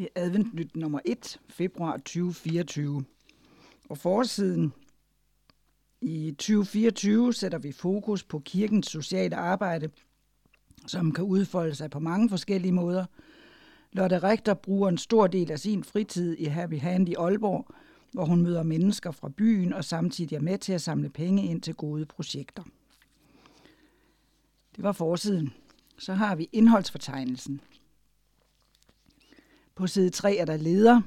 Det er adventnyt nummer 1, februar 2024. Og forsiden i 2024 sætter vi fokus på kirkens sociale arbejde, som kan udfolde sig på mange forskellige måder. Lotte Rigter bruger en stor del af sin fritid i Happy Hand i Aalborg, hvor hun møder mennesker fra byen og samtidig er med til at samle penge ind til gode projekter. Det var forsiden. Så har vi indholdsfortegnelsen. På side 3 er der leder.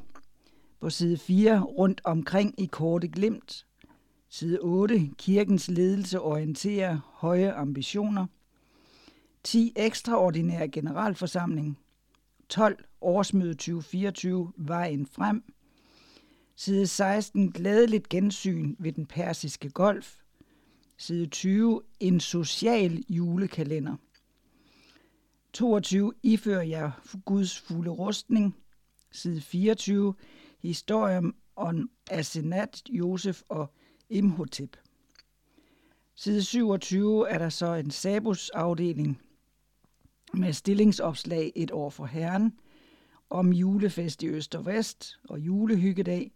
På side 4 rundt omkring i korte glimt. Side 8. Kirkens ledelse orienterer høje ambitioner. 10. Ekstraordinær generalforsamling. 12. Årsmøde 2024. Vejen frem. Side 16. Glædeligt gensyn ved den persiske golf. Side 20. En social julekalender. 22. Ifører jeg Guds fulde rustning. Side 24. Historien om Asenat, Josef og Imhotep. Side 27 er der så en Sabus-afdeling med stillingsopslag et år for Herren, om julefest i Øst og Vest og julehyggedag,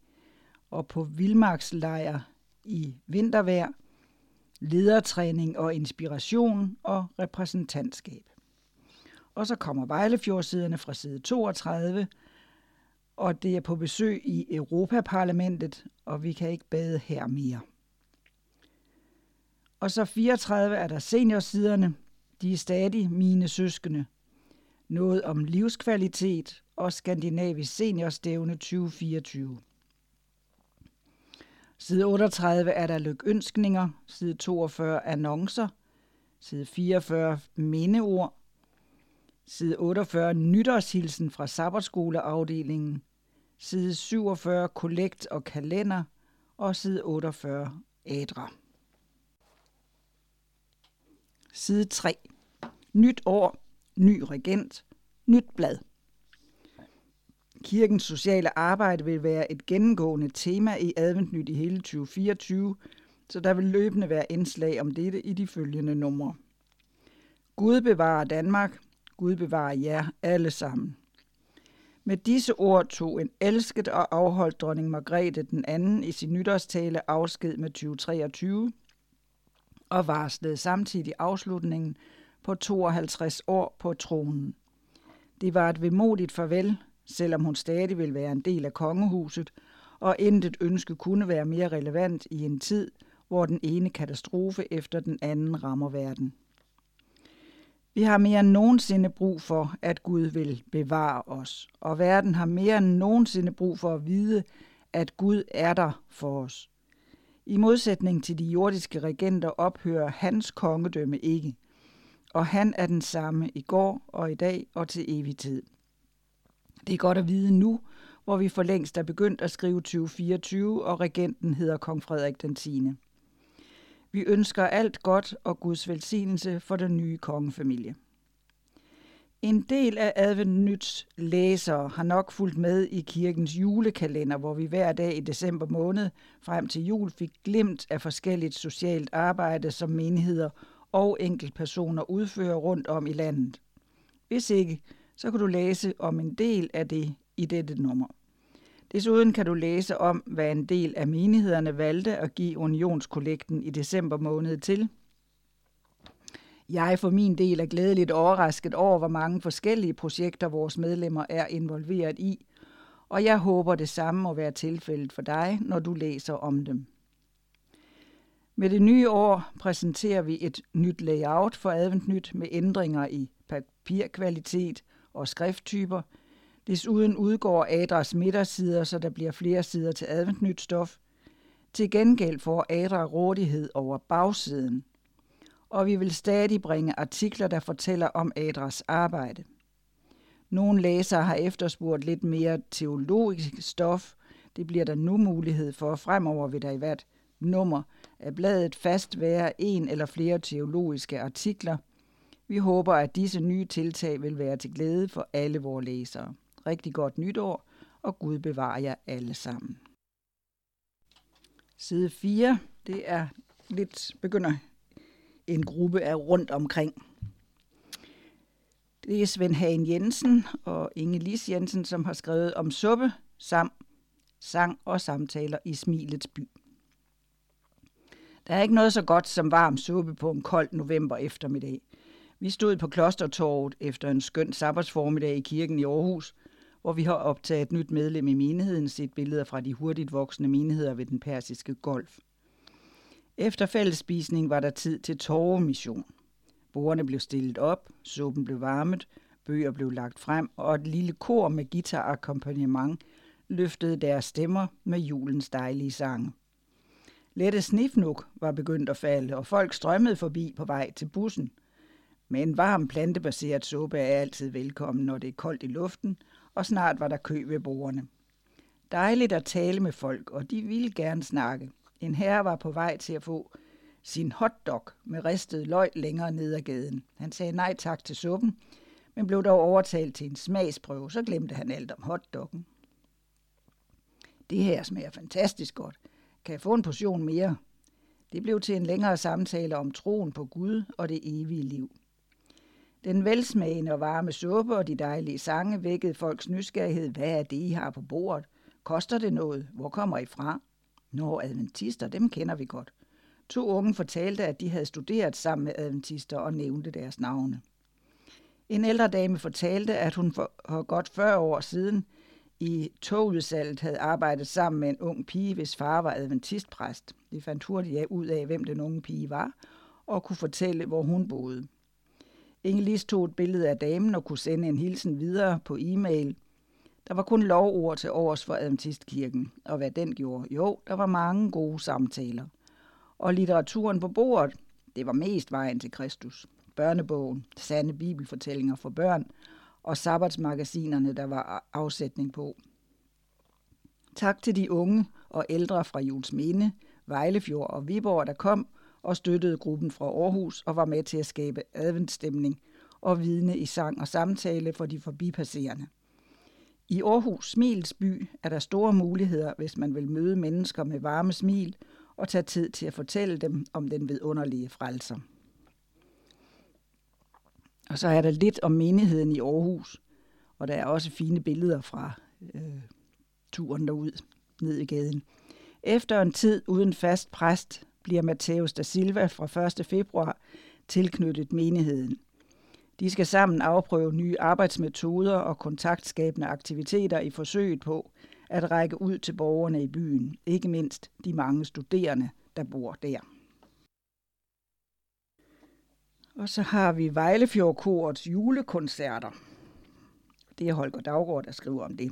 og på vildmarkslejr i vintervejr, ledertræning og inspiration og repræsentantskab. Og så kommer Vejlefjordsiderne fra side 32, og det er på besøg i Europaparlamentet, og vi kan ikke bade her mere. Og så 34 er der seniorsiderne. De er stadig mine søskende. Noget om livskvalitet og Skandinavisk Seniorstævne 2024. Side 38 er der lykønskninger, side 42 annoncer, side 44 mindeord, Side 48 nytårshilsen fra Sabbatskoleafdelingen. Side 47 kollekt og kalender. Og side 48 adra. Side 3. Nyt år, ny regent, nyt blad. Kirkens sociale arbejde vil være et gennemgående tema i adventnyt i hele 2024, så der vil løbende være indslag om dette i de følgende numre. Gud bevarer Danmark, Gud bevare jer alle sammen. Med disse ord tog en elsket og afholdt dronning Margrethe den anden i sin nytårstale afsked med 2023 og varslede samtidig afslutningen på 52 år på tronen. Det var et vemodigt farvel, selvom hun stadig vil være en del af kongehuset, og intet ønske kunne være mere relevant i en tid, hvor den ene katastrofe efter den anden rammer verden. Vi har mere end nogensinde brug for, at Gud vil bevare os, og verden har mere end nogensinde brug for at vide, at Gud er der for os. I modsætning til de jordiske regenter ophører hans kongedømme ikke, og han er den samme i går og i dag og til evig tid. Det er godt at vide nu, hvor vi for længst er begyndt at skrive 2024, og regenten hedder kong Frederik den 10. Vi ønsker alt godt og Guds velsignelse for den nye kongefamilie. En del af Adventnyts læsere har nok fulgt med i kirkens julekalender, hvor vi hver dag i december måned frem til jul fik glimt af forskelligt socialt arbejde, som menigheder og enkeltpersoner udfører rundt om i landet. Hvis ikke, så kan du læse om en del af det i dette nummer. Desuden kan du læse om, hvad en del af menighederne valgte at give unionskollekten i december måned til. Jeg for min del er glædeligt overrasket over, hvor mange forskellige projekter vores medlemmer er involveret i, og jeg håber det samme må være tilfældet for dig, når du læser om dem. Med det nye år præsenterer vi et nyt layout for Adventnyt med ændringer i papirkvalitet og skrifttyper – Desuden udgår Adras midtersider, så der bliver flere sider til adventnyt stof. Til gengæld får Adra rådighed over bagsiden. Og vi vil stadig bringe artikler, der fortæller om Adras arbejde. Nogle læsere har efterspurgt lidt mere teologisk stof. Det bliver der nu mulighed for. Fremover vil der i hvert nummer af bladet fast være en eller flere teologiske artikler. Vi håber, at disse nye tiltag vil være til glæde for alle vores læsere rigtig godt nytår, og Gud bevarer jer alle sammen. Side 4, det er lidt, begynder en gruppe af rundt omkring. Det er Svend Hagen Jensen og Inge Lis Jensen, som har skrevet om suppe, sam, sang og samtaler i Smilets by. Der er ikke noget så godt som varm suppe på en kold november eftermiddag. Vi stod på Klostertorvet efter en skøn sabbatsformiddag i kirken i Aarhus, hvor vi har optaget et nyt medlem i menigheden, set billeder fra de hurtigt voksende menigheder ved den persiske golf. Efter fællesspisning var der tid til torvemission. Bordene blev stillet op, suppen blev varmet, bøger blev lagt frem, og et lille kor med guitarakkompagnement løftede deres stemmer med julens dejlige sange. Lette snifnuk var begyndt at falde, og folk strømmede forbi på vej til bussen. Men en varm plantebaseret suppe er altid velkommen, når det er koldt i luften, og snart var der kø ved bordene. Dejligt at tale med folk, og de ville gerne snakke. En herre var på vej til at få sin hotdog med ristet løg længere ned ad gaden. Han sagde nej tak til suppen, men blev dog overtalt til en smagsprøve, så glemte han alt om hotdoggen. Det her smager fantastisk godt. Kan jeg få en portion mere? Det blev til en længere samtale om troen på Gud og det evige liv. Den velsmagende og varme suppe og de dejlige sange vækkede folks nysgerrighed. Hvad er det, I har på bordet? Koster det noget? Hvor kommer I fra? Nå, adventister, dem kender vi godt. To unge fortalte, at de havde studeret sammen med adventister og nævnte deres navne. En ældre dame fortalte, at hun for godt 40 år siden i togudsalget havde arbejdet sammen med en ung pige, hvis far var adventistpræst. De fandt hurtigt ud af, hvem den unge pige var, og kunne fortælle, hvor hun boede. Ingelis tog et billede af damen og kunne sende en hilsen videre på e-mail. Der var kun lovord til års for Adventistkirken, og hvad den gjorde? Jo, der var mange gode samtaler. Og litteraturen på bordet, det var mest vejen til Kristus. Børnebogen, sande bibelfortællinger for børn, og sabbatsmagasinerne, der var afsætning på. Tak til de unge og ældre fra Jules Minde, Vejlefjord og Viborg, der kom og støttede gruppen fra Aarhus og var med til at skabe adventstemning og vidne i sang og samtale for de forbipasserende. I Aarhus Smils by er der store muligheder, hvis man vil møde mennesker med varme smil og tage tid til at fortælle dem om den vidunderlige frelser. Og så er der lidt om menigheden i Aarhus, og der er også fine billeder fra øh, turen derud ned i gaden. Efter en tid uden fast præst bliver Matheus da Silva fra 1. februar tilknyttet menigheden. De skal sammen afprøve nye arbejdsmetoder og kontaktskabende aktiviteter i forsøget på at række ud til borgerne i byen, ikke mindst de mange studerende, der bor der. Og så har vi Vejlefjordkorets julekoncerter. Det er Holger Daggaard, der skriver om det.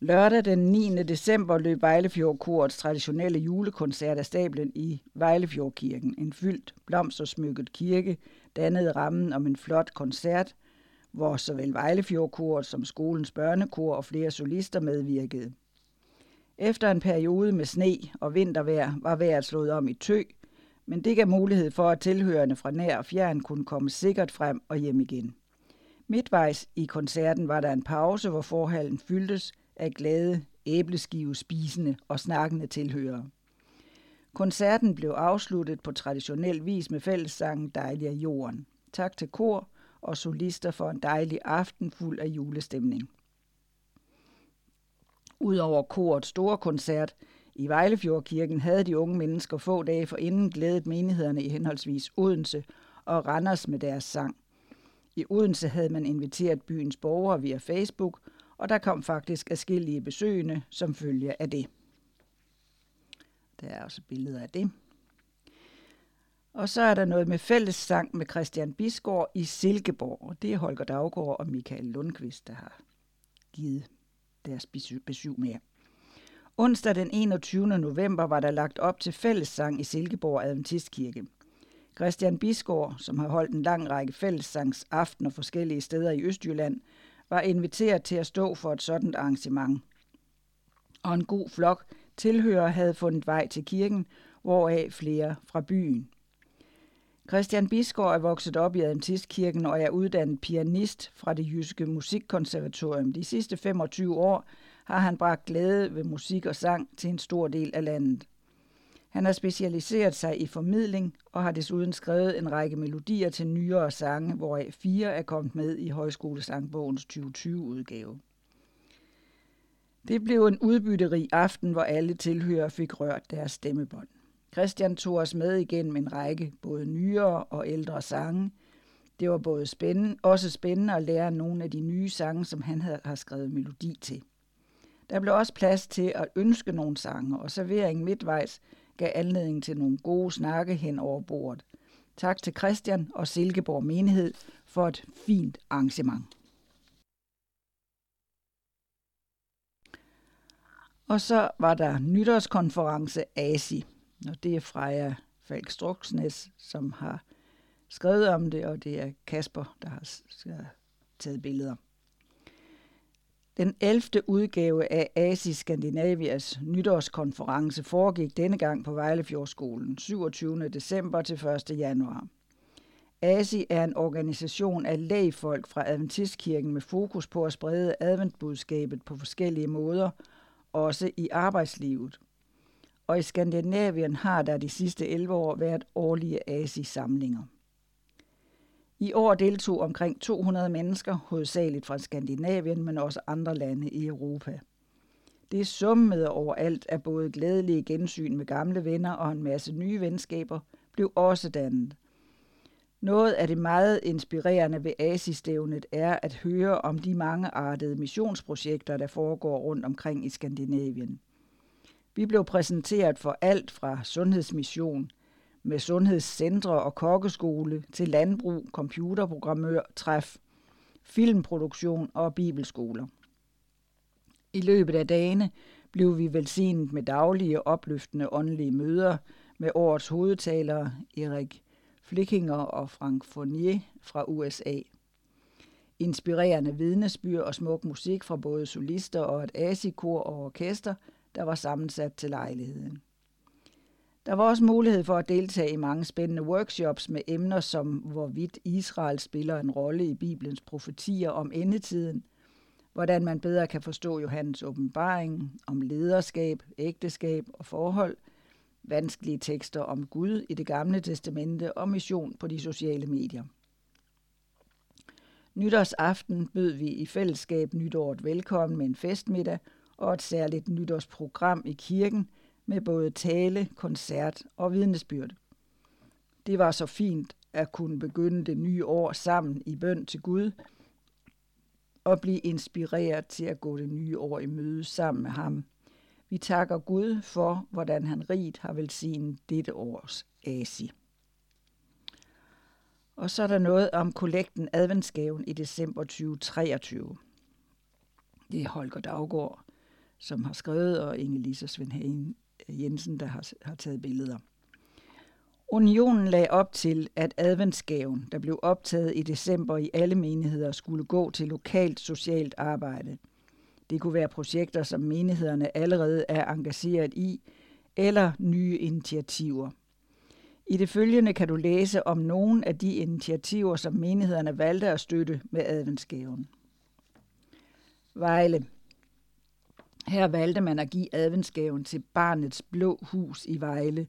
Lørdag den 9. december løb Vejlefjordkorets traditionelle julekoncert af stablen i Vejlefjordkirken. En fyldt, blomstersmykket kirke dannede rammen om en flot koncert, hvor såvel Vejlefjordkoret som skolens børnekor og flere solister medvirkede. Efter en periode med sne og vintervejr var vejret slået om i tø, men det gav mulighed for, at tilhørende fra nær og fjern kunne komme sikkert frem og hjem igen. Midtvejs i koncerten var der en pause, hvor forhallen fyldtes af glade, æbleskive spisende og snakkende tilhørere. Koncerten blev afsluttet på traditionel vis med fællessangen Dejlig af jorden. Tak til kor og solister for en dejlig aften fuld af julestemning. Udover korets store koncert i Vejlefjordkirken havde de unge mennesker få dage for inden glædet menighederne i henholdsvis Odense og Randers med deres sang. I Odense havde man inviteret byens borgere via Facebook, og der kom faktisk afskillige besøgende som følge af det. Der er også billeder af det. Og så er der noget med fællessang med Christian Bisgaard i Silkeborg, og det er Holger Daggaard og Michael Lundqvist, der har givet deres besøg med. Onsdag den 21. november var der lagt op til fællessang i Silkeborg Adventistkirke. Christian Bisgaard, som har holdt en lang række fællessangsaftener forskellige steder i Østjylland, var inviteret til at stå for et sådant arrangement. Og en god flok tilhører havde fundet vej til kirken, hvoraf flere fra byen. Christian Bisgaard er vokset op i Adventistkirken og er uddannet pianist fra det jyske musikkonservatorium. De sidste 25 år har han bragt glæde ved musik og sang til en stor del af landet. Han har specialiseret sig i formidling og har desuden skrevet en række melodier til nyere sange, hvoraf fire er kommet med i Højskolesangbogens 2020-udgave. Det blev en udbytterig aften, hvor alle tilhører fik rørt deres stemmebånd. Christian tog os med igennem en række både nyere og ældre sange. Det var både spændende, også spændende at lære nogle af de nye sange, som han har skrevet melodi til. Der blev også plads til at ønske nogle sange, og servering midtvejs gav anledning til nogle gode snakke hen over bordet. Tak til Christian og Silkeborg Menighed for et fint arrangement. Og så var der nytårskonference ASI, og det er Freja Falk Struksnes, som har skrevet om det, og det er Kasper, der har taget billeder. Den 11. udgave af ASI Skandinavias nytårskonference foregik denne gang på Vejlefjordskolen 27. december til 1. januar. ASI er en organisation af lægfolk fra Adventistkirken med fokus på at sprede adventbudskabet på forskellige måder, også i arbejdslivet. Og i Skandinavien har der de sidste 11 år været årlige ASI-samlinger. I år deltog omkring 200 mennesker, hovedsageligt fra Skandinavien, men også andre lande i Europa. Det summede overalt af både glædelige gensyn med gamle venner og en masse nye venskaber blev også dannet. Noget af det meget inspirerende ved ASI-stævnet er at høre om de mange artede missionsprojekter, der foregår rundt omkring i Skandinavien. Vi blev præsenteret for alt fra sundhedsmission – med sundhedscentre og kokkeskole til landbrug, computerprogrammør, træf, filmproduktion og bibelskoler. I løbet af dagene blev vi velsignet med daglige opløftende åndelige møder med årets hovedtalere Erik Flickinger og Frank Fournier fra USA. Inspirerende vidnesbyr og smuk musik fra både solister og et asikor og orkester, der var sammensat til lejligheden. Der var også mulighed for at deltage i mange spændende workshops med emner som hvorvidt Israel spiller en rolle i Bibelens profetier om endetiden, hvordan man bedre kan forstå Johannes åbenbaring, om lederskab, ægteskab og forhold, vanskelige tekster om Gud i det gamle testamente og mission på de sociale medier. Nytårsaften bød vi i fællesskab nytåret velkommen med en festmiddag og et særligt nytårsprogram i kirken – med både tale, koncert og vidnesbyrd. Det var så fint at kunne begynde det nye år sammen i bøn til Gud og blive inspireret til at gå det nye år i møde sammen med ham. Vi takker Gud for, hvordan han rigt har velsignet dette års ASI. Og så er der noget om kollekten adventsgaven i december 2023. Det er Holger Daggaard, som har skrevet, og Inge-Lise Svendhagen Jensen, der har, har taget billeder. Unionen lagde op til, at adventsgaven, der blev optaget i december i alle menigheder, skulle gå til lokalt socialt arbejde. Det kunne være projekter, som menighederne allerede er engageret i, eller nye initiativer. I det følgende kan du læse om nogle af de initiativer, som menighederne valgte at støtte med adventsgaven. Vejle. Her valgte man at give adventsgaven til Barnets Blå Hus i Vejle,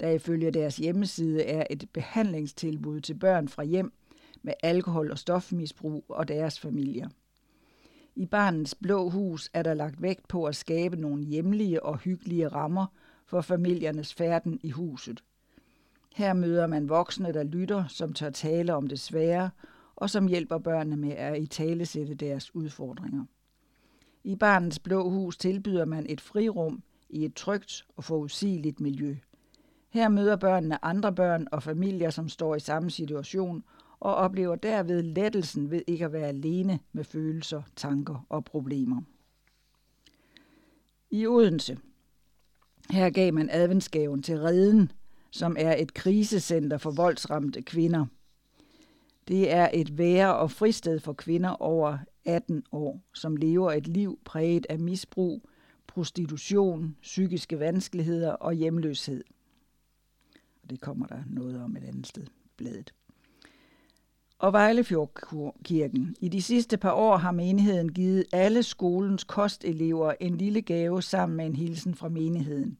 der ifølge deres hjemmeside er et behandlingstilbud til børn fra hjem med alkohol- og stofmisbrug og deres familier. I Barnets Blå Hus er der lagt vægt på at skabe nogle hjemlige og hyggelige rammer for familiernes færden i huset. Her møder man voksne, der lytter, som tør tale om det svære, og som hjælper børnene med at i talesætte deres udfordringer. I Barnets Blå Hus tilbyder man et frirum i et trygt og forudsigeligt miljø. Her møder børnene andre børn og familier, som står i samme situation, og oplever derved lettelsen ved ikke at være alene med følelser, tanker og problemer. I Odense. Her gav man adventsgaven til Reden, som er et krisecenter for voldsramte kvinder. Det er et være- og fristed for kvinder over 18 år, som lever et liv præget af misbrug, prostitution, psykiske vanskeligheder og hjemløshed. Og det kommer der noget om et andet sted bladet. Og Vejlefjordkirken. I de sidste par år har menigheden givet alle skolens kostelever en lille gave sammen med en hilsen fra menigheden.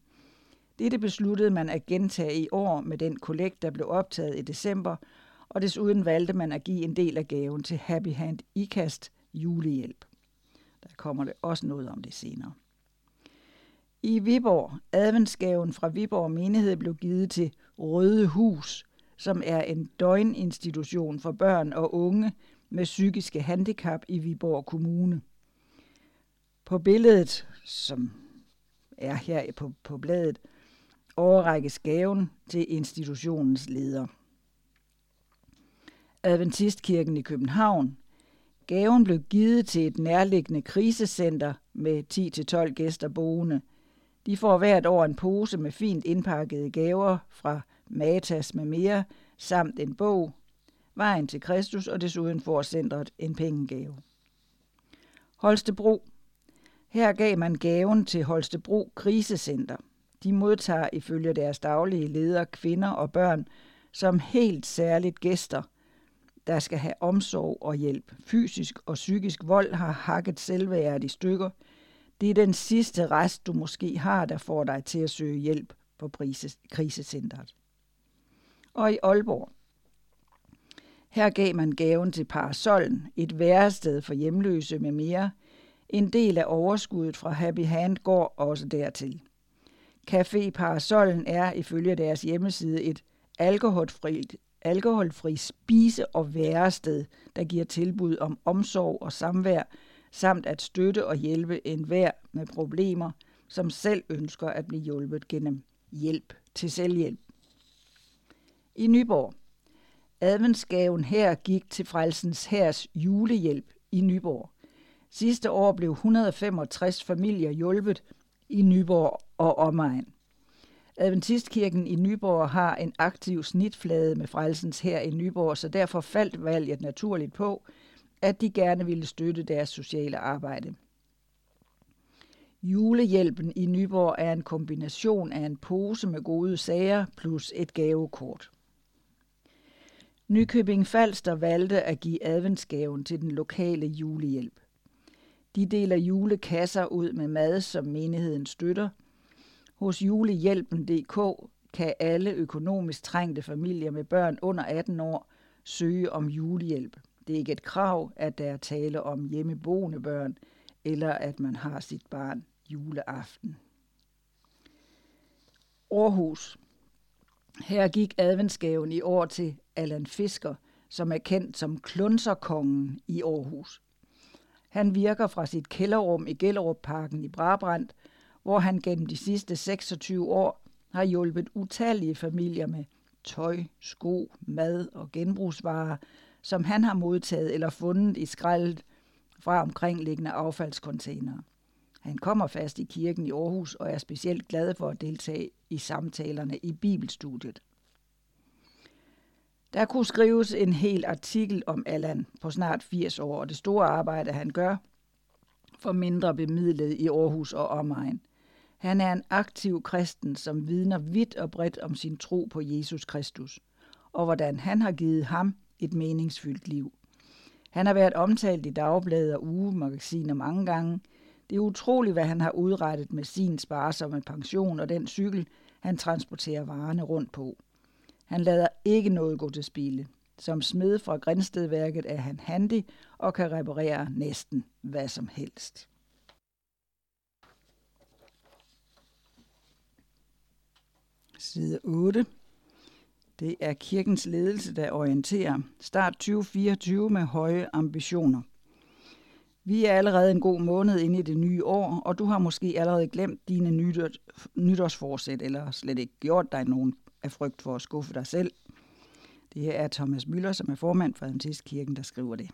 Dette besluttede man at gentage i år med den kollekt, der blev optaget i december, og desuden valgte man at give en del af gaven til Happy Hand IKAST julehjælp. Der kommer det også noget om det senere. I Viborg, adventsgaven fra Viborg Menighed blev givet til Røde Hus, som er en døgninstitution for børn og unge med psykiske handicap i Viborg Kommune. På billedet, som er her på, på bladet, overrækkes gaven til institutionens leder. Adventistkirken i København. Gaven blev givet til et nærliggende krisecenter med 10-12 gæster boende. De får hvert år en pose med fint indpakkede gaver fra Matas med mere, samt en bog, Vejen til Kristus, og desuden får centret en pengegave. Holstebro. Her gav man gaven til Holstebro Krisecenter. De modtager ifølge deres daglige ledere kvinder og børn som helt særligt gæster, der skal have omsorg og hjælp. Fysisk og psykisk vold har hakket selvværdet i stykker. Det er den sidste rest, du måske har, der får dig til at søge hjælp på krisecentret. Og i Aalborg. Her gav man gaven til Parasollen, et værested for hjemløse med mere. En del af overskuddet fra Happy Hand går også dertil. Café Parasollen er ifølge deres hjemmeside et alkoholfrit, alkoholfri spise- og værested, der giver tilbud om omsorg og samvær, samt at støtte og hjælpe enhver med problemer, som selv ønsker at blive hjulpet gennem hjælp til selvhjælp. I Nyborg. Adventsgaven her gik til Frelsens Hærs julehjælp i Nyborg. Sidste år blev 165 familier hjulpet i Nyborg og omegn. Adventistkirken i Nyborg har en aktiv snitflade med frelsens her i Nyborg, så derfor faldt valget naturligt på, at de gerne ville støtte deres sociale arbejde. Julehjælpen i Nyborg er en kombination af en pose med gode sager plus et gavekort. Nykøbing Falster valgte at give adventsgaven til den lokale julehjælp. De deler julekasser ud med mad, som menigheden støtter. Hos julehjælpen.dk kan alle økonomisk trængte familier med børn under 18 år søge om julehjælp. Det er ikke et krav, at der er tale om hjemmeboende børn, eller at man har sit barn juleaften. Aarhus. Her gik adventsgaven i år til Allan Fisker, som er kendt som Klunserkongen i Aarhus. Han virker fra sit kælderrum i Gellerup-parken i Brabrand, hvor han gennem de sidste 26 år har hjulpet utallige familier med tøj, sko, mad og genbrugsvarer, som han har modtaget eller fundet i skraldet fra omkringliggende affaldskontainere. Han kommer fast i kirken i Aarhus og er specielt glad for at deltage i samtalerne i Bibelstudiet. Der kunne skrives en hel artikel om Allan på snart 80 år, og det store arbejde, han gør for mindre bemidlede i Aarhus og omegn. Han er en aktiv kristen, som vidner vidt og bredt om sin tro på Jesus Kristus, og hvordan han har givet ham et meningsfyldt liv. Han har været omtalt i dagblade og ugemagasiner mange gange. Det er utroligt, hvad han har udrettet med sin sparsomme pension og den cykel, han transporterer varerne rundt på. Han lader ikke noget gå til spilde. Som smed fra Grindstedværket er han handy og kan reparere næsten hvad som helst. Side 8. Det er kirkens ledelse, der orienterer. Start 2024 med høje ambitioner. Vi er allerede en god måned inde i det nye år, og du har måske allerede glemt dine nytårsforsæt, eller slet ikke gjort dig nogen af frygt for at skuffe dig selv. Det er Thomas Møller, som er formand for Adventistkirken, der skriver det.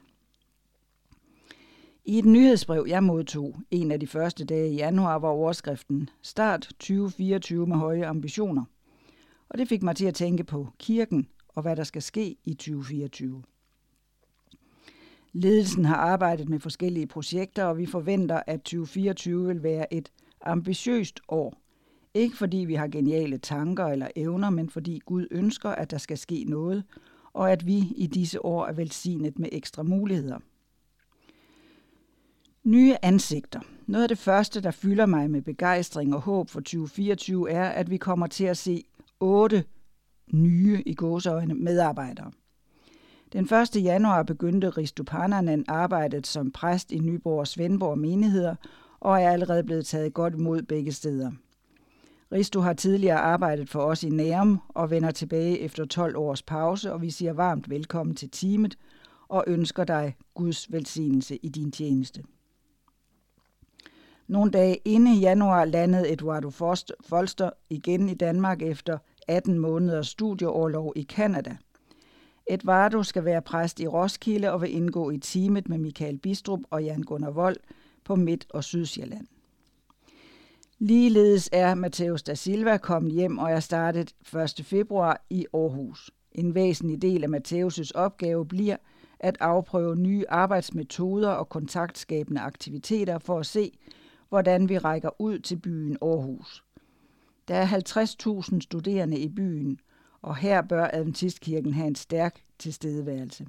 I et nyhedsbrev, jeg modtog en af de første dage i januar, var overskriften Start 2024 med høje ambitioner. Og det fik mig til at tænke på kirken og hvad der skal ske i 2024. Ledelsen har arbejdet med forskellige projekter, og vi forventer, at 2024 vil være et ambitiøst år ikke fordi vi har geniale tanker eller evner, men fordi Gud ønsker, at der skal ske noget, og at vi i disse år er velsignet med ekstra muligheder. Nye ansigter. noget af det første, der fylder mig med begejstring og håb for 2024, er, at vi kommer til at se otte nye i gåseøjne medarbejdere. Den 1. januar begyndte Ristupananen arbejdet som præst i Nyborg og Svendborg menigheder, og er allerede blevet taget godt imod begge steder. Risto har tidligere arbejdet for os i Nærum og vender tilbage efter 12 års pause, og vi siger varmt velkommen til teamet og ønsker dig Guds velsignelse i din tjeneste. Nogle dage inde i januar landede Eduardo Folster igen i Danmark efter 18 måneders studieårlov i Kanada. Eduardo skal være præst i Roskilde og vil indgå i teamet med Michael Bistrup og Jan Gunnar Vold på Midt- og Sydsjælland. Ligeledes er Mateus da Silva kommet hjem og er startet 1. februar i Aarhus. En væsentlig del af Mateus' opgave bliver at afprøve nye arbejdsmetoder og kontaktskabende aktiviteter for at se, hvordan vi rækker ud til byen Aarhus. Der er 50.000 studerende i byen, og her bør Adventistkirken have en stærk tilstedeværelse.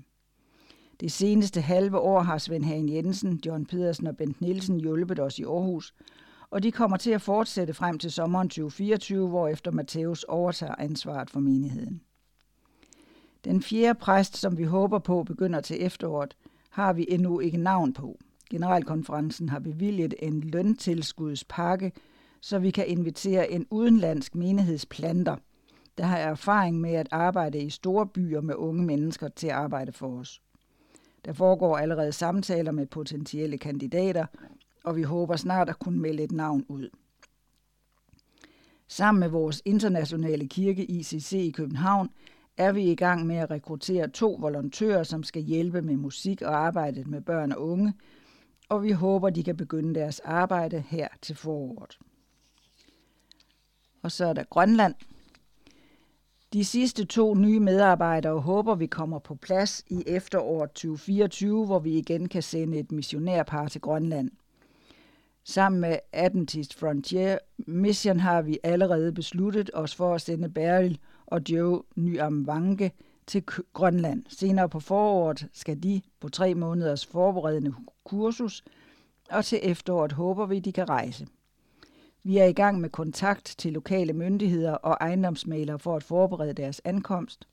Det seneste halve år har Svend Hagen Jensen, John Pedersen og Bent Nielsen hjulpet os i Aarhus, og de kommer til at fortsætte frem til sommeren 2024, hvor efter Matthæus overtager ansvaret for menigheden. Den fjerde præst, som vi håber på begynder til efteråret, har vi endnu ikke navn på. Generalkonferencen har bevilget en løntilskudspakke, så vi kan invitere en udenlandsk menighedsplanter, der har erfaring med at arbejde i store byer med unge mennesker til at arbejde for os. Der foregår allerede samtaler med potentielle kandidater, og vi håber snart at kunne melde et navn ud. Sammen med vores internationale kirke ICC i København er vi i gang med at rekruttere to volontører, som skal hjælpe med musik og arbejdet med børn og unge, og vi håber, de kan begynde deres arbejde her til foråret. Og så er der Grønland. De sidste to nye medarbejdere håber vi kommer på plads i efteråret 2024, hvor vi igen kan sende et missionærpar til Grønland. Sammen med Adventist Frontier Mission har vi allerede besluttet os for at sende Beryl og Joe Nyamvange til Grønland. Senere på foråret skal de på tre måneders forberedende kursus, og til efteråret håber vi, de kan rejse. Vi er i gang med kontakt til lokale myndigheder og ejendomsmalere for at forberede deres ankomst.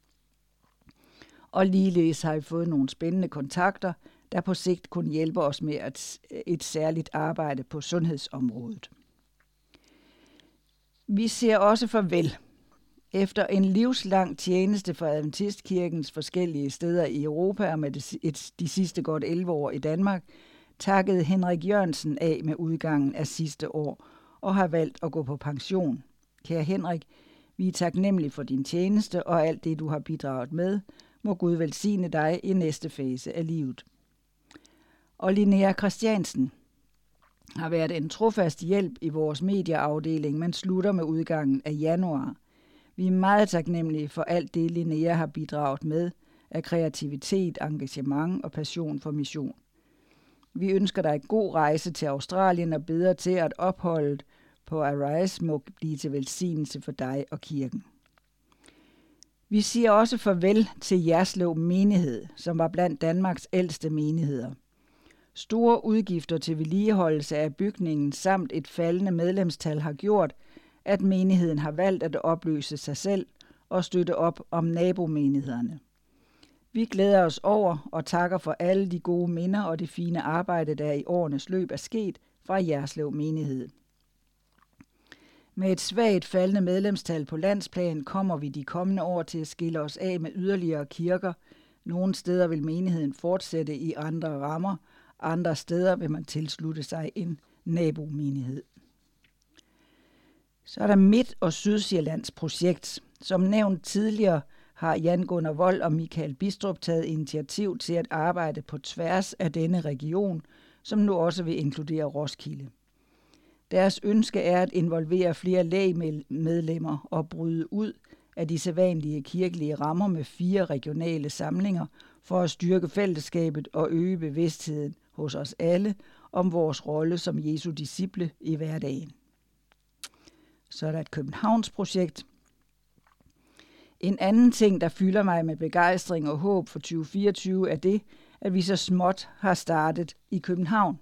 Og ligeledes har vi fået nogle spændende kontakter, der på sigt kunne hjælpe os med et, et særligt arbejde på sundhedsområdet. Vi ser også farvel. Efter en livslang tjeneste for Adventistkirkens forskellige steder i Europa og med de, et, de sidste godt 11 år i Danmark, takkede Henrik Jørgensen af med udgangen af sidste år og har valgt at gå på pension. Kære Henrik, vi er taknemmelige for din tjeneste og alt det, du har bidraget med. Må Gud velsigne dig i næste fase af livet og Linnea Christiansen har været en trofast hjælp i vores medieafdeling, men slutter med udgangen af januar. Vi er meget taknemmelige for alt det, Linnea har bidraget med af kreativitet, engagement og passion for mission. Vi ønsker dig en god rejse til Australien og beder til, at opholdet på Arise må blive til velsignelse for dig og kirken. Vi siger også farvel til Jerslev Menighed, som var blandt Danmarks ældste menigheder. Store udgifter til vedligeholdelse af bygningen samt et faldende medlemstal har gjort, at menigheden har valgt at opløse sig selv og støtte op om nabomenighederne. Vi glæder os over og takker for alle de gode minder og det fine arbejde, der i årenes løb er sket fra Jerslev menighed. Med et svagt faldende medlemstal på landsplan kommer vi de kommende år til at skille os af med yderligere kirker. Nogle steder vil menigheden fortsætte i andre rammer – andre steder vil man tilslutte sig en nabomenighed. Så er der Midt- og Sydsjællands projekt. Som nævnt tidligere har Jan Gunnar Vold og Michael Bistrup taget initiativ til at arbejde på tværs af denne region, som nu også vil inkludere Roskilde. Deres ønske er at involvere flere lægmedlemmer og bryde ud af de sædvanlige kirkelige rammer med fire regionale samlinger for at styrke fællesskabet og øge bevidstheden hos os alle om vores rolle som Jesu disciple i hverdagen. Så er der et Københavns projekt. En anden ting, der fylder mig med begejstring og håb for 2024, er det, at vi så småt har startet i København.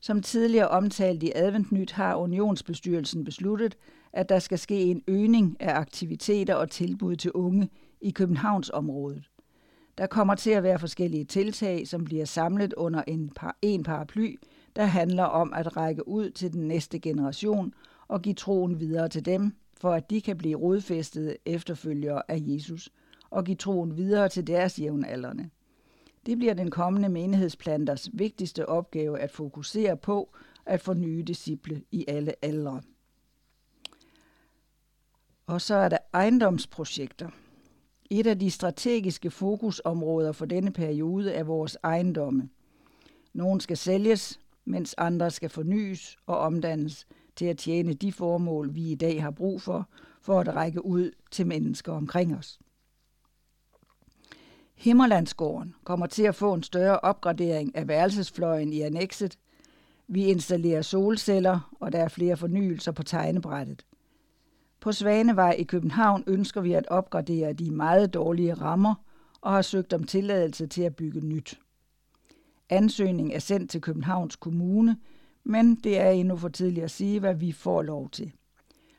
Som tidligere omtalt i Adventnyt har Unionsbestyrelsen besluttet, at der skal ske en øgning af aktiviteter og tilbud til unge i Københavnsområdet. Der kommer til at være forskellige tiltag, som bliver samlet under en, par, en paraply, der handler om at række ud til den næste generation og give troen videre til dem, for at de kan blive rodfæstede efterfølgere af Jesus og give troen videre til deres jævnaldrende. Det bliver den kommende menighedsplanters vigtigste opgave at fokusere på at få nye disciple i alle aldre. Og så er der ejendomsprojekter. Et af de strategiske fokusområder for denne periode er vores ejendomme. Nogle skal sælges, mens andre skal fornyes og omdannes til at tjene de formål, vi i dag har brug for, for at række ud til mennesker omkring os. Himmerlandsgården kommer til at få en større opgradering af værelsesfløjen i annexet. Vi installerer solceller, og der er flere fornyelser på tegnebrættet. På Svanevej i København ønsker vi at opgradere de meget dårlige rammer og har søgt om tilladelse til at bygge nyt. Ansøgning er sendt til Københavns Kommune, men det er endnu for tidligt at sige, hvad vi får lov til.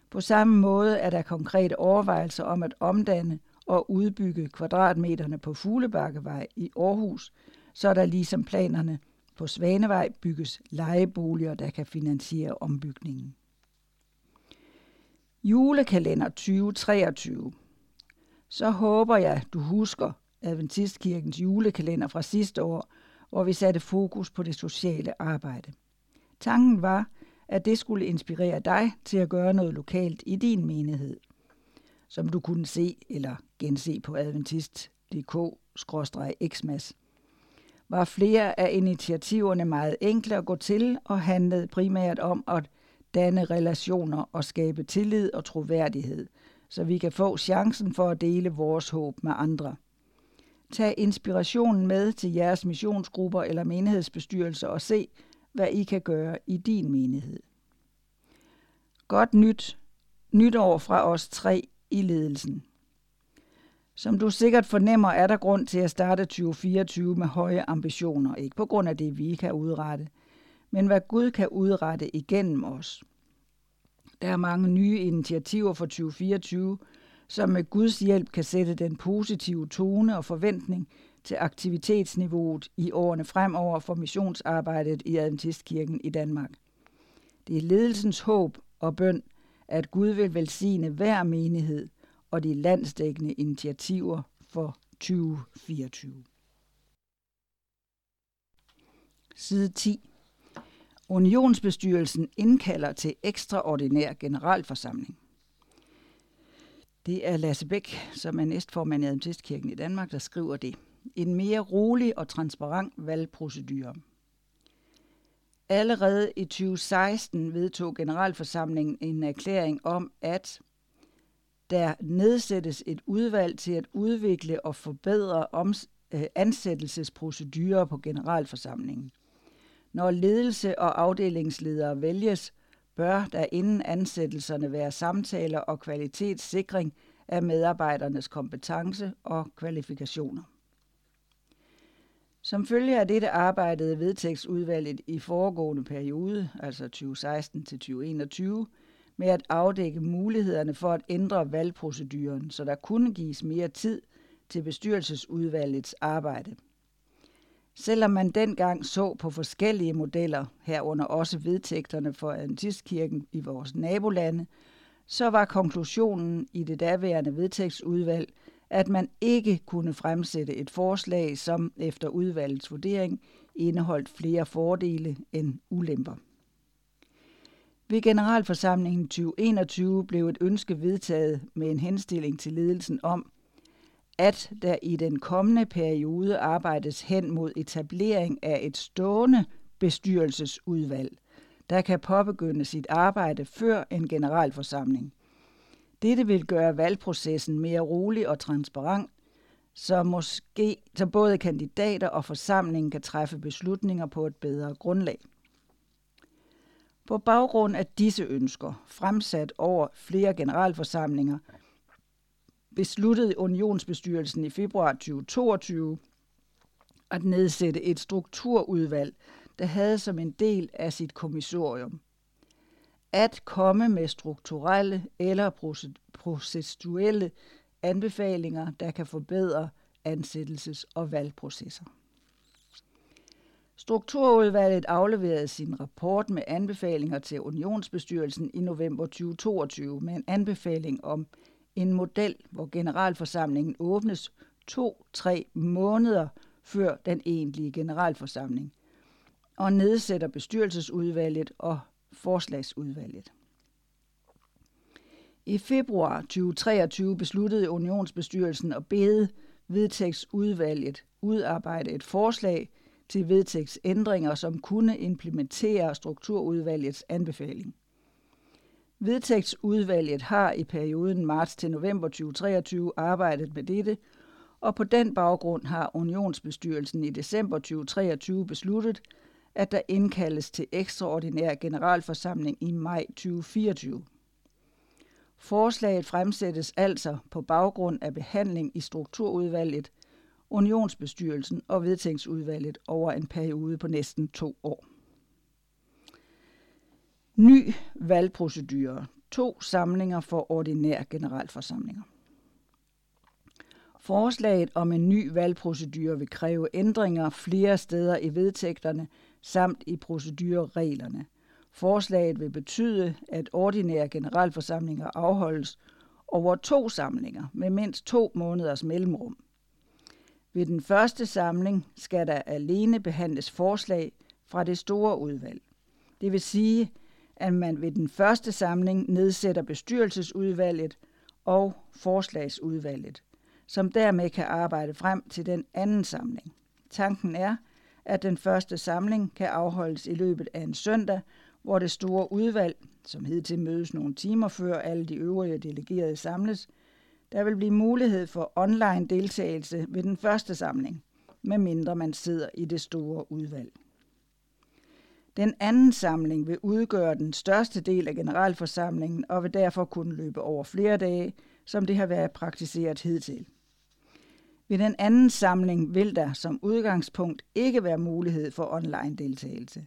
På samme måde er der konkrete overvejelser om at omdanne og udbygge kvadratmeterne på Fuglebakkevej i Aarhus, så der ligesom planerne på Svanevej bygges lejeboliger, der kan finansiere ombygningen. Julekalender 2023. Så håber jeg, du husker Adventistkirkens julekalender fra sidste år, hvor vi satte fokus på det sociale arbejde. Tanken var, at det skulle inspirere dig til at gøre noget lokalt i din menighed, som du kunne se eller gense på adventist.dk-xmas. Var flere af initiativerne meget enkle at gå til og handlede primært om at danne relationer og skabe tillid og troværdighed, så vi kan få chancen for at dele vores håb med andre. Tag inspirationen med til jeres missionsgrupper eller menighedsbestyrelser og se, hvad I kan gøre i din menighed. Godt nyt. Nytår fra os tre i ledelsen. Som du sikkert fornemmer, er der grund til at starte 2024 med høje ambitioner. Ikke på grund af det, vi kan udrette, men hvad Gud kan udrette igennem os. Der er mange nye initiativer for 2024, som med Guds hjælp kan sætte den positive tone og forventning til aktivitetsniveauet i årene fremover for missionsarbejdet i Adventistkirken i Danmark. Det er ledelsens håb og bøn, at Gud vil velsigne hver menighed og de landsdækkende initiativer for 2024. Side 10. Unionsbestyrelsen indkalder til ekstraordinær generalforsamling. Det er Lasse Bæk, som er næstformand i Adventistkirken i Danmark, der skriver det. En mere rolig og transparent valgprocedure. Allerede i 2016 vedtog generalforsamlingen en erklæring om, at der nedsættes et udvalg til at udvikle og forbedre oms- øh, ansættelsesprocedurer på generalforsamlingen. Når ledelse og afdelingsledere vælges, bør der inden ansættelserne være samtaler og kvalitetssikring af medarbejdernes kompetence og kvalifikationer. Som følge af dette arbejdede vedtægtsudvalget i foregående periode, altså 2016 til 2021, med at afdække mulighederne for at ændre valgproceduren, så der kunne gives mere tid til bestyrelsesudvalgets arbejde. Selvom man dengang så på forskellige modeller, herunder også vedtægterne for Adventistkirken i vores nabolande, så var konklusionen i det daværende vedtægtsudvalg, at man ikke kunne fremsætte et forslag, som efter udvalgets vurdering indeholdt flere fordele end ulemper. Ved generalforsamlingen 2021 blev et ønske vedtaget med en henstilling til ledelsen om, at der i den kommende periode arbejdes hen mod etablering af et stående bestyrelsesudvalg, der kan påbegynde sit arbejde før en generalforsamling. Dette vil gøre valgprocessen mere rolig og transparent, så, måske, så både kandidater og forsamlingen kan træffe beslutninger på et bedre grundlag. På baggrund af disse ønsker, fremsat over flere generalforsamlinger, besluttede Unionsbestyrelsen i februar 2022 at nedsætte et strukturudvalg, der havde som en del af sit kommissorium at komme med strukturelle eller processuelle anbefalinger, der kan forbedre ansættelses- og valgprocesser. Strukturudvalget afleverede sin rapport med anbefalinger til Unionsbestyrelsen i november 2022 med en anbefaling om en model, hvor generalforsamlingen åbnes to-tre måneder før den egentlige generalforsamling, og nedsætter bestyrelsesudvalget og forslagsudvalget. I februar 2023 besluttede Unionsbestyrelsen at bede vedtægtsudvalget udarbejde et forslag til vedtægtsændringer, som kunne implementere strukturudvalgets anbefaling. Vedtægtsudvalget har i perioden marts til november 2023 arbejdet med dette, og på den baggrund har Unionsbestyrelsen i december 2023 besluttet, at der indkaldes til ekstraordinær generalforsamling i maj 2024. Forslaget fremsættes altså på baggrund af behandling i strukturudvalget, unionsbestyrelsen og vedtægtsudvalget over en periode på næsten to år. Ny valgprocedure. To samlinger for ordinær generalforsamlinger. Forslaget om en ny valgprocedure vil kræve ændringer flere steder i vedtægterne samt i procedurereglerne. Forslaget vil betyde, at ordinære generalforsamlinger afholdes over to samlinger med mindst to måneders mellemrum. Ved den første samling skal der alene behandles forslag fra det store udvalg. Det vil sige, at man ved den første samling nedsætter bestyrelsesudvalget og forslagsudvalget, som dermed kan arbejde frem til den anden samling. Tanken er, at den første samling kan afholdes i løbet af en søndag, hvor det store udvalg, som hed til mødes nogle timer før alle de øvrige delegerede samles, der vil blive mulighed for online deltagelse ved den første samling, medmindre man sidder i det store udvalg. Den anden samling vil udgøre den største del af generalforsamlingen og vil derfor kunne løbe over flere dage, som det har været praktiseret hidtil. Ved den anden samling vil der som udgangspunkt ikke være mulighed for online deltagelse,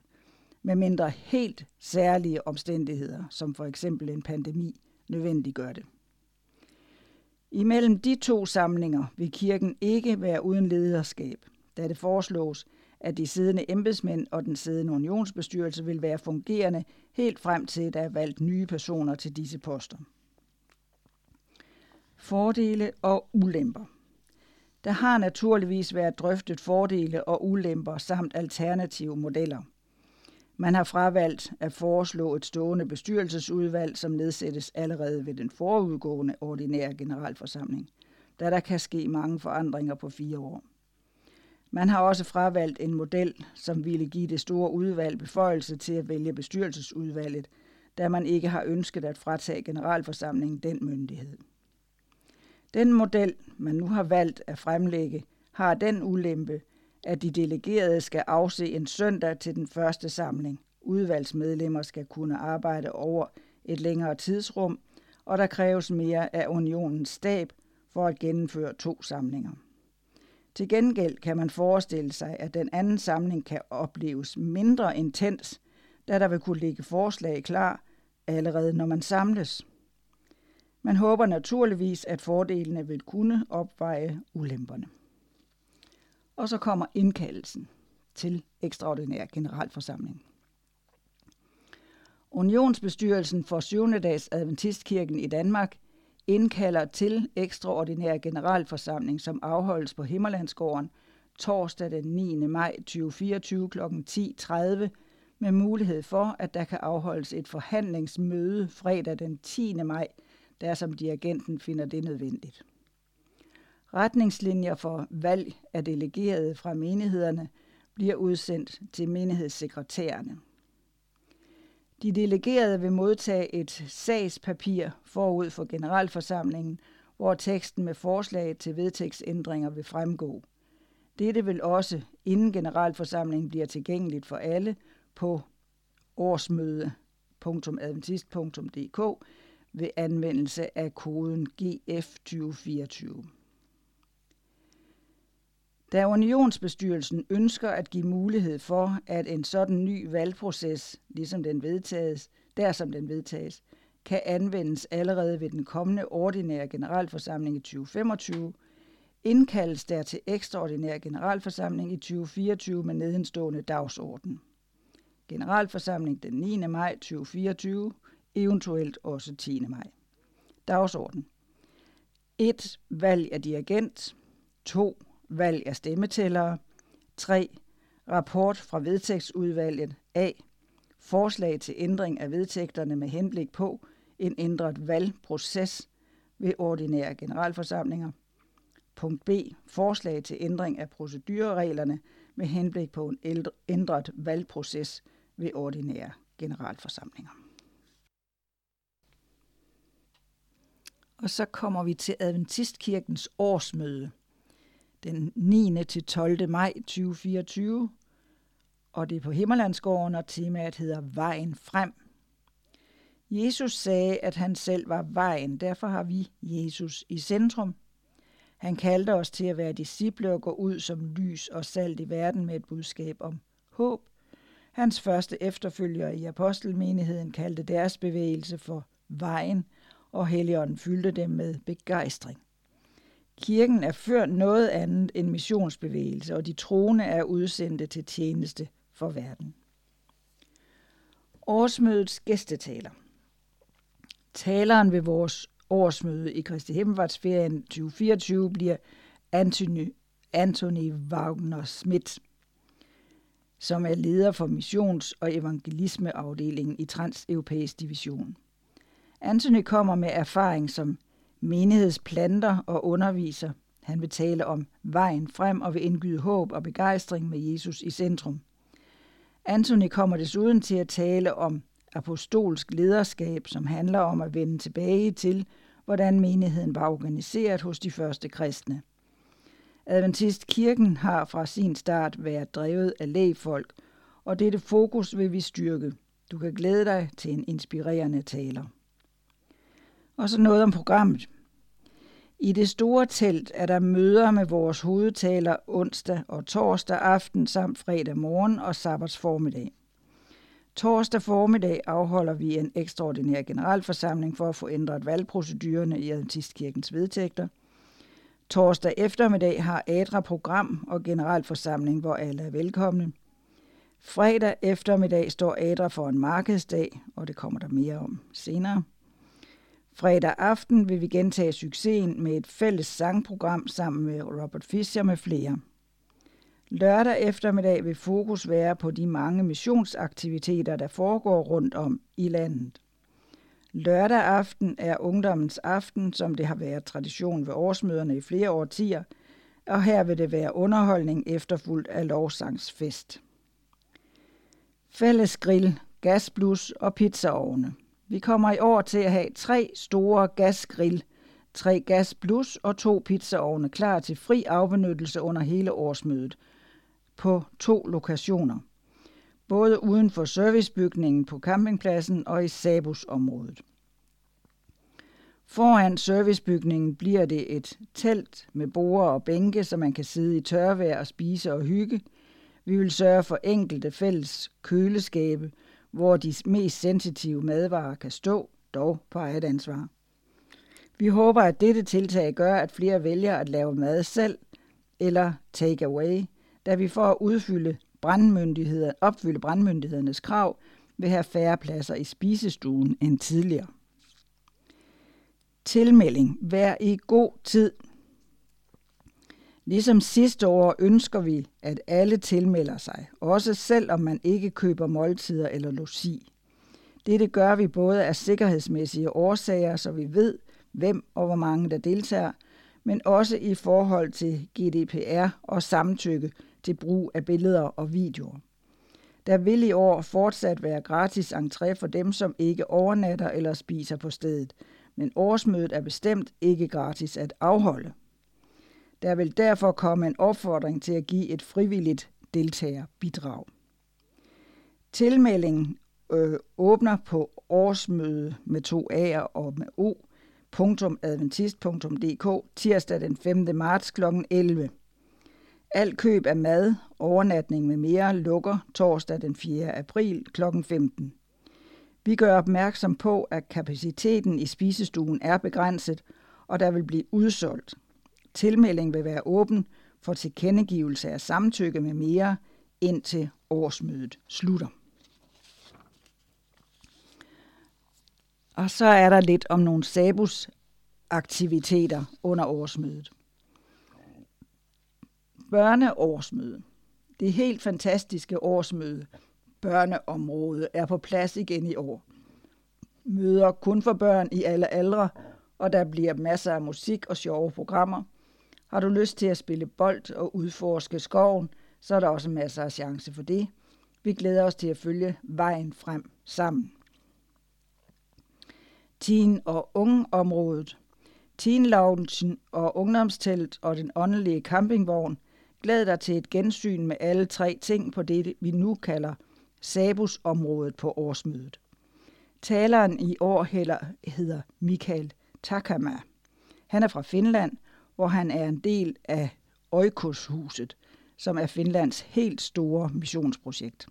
medmindre helt særlige omstændigheder, som for eksempel en pandemi, nødvendiggør det. Imellem de to samlinger vil kirken ikke være uden lederskab, da det foreslås, at de siddende embedsmænd og den siddende unionsbestyrelse vil være fungerende helt frem til, der er valgt nye personer til disse poster. Fordele og ulemper – der har naturligvis været drøftet fordele og ulemper samt alternative modeller. Man har fravalgt at foreslå et stående bestyrelsesudvalg, som nedsættes allerede ved den forudgående ordinære generalforsamling, da der kan ske mange forandringer på fire år. Man har også fravalgt en model, som ville give det store udvalg beføjelse til at vælge bestyrelsesudvalget, da man ikke har ønsket at fratage generalforsamlingen den myndighed. Den model, man nu har valgt at fremlægge, har den ulempe, at de delegerede skal afse en søndag til den første samling. Udvalgsmedlemmer skal kunne arbejde over et længere tidsrum, og der kræves mere af unionens stab for at gennemføre to samlinger. Til gengæld kan man forestille sig, at den anden samling kan opleves mindre intens, da der vil kunne ligge forslag klar allerede når man samles. Man håber naturligvis, at fordelene vil kunne opveje ulemperne. Og så kommer indkaldelsen til ekstraordinær generalforsamling. Unionsbestyrelsen for 7. dags Adventistkirken i Danmark indkalder til ekstraordinær generalforsamling, som afholdes på Himmerlandsgården torsdag den 9. maj 2024 kl. 10.30 med mulighed for, at der kan afholdes et forhandlingsmøde fredag den 10. maj der som dirigenten finder det nødvendigt. Retningslinjer for valg af delegerede fra menighederne bliver udsendt til menighedssekretærerne. De delegerede vil modtage et sagspapir forud for generalforsamlingen, hvor teksten med forslag til vedtægtsændringer vil fremgå. Dette vil også, inden generalforsamlingen bliver tilgængeligt for alle, på årsmøde.adventist.dk ved anvendelse af koden GF2024. Da unionsbestyrelsen ønsker at give mulighed for, at en sådan ny valgproces, ligesom den vedtages, der som den vedtages, kan anvendes allerede ved den kommende ordinære generalforsamling i 2025, indkaldes der til ekstraordinær generalforsamling i 2024 med nedenstående dagsorden. Generalforsamling den 9. maj 2024, eventuelt også 10. maj. Dagsorden. 1. Valg af dirigent. 2. Valg af stemmetællere. 3. Rapport fra vedtægtsudvalget A. Forslag til ændring af vedtægterne med henblik på en ændret valgproces ved ordinære generalforsamlinger. Punkt B. Forslag til ændring af procedurereglerne med henblik på en ændret valgproces ved ordinære generalforsamlinger. Og så kommer vi til Adventistkirkens årsmøde den 9. til 12. maj 2024, og det er på Himmerlandsgården, og temaet hedder Vejen frem. Jesus sagde, at han selv var vejen, derfor har vi Jesus i centrum. Han kaldte os til at være disciple og gå ud som lys og salt i verden med et budskab om håb. Hans første efterfølgere i apostelmenigheden kaldte deres bevægelse for vejen, og Helligånden fyldte dem med begejstring. Kirken er før noget andet end missionsbevægelse, og de troende er udsendte til tjeneste for verden. Årsmødets gæstetaler. Taleren ved vores årsmøde i Kristi Himmelfartsferien 2024 bliver Anthony, Anthony Wagner Schmidt, som er leder for missions- og evangelismeafdelingen i Transeuropæisk Division. Anthony kommer med erfaring som menighedsplanter og underviser. Han vil tale om vejen frem og vil indgyde håb og begejstring med Jesus i centrum. Anthony kommer desuden til at tale om apostolsk lederskab, som handler om at vende tilbage til, hvordan menigheden var organiseret hos de første kristne. Adventistkirken har fra sin start været drevet af lægfolk, og dette fokus vil vi styrke. Du kan glæde dig til en inspirerende taler. Og så noget om programmet. I det store telt er der møder med vores hovedtaler onsdag og torsdag aften samt fredag morgen og sabbats formiddag. Torsdag formiddag afholder vi en ekstraordinær generalforsamling for at få ændret valgprocedurerne i Adventistkirkens vedtægter. Torsdag eftermiddag har ADRA program og generalforsamling, hvor alle er velkomne. Fredag eftermiddag står ADRA for en markedsdag, og det kommer der mere om senere. Fredag aften vil vi gentage succesen med et fælles sangprogram sammen med Robert Fischer med flere. Lørdag eftermiddag vil fokus være på de mange missionsaktiviteter, der foregår rundt om i landet. Lørdag aften er ungdommens aften, som det har været tradition ved årsmøderne i flere årtier, og her vil det være underholdning efterfulgt af lovsangsfest. Fælles grill, gasblus og pizzaovne. Vi kommer i år til at have tre store gasgrill, tre gas plus og to pizzaovne klar til fri afbenyttelse under hele årsmødet på to lokationer. Både uden for servicebygningen på campingpladsen og i Sabus-området. Foran servicebygningen bliver det et telt med borde og bænke, så man kan sidde i tørvejr og spise og hygge. Vi vil sørge for enkelte fælles køleskabe, hvor de mest sensitive madvarer kan stå, dog på eget ansvar. Vi håber, at dette tiltag gør, at flere vælger at lave mad selv eller take away, da vi for at udfylde brandmyndigheder, opfylde brandmyndighedernes krav vil have færre pladser i spisestuen end tidligere. Tilmelding. Vær i god tid Ligesom sidste år ønsker vi, at alle tilmelder sig, også selvom man ikke køber måltider eller logi. Dette gør vi både af sikkerhedsmæssige årsager, så vi ved, hvem og hvor mange der deltager, men også i forhold til GDPR og samtykke til brug af billeder og videoer. Der vil i år fortsat være gratis entré for dem, som ikke overnatter eller spiser på stedet, men årsmødet er bestemt ikke gratis at afholde. Der vil derfor komme en opfordring til at give et frivilligt deltagerbidrag. Tilmeldingen øh, åbner på årsmøde med to A'er og med O. .adventist.dk tirsdag den 5. marts kl. 11. Alt køb af mad, overnatning med mere lukker torsdag den 4. april kl. 15. Vi gør opmærksom på, at kapaciteten i spisestuen er begrænset, og der vil blive udsolgt. Tilmelding vil være åben for tilkendegivelse af samtykke med mere, indtil årsmødet slutter. Og så er der lidt om nogle SABUS aktiviteter under årsmødet. Børneårsmøde. Det helt fantastiske årsmøde, børneområdet, er på plads igen i år. Møder kun for børn i alle aldre, og der bliver masser af musik og sjove programmer. Har du lyst til at spille bold og udforske skoven, så er der også masser af chance for det. Vi glæder os til at følge vejen frem sammen. Teen- og ungeområdet. Teen Loungen og ungdomstelt og den åndelige campingvogn Glæd dig til et gensyn med alle tre ting på det, vi nu kalder Sabus-området på årsmødet. Taleren i år hedder Mikael Takama. Han er fra Finland, hvor han er en del af Oikoshuset, som er Finlands helt store missionsprojekt.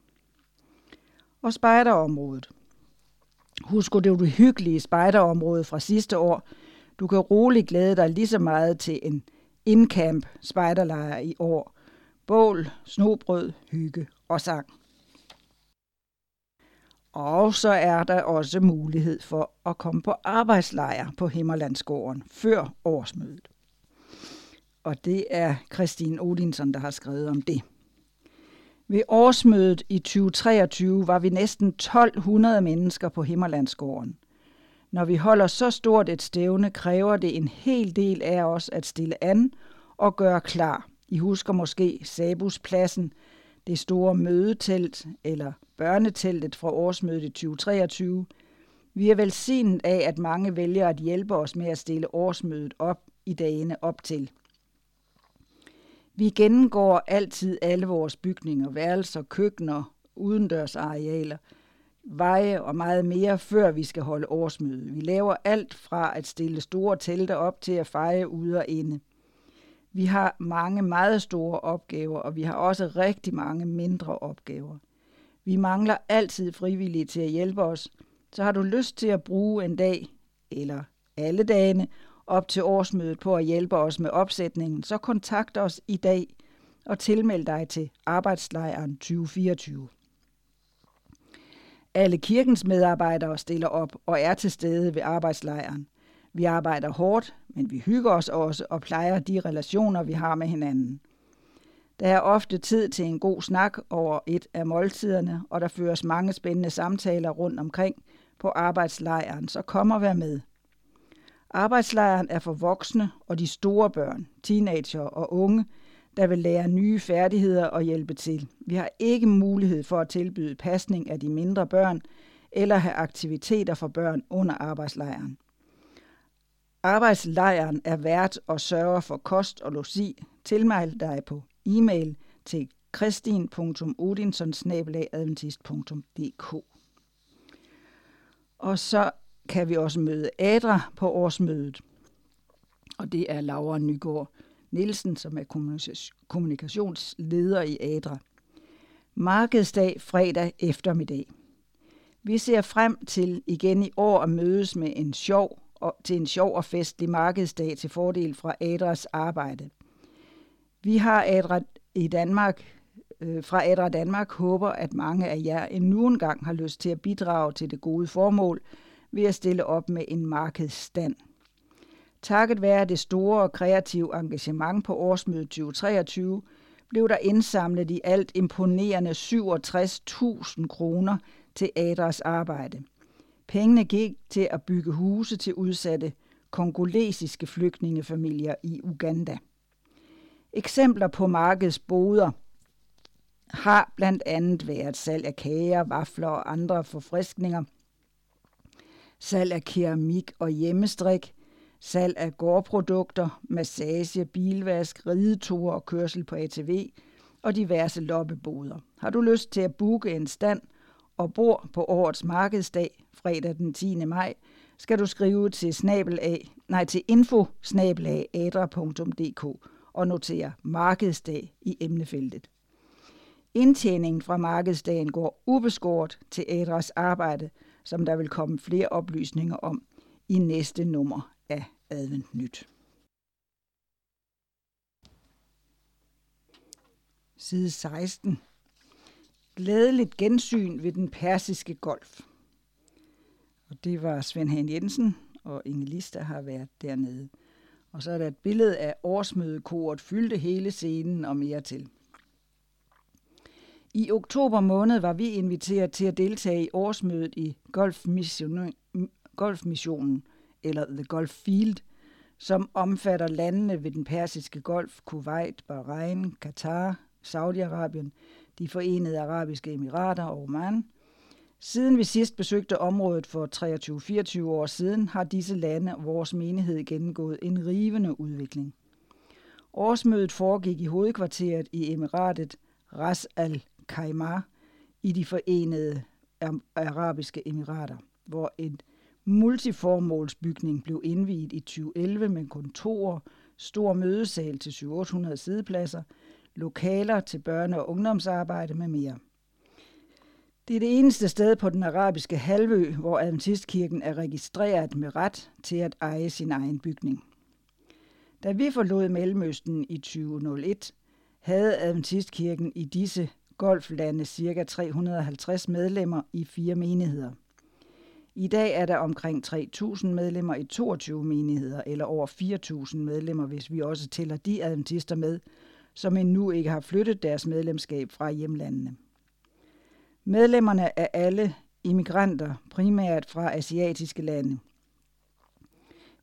Og spejderområdet. Husk du det hyggelige spejderområde fra sidste år. Du kan roligt glæde dig lige så meget til en Incamp spejderlejr i år. Bål, snobrød, hygge og sang. Og så er der også mulighed for at komme på arbejdslejr på Himmerlandsgården før årsmødet. Og det er Christine Odinson, der har skrevet om det. Ved årsmødet i 2023 var vi næsten 1200 mennesker på Himmerlandsgården. Når vi holder så stort et stævne, kræver det en hel del af os at stille an og gøre klar. I husker måske Sabuspladsen, det store mødetelt eller børneteltet fra årsmødet i 2023. Vi er velsignet af, at mange vælger at hjælpe os med at stille årsmødet op i dagene op til. Vi gennemgår altid alle vores bygninger, værelser, køkkener, udendørsarealer – veje og meget mere, før vi skal holde årsmøde. Vi laver alt fra at stille store telte op til at feje ude og inde. Vi har mange meget store opgaver, og vi har også rigtig mange mindre opgaver. Vi mangler altid frivillige til at hjælpe os, så har du lyst til at bruge en dag, eller alle dagene, op til årsmødet på at hjælpe os med opsætningen, så kontakt os i dag og tilmeld dig til arbejdslejren 2024. Alle kirkens medarbejdere stiller op og er til stede ved arbejdslejren. Vi arbejder hårdt, men vi hygger os også og plejer de relationer, vi har med hinanden. Der er ofte tid til en god snak over et af måltiderne, og der føres mange spændende samtaler rundt omkring på arbejdslejren, så kom og vær med. Arbejdslejren er for voksne og de store børn, teenager og unge, der vil lære nye færdigheder og hjælpe til. Vi har ikke mulighed for at tilbyde pasning af de mindre børn eller have aktiviteter for børn under arbejdslejren. Arbejdslejren er vært og sørger for kost og logi. Tilmeld dig på e-mail til kristin.odinsonsnabelag.adventist.dk Og så kan vi også møde Adra på årsmødet. Og det er Laura Nygaard Nielsen, som er kommunikationsleder i ADRA. Markedsdag fredag eftermiddag. Vi ser frem til igen i år at mødes med en sjov og, til en sjov og festlig markedsdag til fordel fra ADRAs arbejde. Vi har ADRA i Danmark, øh, fra ADRA Danmark håber, at mange af jer endnu en gang har lyst til at bidrage til det gode formål ved at stille op med en markedsstand. Takket være det store og kreative engagement på årsmødet 2023, blev der indsamlet i alt imponerende 67.000 kroner til Adras arbejde. Pengene gik til at bygge huse til udsatte kongolesiske flygtningefamilier i Uganda. Eksempler på markedsboder har blandt andet været salg af kager, vafler og andre forfriskninger, salg af keramik og hjemmestrik, salg af gårdprodukter, massage, bilvask, rideture og kørsel på ATV og diverse loppeboder. Har du lyst til at booke en stand og bor på årets markedsdag, fredag den 10. maj, skal du skrive til snabel af, nej, til info og notere markedsdag i emnefeltet. Indtjeningen fra markedsdagen går ubeskåret til Adras arbejde, som der vil komme flere oplysninger om i næste nummer af Advent Nyt. Side 16. Glædeligt gensyn ved den persiske golf. Og det var Svend Hagen Jensen og Inge Lis, der har været dernede. Og så er der et billede af årsmødekoret, fyldte hele scenen og mere til. I oktober måned var vi inviteret til at deltage i årsmødet i Golfmissionen, Golfmissionen, eller The Golf Field, som omfatter landene ved den persiske golf, Kuwait, Bahrain, Katar, Saudi-Arabien, de forenede arabiske emirater og Oman. Siden vi sidst besøgte området for 23-24 år siden, har disse lande og vores menighed gennemgået en rivende udvikling. Årsmødet foregik i hovedkvarteret i emiratet Ras al Kaimar i de forenede arabiske emirater, hvor en multiformålsbygning blev indviet i 2011 med kontorer, stor mødesal til 700 sidepladser, lokaler til børne- og ungdomsarbejde med mere. Det er det eneste sted på den arabiske halvø, hvor Adventistkirken er registreret med ret til at eje sin egen bygning. Da vi forlod Mellemøsten i 2001, havde Adventistkirken i disse golflande ca. 350 medlemmer i fire menigheder. I dag er der omkring 3.000 medlemmer i 22 menigheder, eller over 4.000 medlemmer, hvis vi også tæller de adventister med, som endnu ikke har flyttet deres medlemskab fra hjemlandene. Medlemmerne er alle immigranter, primært fra asiatiske lande.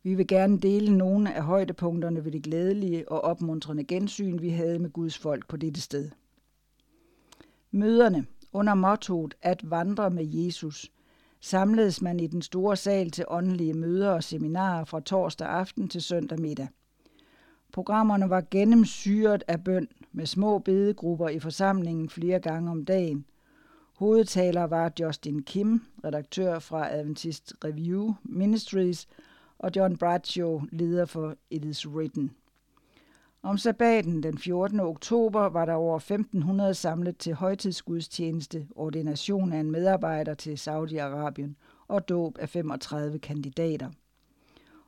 Vi vil gerne dele nogle af højdepunkterne ved det glædelige og opmuntrende gensyn, vi havde med Guds folk på dette sted. Møderne under mottoet at vandre med Jesus samledes man i den store sal til åndelige møder og seminarer fra torsdag aften til søndag middag. Programmerne var gennemsyret af bøn med små bedegrupper i forsamlingen flere gange om dagen. Hovedtaler var Justin Kim, redaktør fra Adventist Review Ministries, og John Bradshaw, leder for It Is Written. Om sabbaten den 14. oktober var der over 1500 samlet til højtidsgudstjeneste, ordination af en medarbejder til Saudi-Arabien og dåb af 35 kandidater.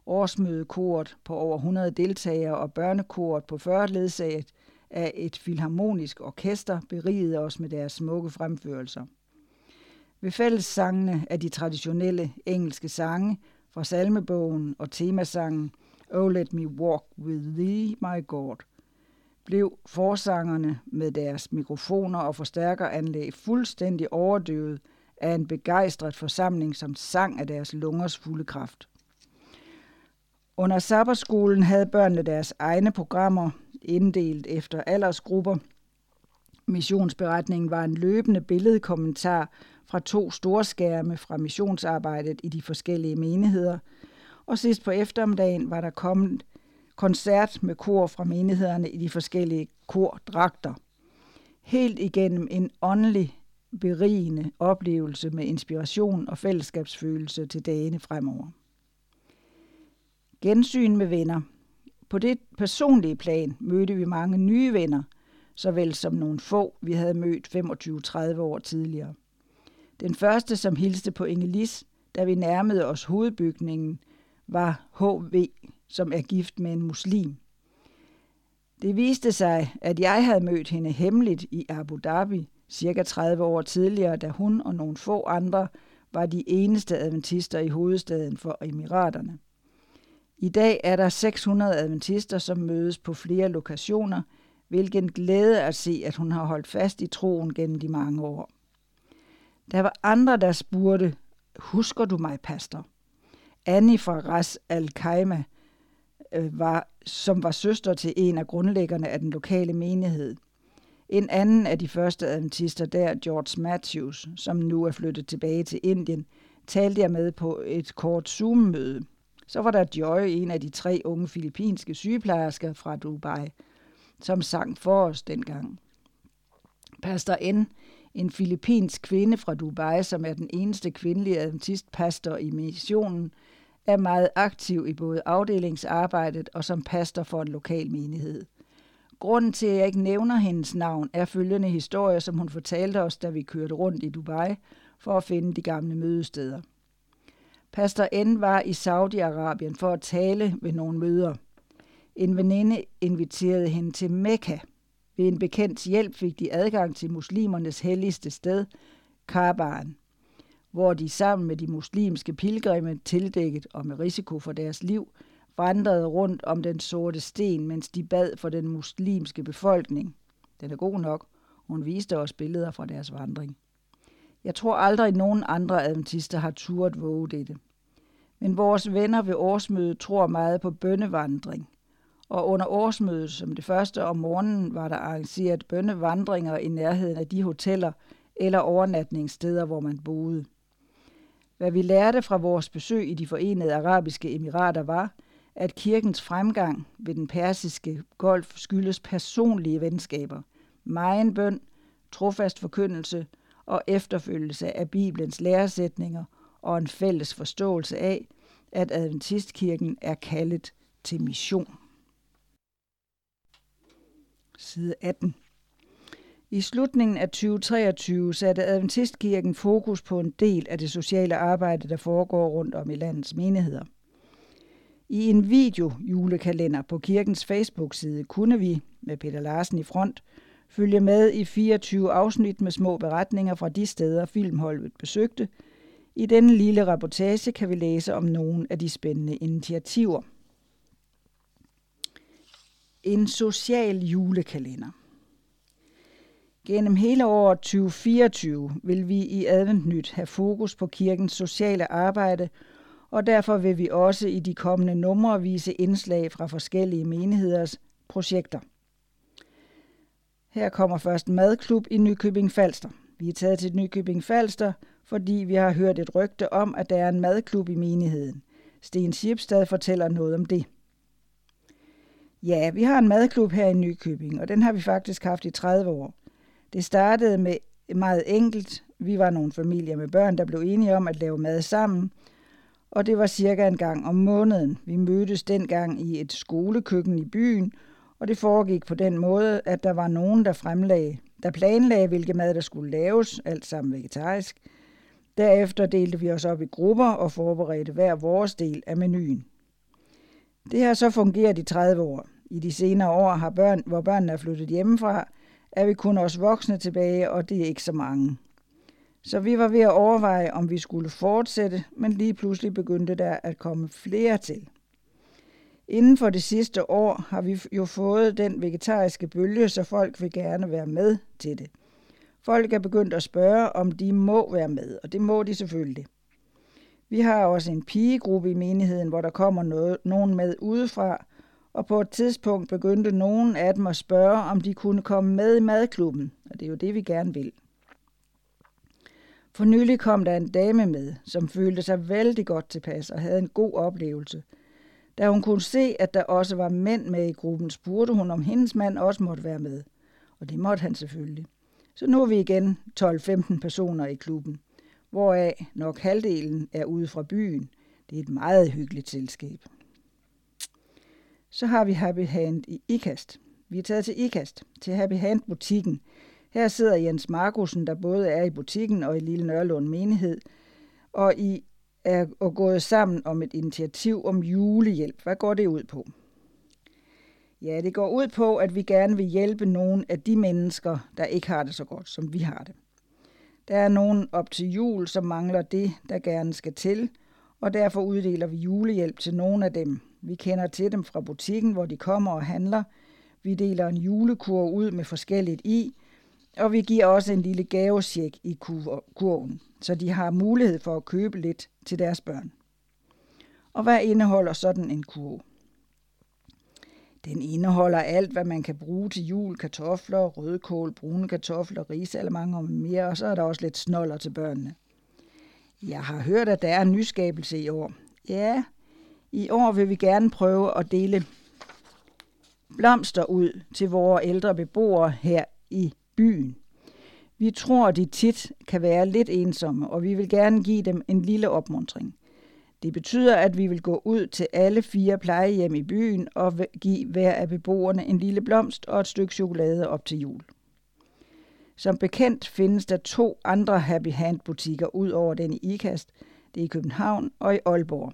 Årsmødekort på over 100 deltagere og børnekort på 40 ledsaget af et filharmonisk orkester berigede os med deres smukke fremførelser. Ved fællessangene af de traditionelle engelske sange fra salmebogen og temasangen – Oh Let Me Walk With Thee, My God, blev forsangerne med deres mikrofoner og forstærkeranlæg fuldstændig overdøvet af en begejstret forsamling, som sang af deres lungers fulde kraft. Under sabberskolen havde børnene deres egne programmer, inddelt efter aldersgrupper. Missionsberetningen var en løbende billedkommentar fra to storskærme fra missionsarbejdet i de forskellige menigheder – og sidst på eftermiddagen var der kommet koncert med kor fra menighederne i de forskellige kordragter. Helt igennem en åndelig, berigende oplevelse med inspiration og fællesskabsfølelse til dagene fremover. Gensyn med venner. På det personlige plan mødte vi mange nye venner, såvel som nogle få, vi havde mødt 25-30 år tidligere. Den første, som hilste på Ingelis, da vi nærmede os hovedbygningen, var HV, som er gift med en muslim. Det viste sig, at jeg havde mødt hende hemmeligt i Abu Dhabi cirka 30 år tidligere, da hun og nogle få andre var de eneste adventister i hovedstaden for Emiraterne. I dag er der 600 adventister, som mødes på flere lokationer, hvilken glæde at se, at hun har holdt fast i troen gennem de mange år. Der var andre, der spurgte, husker du mig, pastor? Annie fra Ras Al Khaimah, øh, var, som var søster til en af grundlæggerne af den lokale menighed. En anden af de første adventister der, George Matthews, som nu er flyttet tilbage til Indien, talte jeg med på et kort Zoom-møde. Så var der Joy, en af de tre unge filippinske sygeplejersker fra Dubai, som sang for os dengang. Pastor N., en filippinsk kvinde fra Dubai, som er den eneste kvindelige adventistpastor i missionen, er meget aktiv i både afdelingsarbejdet og som pastor for en lokal menighed. Grunden til, at jeg ikke nævner hendes navn, er følgende historie, som hun fortalte os, da vi kørte rundt i Dubai for at finde de gamle mødesteder. Pastor N. var i Saudi-Arabien for at tale ved nogle møder. En veninde inviterede hende til Mekka. Ved en bekendts hjælp fik de adgang til muslimernes helligste sted, Karbaren, hvor de sammen med de muslimske pilgrimme, tildækket og med risiko for deres liv, vandrede rundt om den sorte sten, mens de bad for den muslimske befolkning. Den er god nok. Hun viste os billeder fra deres vandring. Jeg tror aldrig, at nogen andre adventister har turet våge dette. Men vores venner ved årsmødet tror meget på bønnevandring. Og under årsmødet, som det første om morgenen, var der arrangeret bønnevandringer i nærheden af de hoteller eller overnatningssteder, hvor man boede. Hvad vi lærte fra vores besøg i de forenede arabiske emirater var, at kirkens fremgang ved den persiske golf skyldes personlige venskaber, megen bøn, trofast forkyndelse og efterfølgelse af Bibelens læresætninger og en fælles forståelse af, at Adventistkirken er kaldet til mission. Side 18. I slutningen af 2023 satte Adventistkirken fokus på en del af det sociale arbejde, der foregår rundt om i landets menigheder. I en video julekalender på kirkens Facebook-side kunne vi, med Peter Larsen i front, følge med i 24 afsnit med små beretninger fra de steder, filmholdet besøgte. I denne lille reportage kan vi læse om nogle af de spændende initiativer. En social julekalender. Gennem hele året 2024 vil vi i Adventnyt have fokus på kirkens sociale arbejde, og derfor vil vi også i de kommende numre vise indslag fra forskellige menigheders projekter. Her kommer først Madklub i Nykøbing Falster. Vi er taget til Nykøbing Falster, fordi vi har hørt et rygte om, at der er en madklub i menigheden. Sten Schipstad fortæller noget om det. Ja, vi har en madklub her i Nykøbing, og den har vi faktisk haft i 30 år. Det startede med meget enkelt. Vi var nogle familier med børn, der blev enige om at lave mad sammen, og det var cirka en gang om måneden. Vi mødtes dengang i et skolekøkken i byen, og det foregik på den måde, at der var nogen, der fremlagde, der planlagde, hvilke mad der skulle laves, alt sammen vegetarisk. Derefter delte vi os op i grupper og forberedte hver vores del af menuen. Det har så fungeret i 30 år. I de senere år har børn, hvor børnene er flyttet hjemmefra, er vi kun os voksne tilbage, og det er ikke så mange. Så vi var ved at overveje, om vi skulle fortsætte, men lige pludselig begyndte der at komme flere til. Inden for det sidste år har vi jo fået den vegetariske bølge, så folk vil gerne være med til det. Folk er begyndt at spørge, om de må være med, og det må de selvfølgelig. Vi har også en pigegruppe i menigheden, hvor der kommer noget, nogen med udefra, og på et tidspunkt begyndte nogen af dem at spørge, om de kunne komme med i madklubben, og det er jo det, vi gerne vil. For nylig kom der en dame med, som følte sig vældig godt tilpas og havde en god oplevelse. Da hun kunne se, at der også var mænd med i gruppen, spurgte hun, om hendes mand også måtte være med. Og det måtte han selvfølgelig. Så nu er vi igen 12-15 personer i klubben, hvoraf nok halvdelen er ude fra byen. Det er et meget hyggeligt selskab. Så har vi Happy Hand i IKAST. Vi er taget til IKAST, til Happy Hand butikken. Her sidder Jens Markusen, der både er i butikken og i Lille Nørlund menighed, og I er og gået sammen om et initiativ om julehjælp. Hvad går det ud på? Ja, det går ud på, at vi gerne vil hjælpe nogle af de mennesker, der ikke har det så godt, som vi har det. Der er nogen op til jul, som mangler det, der gerne skal til, og derfor uddeler vi julehjælp til nogle af dem. Vi kender til dem fra butikken, hvor de kommer og handler. Vi deler en julekur ud med forskelligt i, og vi giver også en lille gavesjek i kurven, så de har mulighed for at købe lidt til deres børn. Og hvad indeholder sådan en kurv? Den indeholder alt, hvad man kan bruge til jul, kartofler, rødkål, brune kartofler, risalemang og mere, og så er der også lidt snoller til børnene. Jeg har hørt, at der er en nyskabelse i år. Ja, i år vil vi gerne prøve at dele blomster ud til vores ældre beboere her i byen. Vi tror, de tit kan være lidt ensomme, og vi vil gerne give dem en lille opmuntring. Det betyder, at vi vil gå ud til alle fire plejehjem i byen og give hver af beboerne en lille blomst og et stykke chokolade op til jul. Som bekendt findes der to andre Happy Hand butikker ud over den i IKAST. Det er i København og i Aalborg.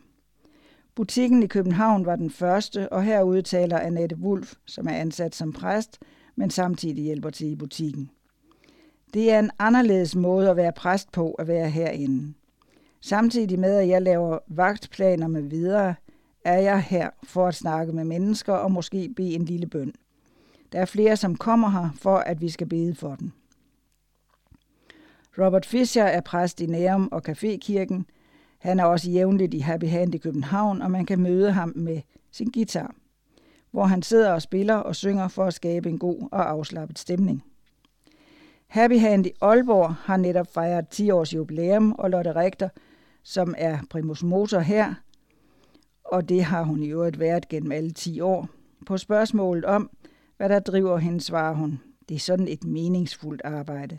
Butikken i København var den første, og her udtaler Annette Wulf, som er ansat som præst, men samtidig hjælper til i butikken. Det er en anderledes måde at være præst på at være herinde. Samtidig med, at jeg laver vagtplaner med videre, er jeg her for at snakke med mennesker og måske bede en lille bøn. Der er flere, som kommer her for, at vi skal bede for den. Robert Fischer er præst i Nærum og Cafékirken. Han er også jævnligt i Happy Hand i København, og man kan møde ham med sin guitar, hvor han sidder og spiller og synger for at skabe en god og afslappet stemning. Happy Hand i Aalborg har netop fejret 10 års jubilæum, og Lotte Rigter, som er primus motor her, og det har hun i øvrigt været gennem alle 10 år. På spørgsmålet om, hvad der driver hende, svarer hun, det er sådan et meningsfuldt arbejde.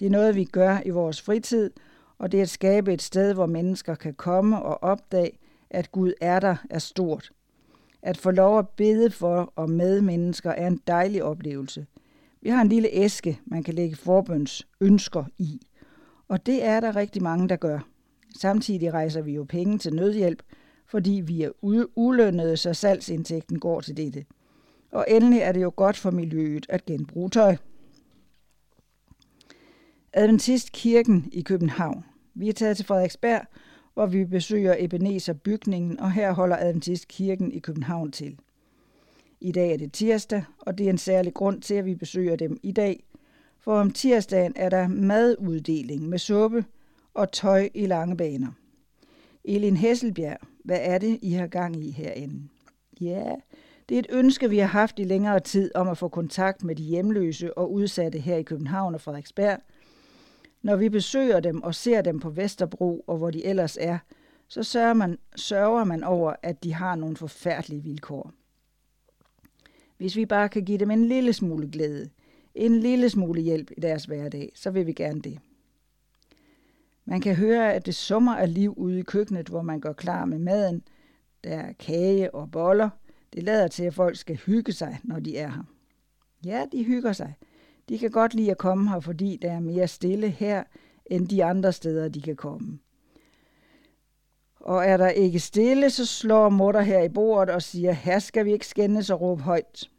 Det er noget, vi gør i vores fritid, og det at skabe et sted, hvor mennesker kan komme og opdage, at Gud er der, er stort. At få lov at bede for og med mennesker er en dejlig oplevelse. Vi har en lille æske, man kan lægge forbøns ønsker i. Og det er der rigtig mange, der gør. Samtidig rejser vi jo penge til nødhjælp, fordi vi er ulønnede, så salgsindtægten går til dette. Og endelig er det jo godt for miljøet at genbruge tøj. Adventistkirken i København. Vi er taget til Frederiksberg, hvor vi besøger Ebenezer bygningen, og her holder Adventistkirken i København til. I dag er det tirsdag, og det er en særlig grund til, at vi besøger dem i dag. For om tirsdagen er der maduddeling med suppe og tøj i lange baner. Elin Hesselbjerg, hvad er det, I har gang i herinde? Ja, det er et ønske, vi har haft i længere tid om at få kontakt med de hjemløse og udsatte her i København og Frederiksberg. Når vi besøger dem og ser dem på Vesterbro og hvor de ellers er, så sørger man, sørger man over, at de har nogle forfærdelige vilkår. Hvis vi bare kan give dem en lille smule glæde, en lille smule hjælp i deres hverdag, så vil vi gerne det. Man kan høre, at det summer af liv ude i køkkenet, hvor man går klar med maden. Der er kage og boller. Det lader til, at folk skal hygge sig, når de er her. Ja, de hygger sig. De kan godt lide at komme her, fordi der er mere stille her, end de andre steder, de kan komme. Og er der ikke stille, så slår mutter her i bordet og siger, her skal vi ikke skændes og råbe højt.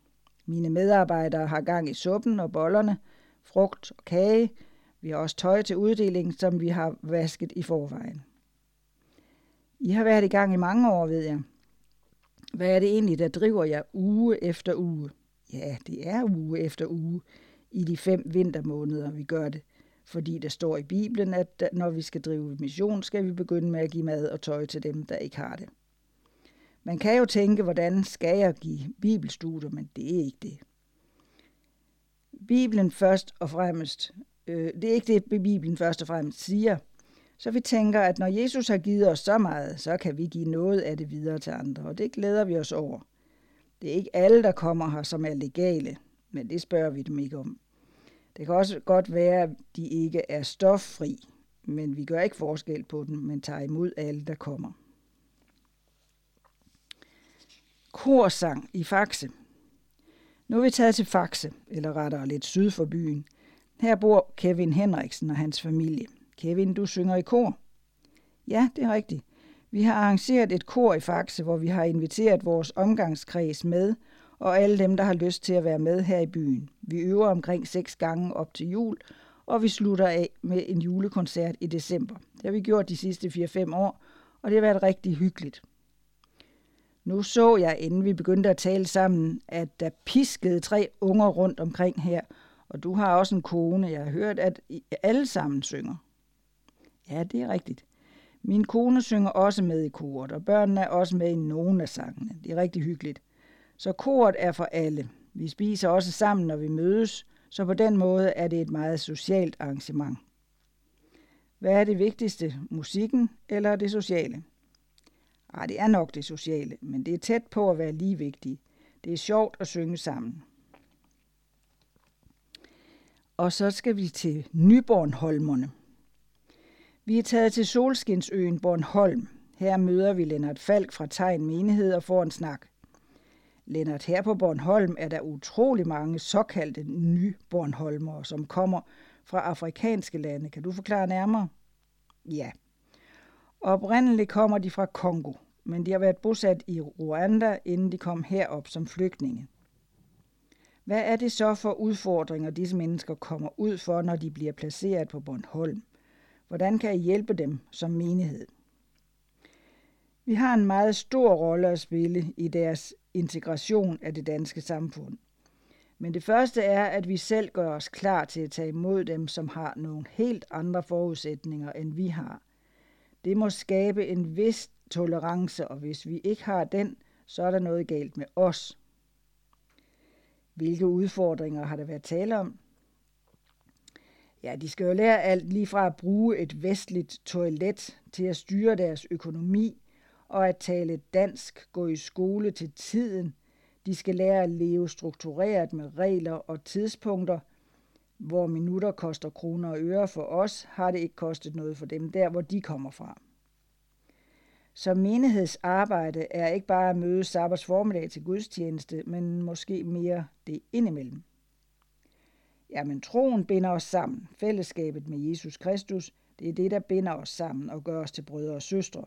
Mine medarbejdere har gang i suppen og bollerne, frugt og kage. Vi har også tøj til uddeling, som vi har vasket i forvejen. I har været i gang i mange år, ved jeg. Hvad er det egentlig, der driver jer uge efter uge? Ja, det er uge efter uge i de fem vintermåneder, vi gør det fordi der står i Bibelen, at når vi skal drive mission, skal vi begynde med at give mad og tøj til dem, der ikke har det. Man kan jo tænke, hvordan skal jeg give bibelstudier, men det er ikke det. Bibelen først og fremmest, øh, det er ikke det, Bibelen først og fremmest siger. Så vi tænker, at når Jesus har givet os så meget, så kan vi give noget af det videre til andre, og det glæder vi os over. Det er ikke alle, der kommer her, som er legale, men det spørger vi dem ikke om. Det kan også godt være, at de ikke er stoffri, men vi gør ikke forskel på dem, men tager imod alle, der kommer. Korsang i Faxe. Nu er vi taget til Faxe, eller rettere lidt syd for byen. Her bor Kevin Henriksen og hans familie. Kevin, du synger i kor. Ja, det er rigtigt. Vi har arrangeret et kor i Faxe, hvor vi har inviteret vores omgangskreds med, og alle dem, der har lyst til at være med her i byen. Vi øver omkring seks gange op til jul, og vi slutter af med en julekoncert i december. Det har vi gjort de sidste 4-5 år, og det har været rigtig hyggeligt. Nu så jeg, inden vi begyndte at tale sammen, at der piskede tre unger rundt omkring her, og du har også en kone. Jeg har hørt, at I alle sammen synger. Ja, det er rigtigt. Min kone synger også med i koret, og børnene er også med i nogle af sangene. Det er rigtig hyggeligt. Så koret er for alle. Vi spiser også sammen, når vi mødes, så på den måde er det et meget socialt arrangement. Hvad er det vigtigste, musikken eller det sociale? Ah, det er nok det sociale, men det er tæt på at være lige vigtigt. Det er sjovt at synge sammen. Og så skal vi til Nybornholmerne. Vi er taget til Solskinsøen Bornholm. Her møder vi Lennart Falk fra Tegn Menighed og får en snak. Lennart, her på Bornholm er der utrolig mange såkaldte nybornholmere, som kommer fra afrikanske lande. Kan du forklare nærmere? Ja. Oprindeligt kommer de fra Kongo, men de har været bosat i Rwanda, inden de kom herop som flygtninge. Hvad er det så for udfordringer, disse mennesker kommer ud for, når de bliver placeret på Bornholm? Hvordan kan I hjælpe dem som menighed? Vi har en meget stor rolle at spille i deres integration af det danske samfund. Men det første er, at vi selv gør os klar til at tage imod dem, som har nogle helt andre forudsætninger, end vi har. Det må skabe en vis tolerance, og hvis vi ikke har den, så er der noget galt med os. Hvilke udfordringer har der været tale om? Ja, de skal jo lære alt lige fra at bruge et vestligt toilet til at styre deres økonomi, og at tale dansk, gå i skole til tiden. De skal lære at leve struktureret med regler og tidspunkter. Hvor minutter koster kroner og øre for os, har det ikke kostet noget for dem der, hvor de kommer fra. Så menighedsarbejde er ikke bare at møde sabbats formiddag til gudstjeneste, men måske mere det indimellem. Jamen, troen binder os sammen. Fællesskabet med Jesus Kristus, det er det, der binder os sammen og gør os til brødre og søstre.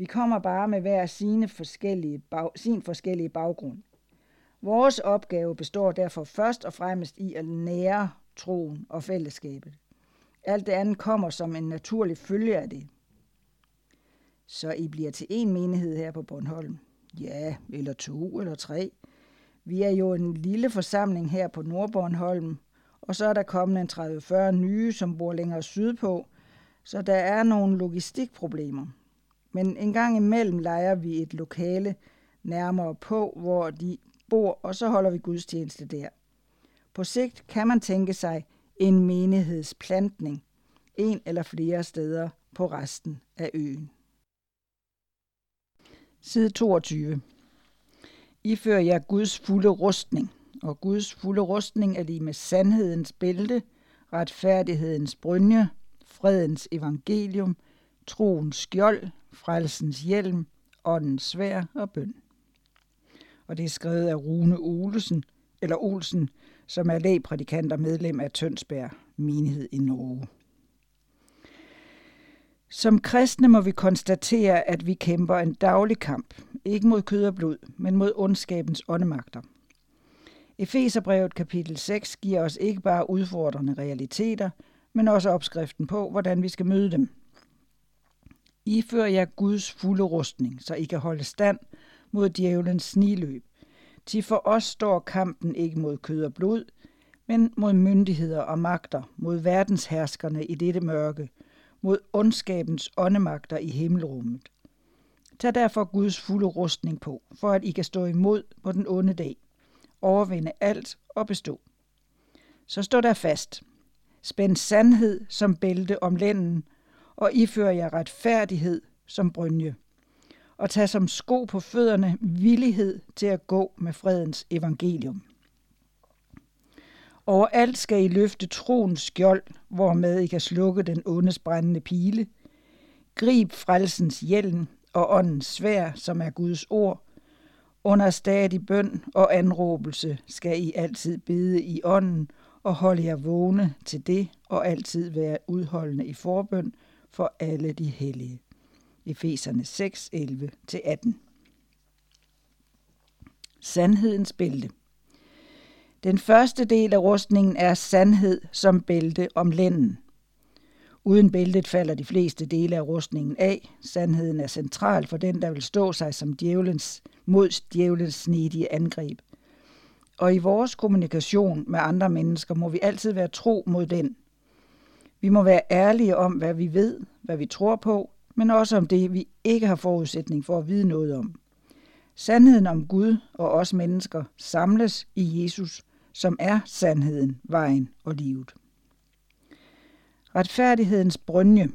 Vi kommer bare med hver sine forskellige bag, sin forskellige baggrund. Vores opgave består derfor først og fremmest i at nære troen og fællesskabet. Alt det andet kommer som en naturlig følge af det. Så I bliver til en menighed her på Bornholm. Ja, eller to eller tre. Vi er jo en lille forsamling her på Nordbornholm, og så er der kommet en 30-40 nye, som bor længere sydpå, så der er nogle logistikproblemer. Men en gang imellem leger vi et lokale nærmere på, hvor de bor, og så holder vi gudstjeneste der. På sigt kan man tænke sig en menighedsplantning, en eller flere steder på resten af øen. Side 22. Ifører jeg Guds fulde rustning, og Guds fulde rustning er lige med sandhedens bælte, retfærdighedens brynje, fredens evangelium, troens skjold, frelsens hjelm, åndens svær og bøn. Og det er skrevet af Rune Olsen, eller Olsen, som er lægprædikant og medlem af Tønsberg menighed i Norge. Som kristne må vi konstatere, at vi kæmper en daglig kamp, ikke mod kød og blod, men mod ondskabens åndemagter. Efeserbrevet kapitel 6 giver os ikke bare udfordrende realiteter, men også opskriften på, hvordan vi skal møde dem. Ifører jeg Guds fulde rustning, så I kan holde stand mod djævelens sniløb. Til for os står kampen ikke mod kød og blod, men mod myndigheder og magter, mod verdensherskerne i dette mørke, mod ondskabens åndemagter i himmelrummet. Tag derfor Guds fulde rustning på, for at I kan stå imod på den onde dag, overvinde alt og bestå. Så stå der fast. Spænd sandhed som bælte om lænden, og ifører jer retfærdighed som brynje. Og tag som sko på fødderne villighed til at gå med fredens evangelium. Overalt skal I løfte troens skjold, hvormed I kan slukke den ondes brændende pile. Grib frelsens hjelm og åndens svær, som er Guds ord. Under stadig bøn og anråbelse skal I altid bede i ånden og holde jer vågne til det og altid være udholdende i forbøn for alle de hellige. Efeserne 6, 11-18 Sandhedens bælte den første del af rustningen er sandhed som bælte om lænden. Uden bæltet falder de fleste dele af rustningen af. Sandheden er central for den, der vil stå sig som djævelens, mod djævelens snedige angreb. Og i vores kommunikation med andre mennesker må vi altid være tro mod den. Vi må være ærlige om, hvad vi ved, hvad vi tror på, men også om det, vi ikke har forudsætning for at vide noget om. Sandheden om Gud og os mennesker samles i Jesus som er sandheden, vejen og livet. Retfærdighedens brønje.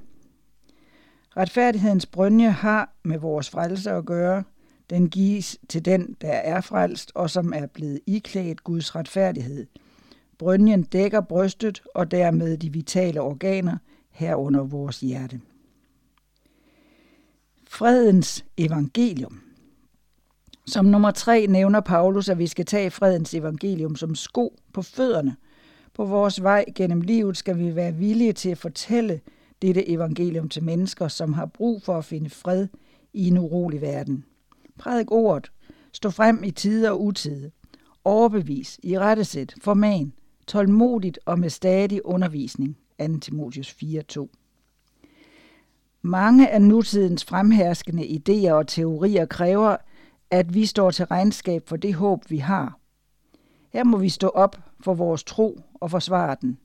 Retfærdighedens brønje har med vores frelse at gøre. Den gives til den, der er frelst og som er blevet iklædt Guds retfærdighed. Brynjen dækker brystet og dermed de vitale organer herunder vores hjerte. Fredens evangelium. Som nummer tre nævner Paulus, at vi skal tage fredens evangelium som sko på fødderne. På vores vej gennem livet skal vi være villige til at fortælle dette evangelium til mennesker, som har brug for at finde fred i en urolig verden. Prædik ordet. Stå frem i tide og utide. Overbevis, i rettesæt, forman, tålmodigt og med stadig undervisning. 2. Timotius 4.2 Mange af nutidens fremherskende idéer og teorier kræver, at vi står til regnskab for det håb, vi har. Her må vi stå op for vores tro og forsvare den.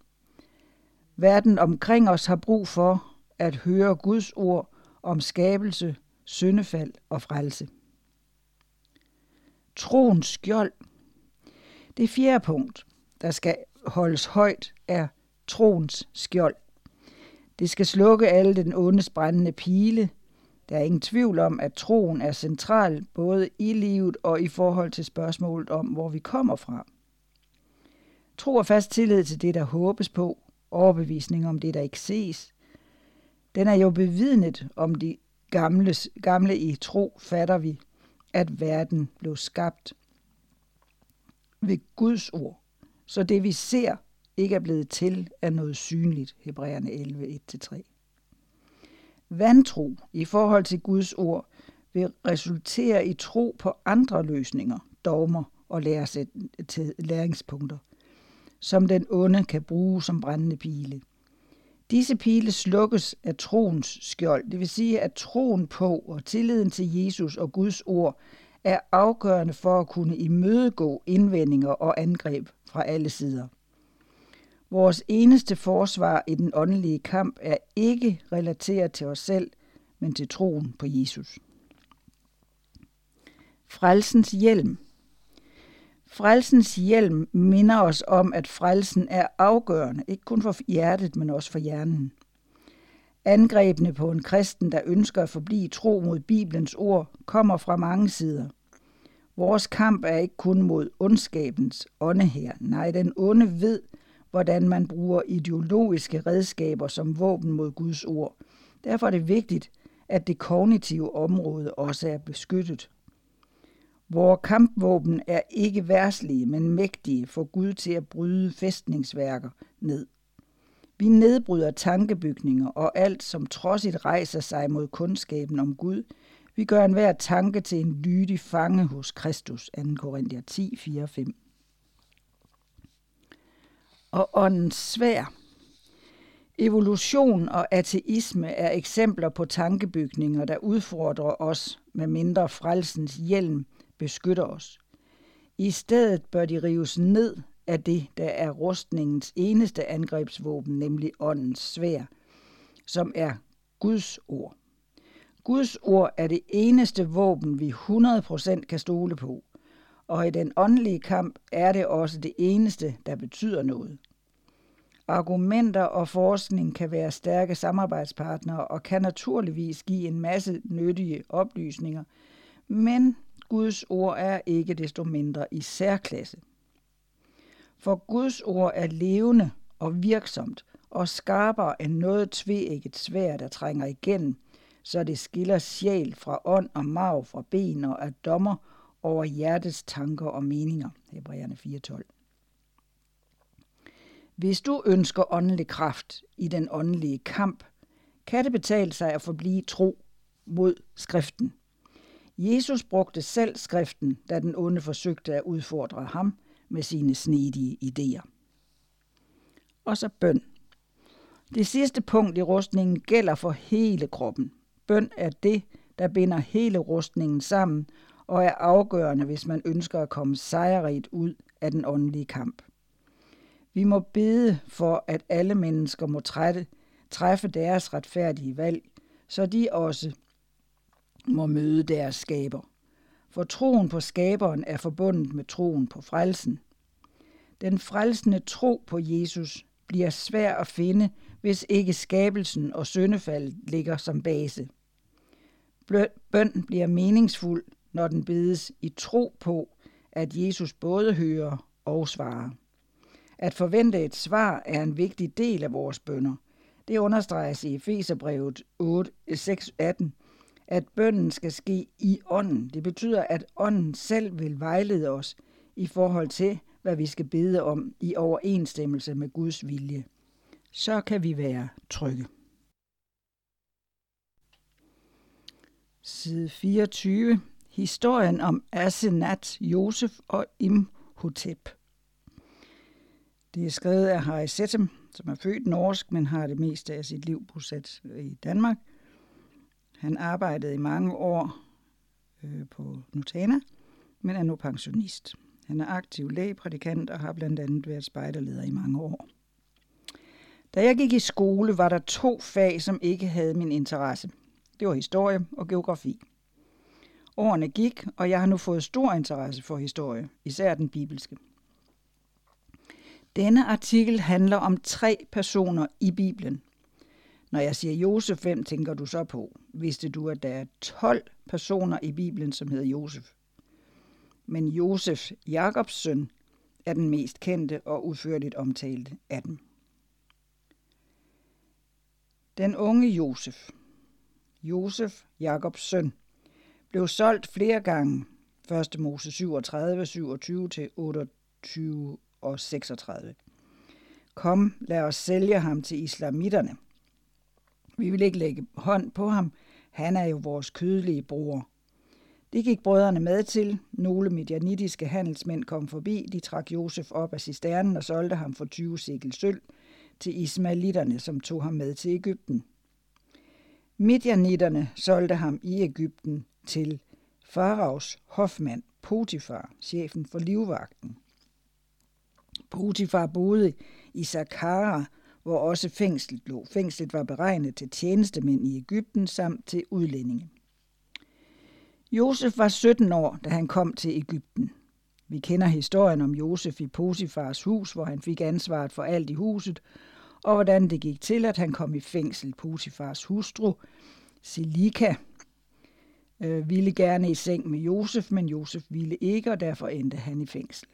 Verden omkring os har brug for at høre Guds ord om skabelse, syndefald og frelse. Troens skjold. Det fjerde punkt, der skal holdes højt, er troens skjold. Det skal slukke alle den ondes brændende pile. Der er ingen tvivl om, at troen er central både i livet og i forhold til spørgsmålet om, hvor vi kommer fra. Tro og fast tillid til det, der håbes på, overbevisning om det, der ikke ses. Den er jo bevidnet om de gamle, gamle i tro, fatter vi, at verden blev skabt ved Guds ord. Så det vi ser, ikke er blevet til af noget synligt, Hebræerne 11, 1-3. Vantro i forhold til Guds ord vil resultere i tro på andre løsninger, dogmer og læringspunkter, som den onde kan bruge som brændende pile. Disse pile slukkes af troens skjold, det vil sige, at troen på og tilliden til Jesus og Guds ord er afgørende for at kunne imødegå indvendinger og angreb fra alle sider. Vores eneste forsvar i den åndelige kamp er ikke relateret til os selv, men til troen på Jesus. Frelsens hjelm. Frelsens hjelm minder os om, at frelsen er afgørende, ikke kun for hjertet, men også for hjernen. Angrebene på en kristen, der ønsker at forblive tro mod Bibelens ord, kommer fra mange sider. Vores kamp er ikke kun mod ondskabens ånde her. Nej, den onde ved, hvordan man bruger ideologiske redskaber som våben mod Guds ord. Derfor er det vigtigt, at det kognitive område også er beskyttet. Vores kampvåben er ikke værslige, men mægtige for Gud til at bryde fæstningsværker ned. Vi nedbryder tankebygninger og alt, som trodsigt rejser sig mod kundskaben om Gud. Vi gør enhver tanke til en lydig fange hos Kristus, 2. Korinther 10, 4, 5 og åndens svær. Evolution og ateisme er eksempler på tankebygninger, der udfordrer os, med mindre frelsens hjelm beskytter os. I stedet bør de rives ned af det, der er rustningens eneste angrebsvåben, nemlig åndens svær, som er Guds ord. Guds ord er det eneste våben, vi 100% kan stole på og i den åndelige kamp er det også det eneste, der betyder noget. Argumenter og forskning kan være stærke samarbejdspartnere og kan naturligvis give en masse nyttige oplysninger, men Guds ord er ikke desto mindre i særklasse. For Guds ord er levende og virksomt og skarpere end noget tveægget svær, der trænger igennem, så det skiller sjæl fra ånd og marv fra ben og er dommer over hjertets tanker og meninger. Hebræerne 4.12. Hvis du ønsker åndelig kraft i den åndelige kamp, kan det betale sig at forblive tro mod skriften. Jesus brugte selv skriften, da den onde forsøgte at udfordre ham med sine snedige idéer. Og så bøn. Det sidste punkt i rustningen gælder for hele kroppen. Bøn er det, der binder hele rustningen sammen og er afgørende, hvis man ønsker at komme sejrigt ud af den åndelige kamp. Vi må bede for, at alle mennesker må trætte, træffe deres retfærdige valg, så de også må møde deres skaber. For troen på skaberen er forbundet med troen på frelsen. Den frelsende tro på Jesus bliver svær at finde, hvis ikke skabelsen og syndefald ligger som base. Bøn bliver meningsfuld, når den bedes i tro på, at Jesus både hører og svarer. At forvente et svar er en vigtig del af vores bønder. Det understreges i Efeserbrevet 6:18, at bønden skal ske i ånden. Det betyder, at ånden selv vil vejlede os i forhold til, hvad vi skal bede om i overensstemmelse med Guds vilje. Så kan vi være trygge. Side 24. Historien om Asenat, Josef og Imhotep. Det er skrevet af Harry Settem, som er født norsk, men har det meste af sit liv bosat i Danmark. Han arbejdede i mange år øh, på Nutana, men er nu pensionist. Han er aktiv lægeprædikant og har blandt andet været spejderleder i mange år. Da jeg gik i skole, var der to fag, som ikke havde min interesse. Det var historie og geografi. Årene gik, og jeg har nu fået stor interesse for historie, især den bibelske. Denne artikel handler om tre personer i Bibelen. Når jeg siger Josef, hvem tænker du så på? Vidste du, at der er 12 personer i Bibelen, som hedder Josef? Men Josef, Jakobs søn, er den mest kendte og udførligt omtalte af dem. Den unge Josef, Josef, Jakobs søn, blev solgt flere gange, 1. Mose 37, 27 til 28 og 36. Kom, lad os sælge ham til islamitterne. Vi vil ikke lægge hånd på ham. Han er jo vores kødelige bror. Det gik brødrene med til. Nogle midjanitiske handelsmænd kom forbi. De trak Josef op af cisternen og solgte ham for 20 sikkel sølv til ismailitterne, som tog ham med til Ægypten. Midjanitterne solgte ham i Ægypten til Faraos hofmand Potifar, chefen for livvagten. Potifar boede i Sakara, hvor også fængslet lå. Fængslet var beregnet til tjenestemænd i Ægypten samt til udlændinge. Josef var 17 år, da han kom til Ægypten. Vi kender historien om Josef i Potifars hus, hvor han fik ansvaret for alt i huset, og hvordan det gik til, at han kom i fængsel. Potifars hustru, Silika, øh, ville gerne i seng med Josef, men Josef ville ikke, og derfor endte han i fængsel.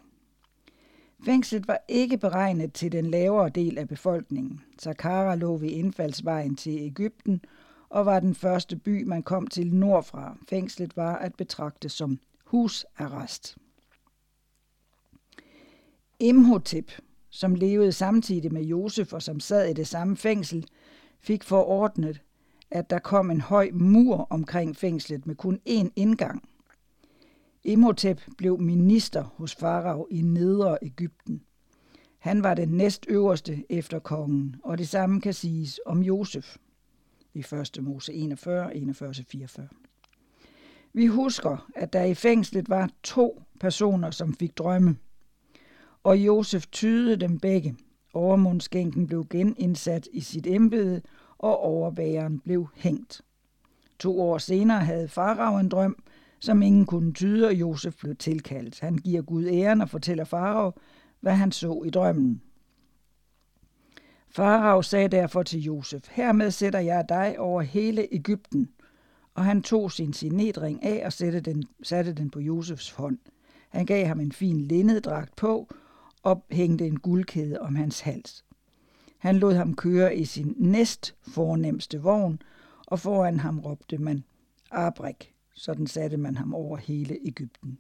Fængslet var ikke beregnet til den lavere del af befolkningen. Saqqara lå ved indfaldsvejen til Ægypten og var den første by, man kom til nordfra. Fængslet var at betragte som husarrest. Imhotep, som levede samtidig med Josef og som sad i det samme fængsel, fik forordnet, at der kom en høj mur omkring fængslet med kun én indgang – Imhotep blev minister hos farao i Nedre Ægypten. Han var den næstøverste efter kongen, og det samme kan siges om Josef i 1. Mose 41, 41-44. Vi husker, at der i fængslet var to personer, som fik drømme, og Josef tydede dem begge. Overmundskænken blev genindsat i sit embede, og overbæreren blev hængt. To år senere havde farao en drøm, som ingen kunne tyde, og Josef blev tilkaldt. Han giver Gud æren og fortæller farao, hvad han så i drømmen. Farao sagde derfor til Josef, hermed sætter jeg dig over hele Ægypten. Og han tog sin sinedring af og satte den, satte den på Josefs hånd. Han gav ham en fin linneddragt på ophængte en guldkæde om hans hals. Han lod ham køre i sin næst fornemmeste vogn, og foran ham råbte man, Abrik, sådan satte man ham over hele Ægypten.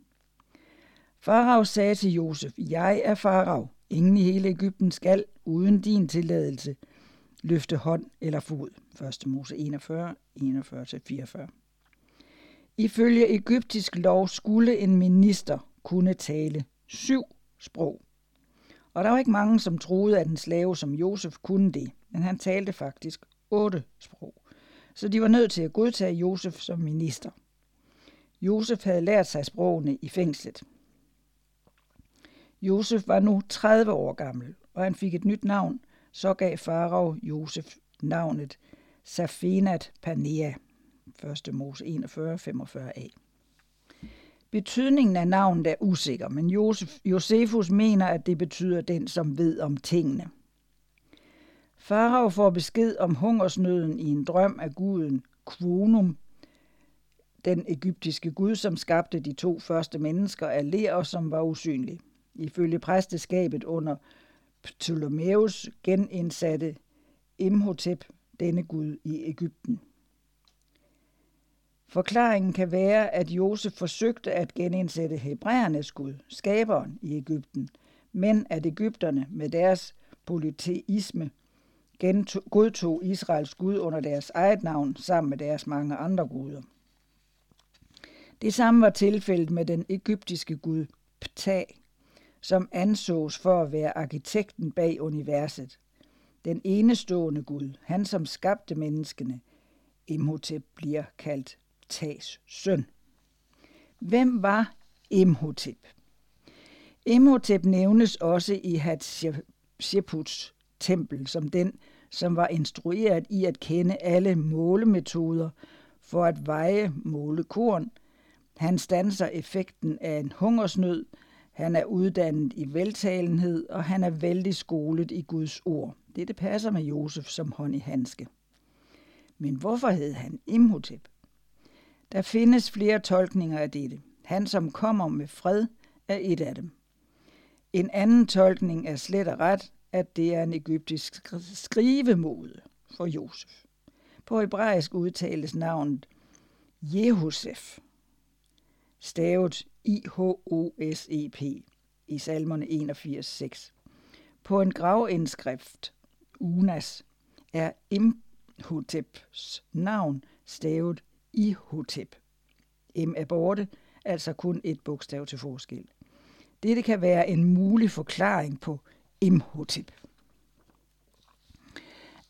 Farao sagde til Josef, jeg er farao. Ingen i hele Ægypten skal, uden din tilladelse, løfte hånd eller fod. 1. Mose 41, 41-44. Ifølge egyptisk lov skulle en minister kunne tale syv sprog. Og der var ikke mange, som troede, at en slave som Josef kunne det, men han talte faktisk otte sprog. Så de var nødt til at godtage Josef som minister. Josef havde lært sig sprogene i fængslet. Josef var nu 30 år gammel, og han fik et nyt navn. Så gav farao Josef navnet Safinat Panea, 1. Mose 41, 45a. Betydningen af navnet er usikker, men Josef, Josefus mener, at det betyder den, som ved om tingene. Farao får besked om hungersnøden i en drøm af guden Kvonum, den egyptiske gud, som skabte de to første mennesker af ler og som var usynlig. Ifølge præsteskabet under Ptolemæus genindsatte Imhotep denne gud i Ægypten. Forklaringen kan være, at Josef forsøgte at genindsætte hebræernes Gud, skaberen i Ægypten, men at Ægypterne med deres polyteisme godtog Israels Gud under deres eget navn sammen med deres mange andre guder. Det samme var tilfældet med den egyptiske gud Ptah, som ansås for at være arkitekten bag universet. Den enestående Gud, han som skabte menneskene, Imhotep bliver kaldt Ptahs søn. Hvem var Imhotep? Imhotep nævnes også i Hatsheputs tempel som den, som var instrueret i at kende alle målemetoder for at veje målekorn. Han stanser effekten af en hungersnød, han er uddannet i veltalenhed, og han er vældig skolet i Guds ord. Dette passer med Josef som hånd i handske. Men hvorfor hed han Imhotep? Der findes flere tolkninger af dette. Han, som kommer med fred, er et af dem. En anden tolkning er slet og ret, at det er en egyptisk skrivemode for Josef. På hebraisk udtales navnet Jehosef, stavet I-H-O-S-E-P i salmerne 81.6. På en gravindskrift, Unas, er Imhoteps navn stavet Ihotep. M er borte, altså kun et bogstav til forskel. Dette kan være en mulig forklaring på Imhotep.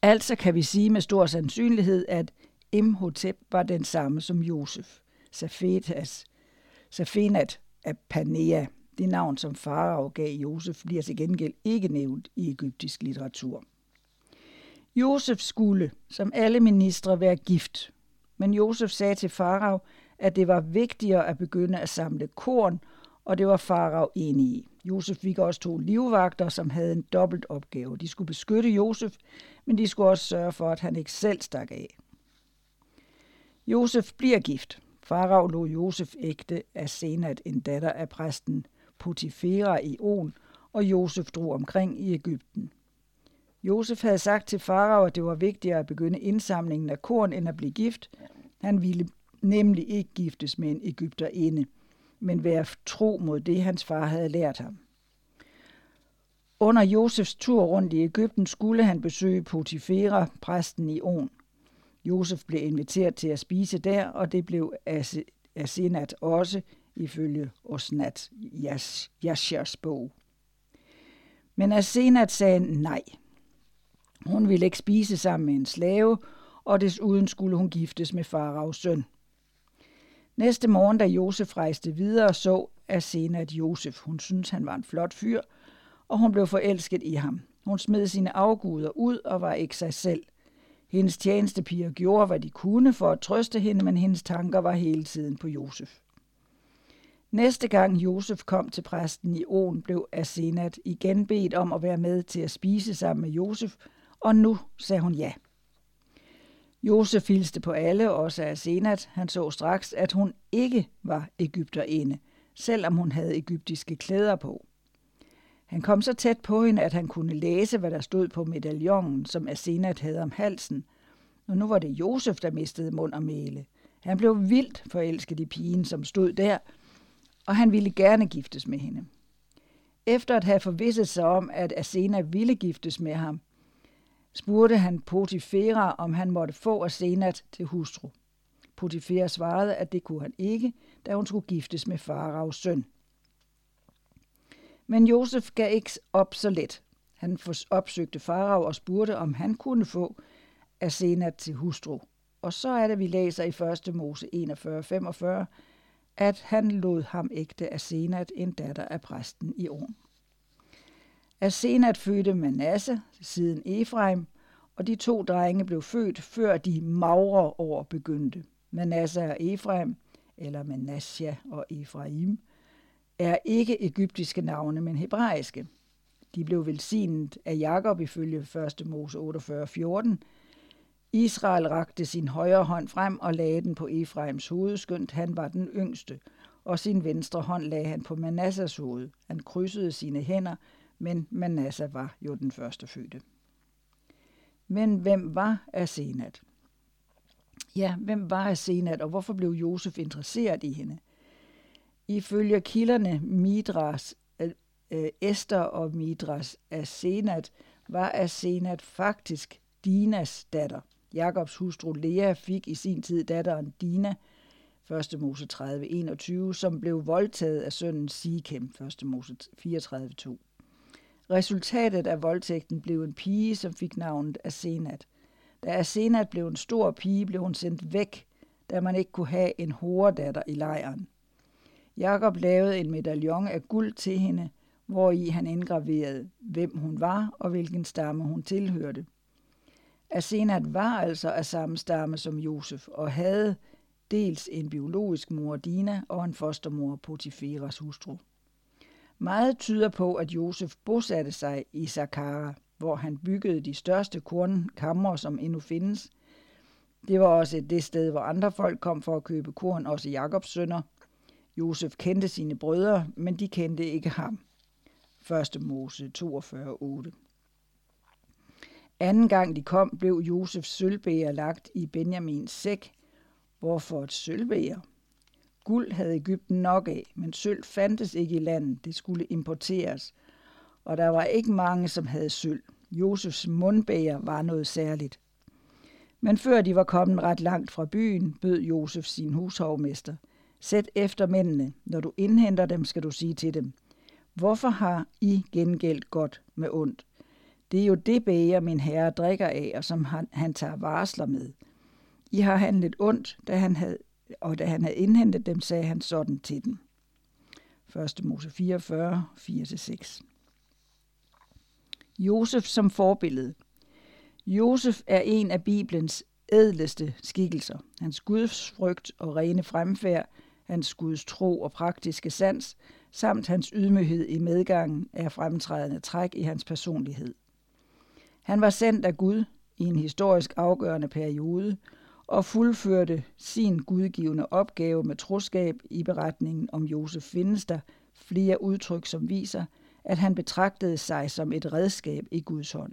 Altså kan vi sige med stor sandsynlighed, at Imhotep var den samme som Josef, Safetas, Safenat af Panea. Det navn, som farao gav Josef, bliver til gengæld ikke nævnt i egyptisk litteratur. Josef skulle, som alle ministre, være gift, men Josef sagde til farao, at det var vigtigere at begynde at samle korn, og det var farao enig i. Josef fik også to livvagter, som havde en dobbelt opgave. De skulle beskytte Josef, men de skulle også sørge for, at han ikke selv stak af. Josef bliver gift. Farao lå Josef ægte af Senat, en datter af præsten Potifera i On, og Josef drog omkring i Ægypten. Josef havde sagt til farao, at det var vigtigere at begynde indsamlingen af korn, end at blive gift. Han ville nemlig ikke giftes med en Ægypterinde men være tro mod det, hans far havde lært ham. Under Josefs tur rundt i Ægypten skulle han besøge Potifera, præsten i On. Josef blev inviteret til at spise der, og det blev Asenat også, ifølge Osnat Yashers bog. Men Asenat sagde nej. Hun ville ikke spise sammen med en slave, og desuden skulle hun giftes med faraos søn. Næste morgen, da Josef rejste videre, så Asenat Josef. Hun syntes, han var en flot fyr, og hun blev forelsket i ham. Hun smed sine afguder ud og var ikke sig selv. Hendes tjenestepiger gjorde, hvad de kunne for at trøste hende, men hendes tanker var hele tiden på Josef. Næste gang Josef kom til præsten i On, blev Asenat igen bedt om at være med til at spise sammen med Josef, og nu sagde hun ja. Josef hilste på alle, også af Senat. Han så straks, at hun ikke var Ægypterinde, selvom hun havde egyptiske klæder på. Han kom så tæt på hende, at han kunne læse, hvad der stod på medaljongen, som Asenat havde om halsen. Og nu var det Josef, der mistede mund og mæle. Han blev vildt forelsket i pigen, som stod der, og han ville gerne giftes med hende. Efter at have forvisset sig om, at Asena ville giftes med ham, spurgte han Potifera, om han måtte få Asenat til hustru. Potifera svarede, at det kunne han ikke, da hun skulle giftes med faraos søn. Men Josef gav ikke op så let. Han opsøgte farao og spurgte, om han kunne få Asenat til hustru. Og så er det, vi læser i 1. Mose 41:45, at han lod ham ægte Asenat, en datter af præsten i Orn. Asenat fødte Manasse, siden Efraim, og de to drenge blev født, før de magre år begyndte. Manasse og Efraim, eller Manasja og Efraim, er ikke egyptiske navne, men hebraiske. De blev velsignet af Jakob ifølge 1. Mose 48:14. Israel rakte sin højre hånd frem og lagde den på Efraims hoved, skønt han var den yngste, og sin venstre hånd lagde han på Manassas hoved. Han krydsede sine hænder, men Manasseh var jo den første fødte. Men hvem var Asenat? Ja, hvem var Asenat, og hvorfor blev Josef interesseret i hende? Ifølge kilderne Midras, øh, Esther og Midras Asenat, var Asenat faktisk Dinas datter. Jakobs hustru Lea fik i sin tid datteren Dina, 1. Mose 30, 21, som blev voldtaget af sønnen Sikem, 1. Mose 34, 2. Resultatet af voldtægten blev en pige, som fik navnet Asenat. Da Asenat blev en stor pige, blev hun sendt væk, da man ikke kunne have en horedatter i lejren. Jakob lavede en medaljon af guld til hende, hvor i han indgraverede, hvem hun var og hvilken stamme hun tilhørte. Asenat var altså af samme stamme som Josef og havde dels en biologisk mor Dina og en fostermor Potiferas hustru. Meget tyder på, at Josef bosatte sig i Sakara, hvor han byggede de største kornkammer, som endnu findes. Det var også det sted, hvor andre folk kom for at købe korn, også Jakobs sønner. Josef kendte sine brødre, men de kendte ikke ham. 1. Mose 42.8 Anden gang de kom, blev Josefs sølvbæger lagt i Benjamins sæk. Hvorfor et sølvbæger? Guld havde Ægypten nok af, men sølv fandtes ikke i landet. Det skulle importeres. Og der var ikke mange, som havde sølv. Josefs mundbæger var noget særligt. Men før de var kommet ret langt fra byen, bød Josef sin hushovmester. Sæt efter mændene. Når du indhenter dem, skal du sige til dem. Hvorfor har I gengældt godt med ondt? Det er jo det bæger, min herre drikker af, og som han, han tager varsler med. I har handlet ondt, da han havde, og da han havde indhentet dem, sagde han sådan til dem. 1. Mose 44, 4-6. Josef som forbillede. Josef er en af Bibelens ædleste skikkelser. Hans gudsfrygt og rene fremfærd, hans Guds tro og praktiske sans, samt hans ydmyghed i medgangen er fremtrædende træk i hans personlighed. Han var sendt af Gud i en historisk afgørende periode og fuldførte sin gudgivende opgave med troskab i beretningen om Josef findes der flere udtryk, som viser, at han betragtede sig som et redskab i Guds hånd.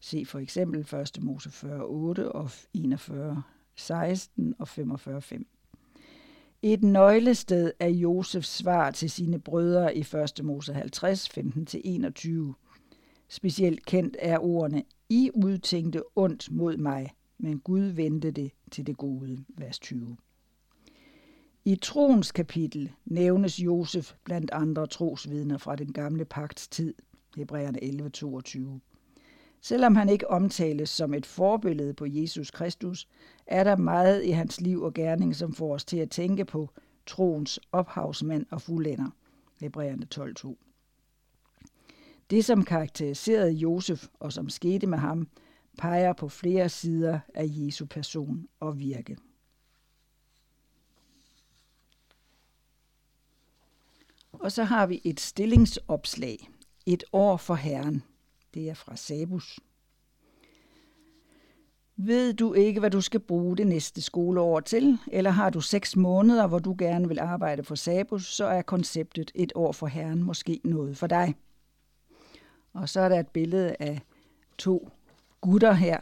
Se for eksempel 1. Mose 40, 8 og 41, 16 og 45, 5. Et nøglested er Josefs svar til sine brødre i 1. Mose 50, 15-21. Specielt kendt er ordene, I udtænkte ondt mod mig, men Gud vendte det til det gode, vers 20. I troens kapitel nævnes Josef blandt andre trosvidner fra den gamle pagts tid, Hebræerne 11:22. Selvom han ikke omtales som et forbillede på Jesus Kristus, er der meget i hans liv og gerning, som får os til at tænke på troens ophavsmand og fuldender. Hebræerne 12:2. Det, som karakteriserede Josef og som skete med ham, peger på flere sider af Jesu person og virke. Og så har vi et stillingsopslag. Et år for Herren. Det er fra Sabus. Ved du ikke, hvad du skal bruge det næste skoleår til, eller har du seks måneder, hvor du gerne vil arbejde for Sabus, så er konceptet et år for Herren måske noget for dig. Og så er der et billede af to gutter her.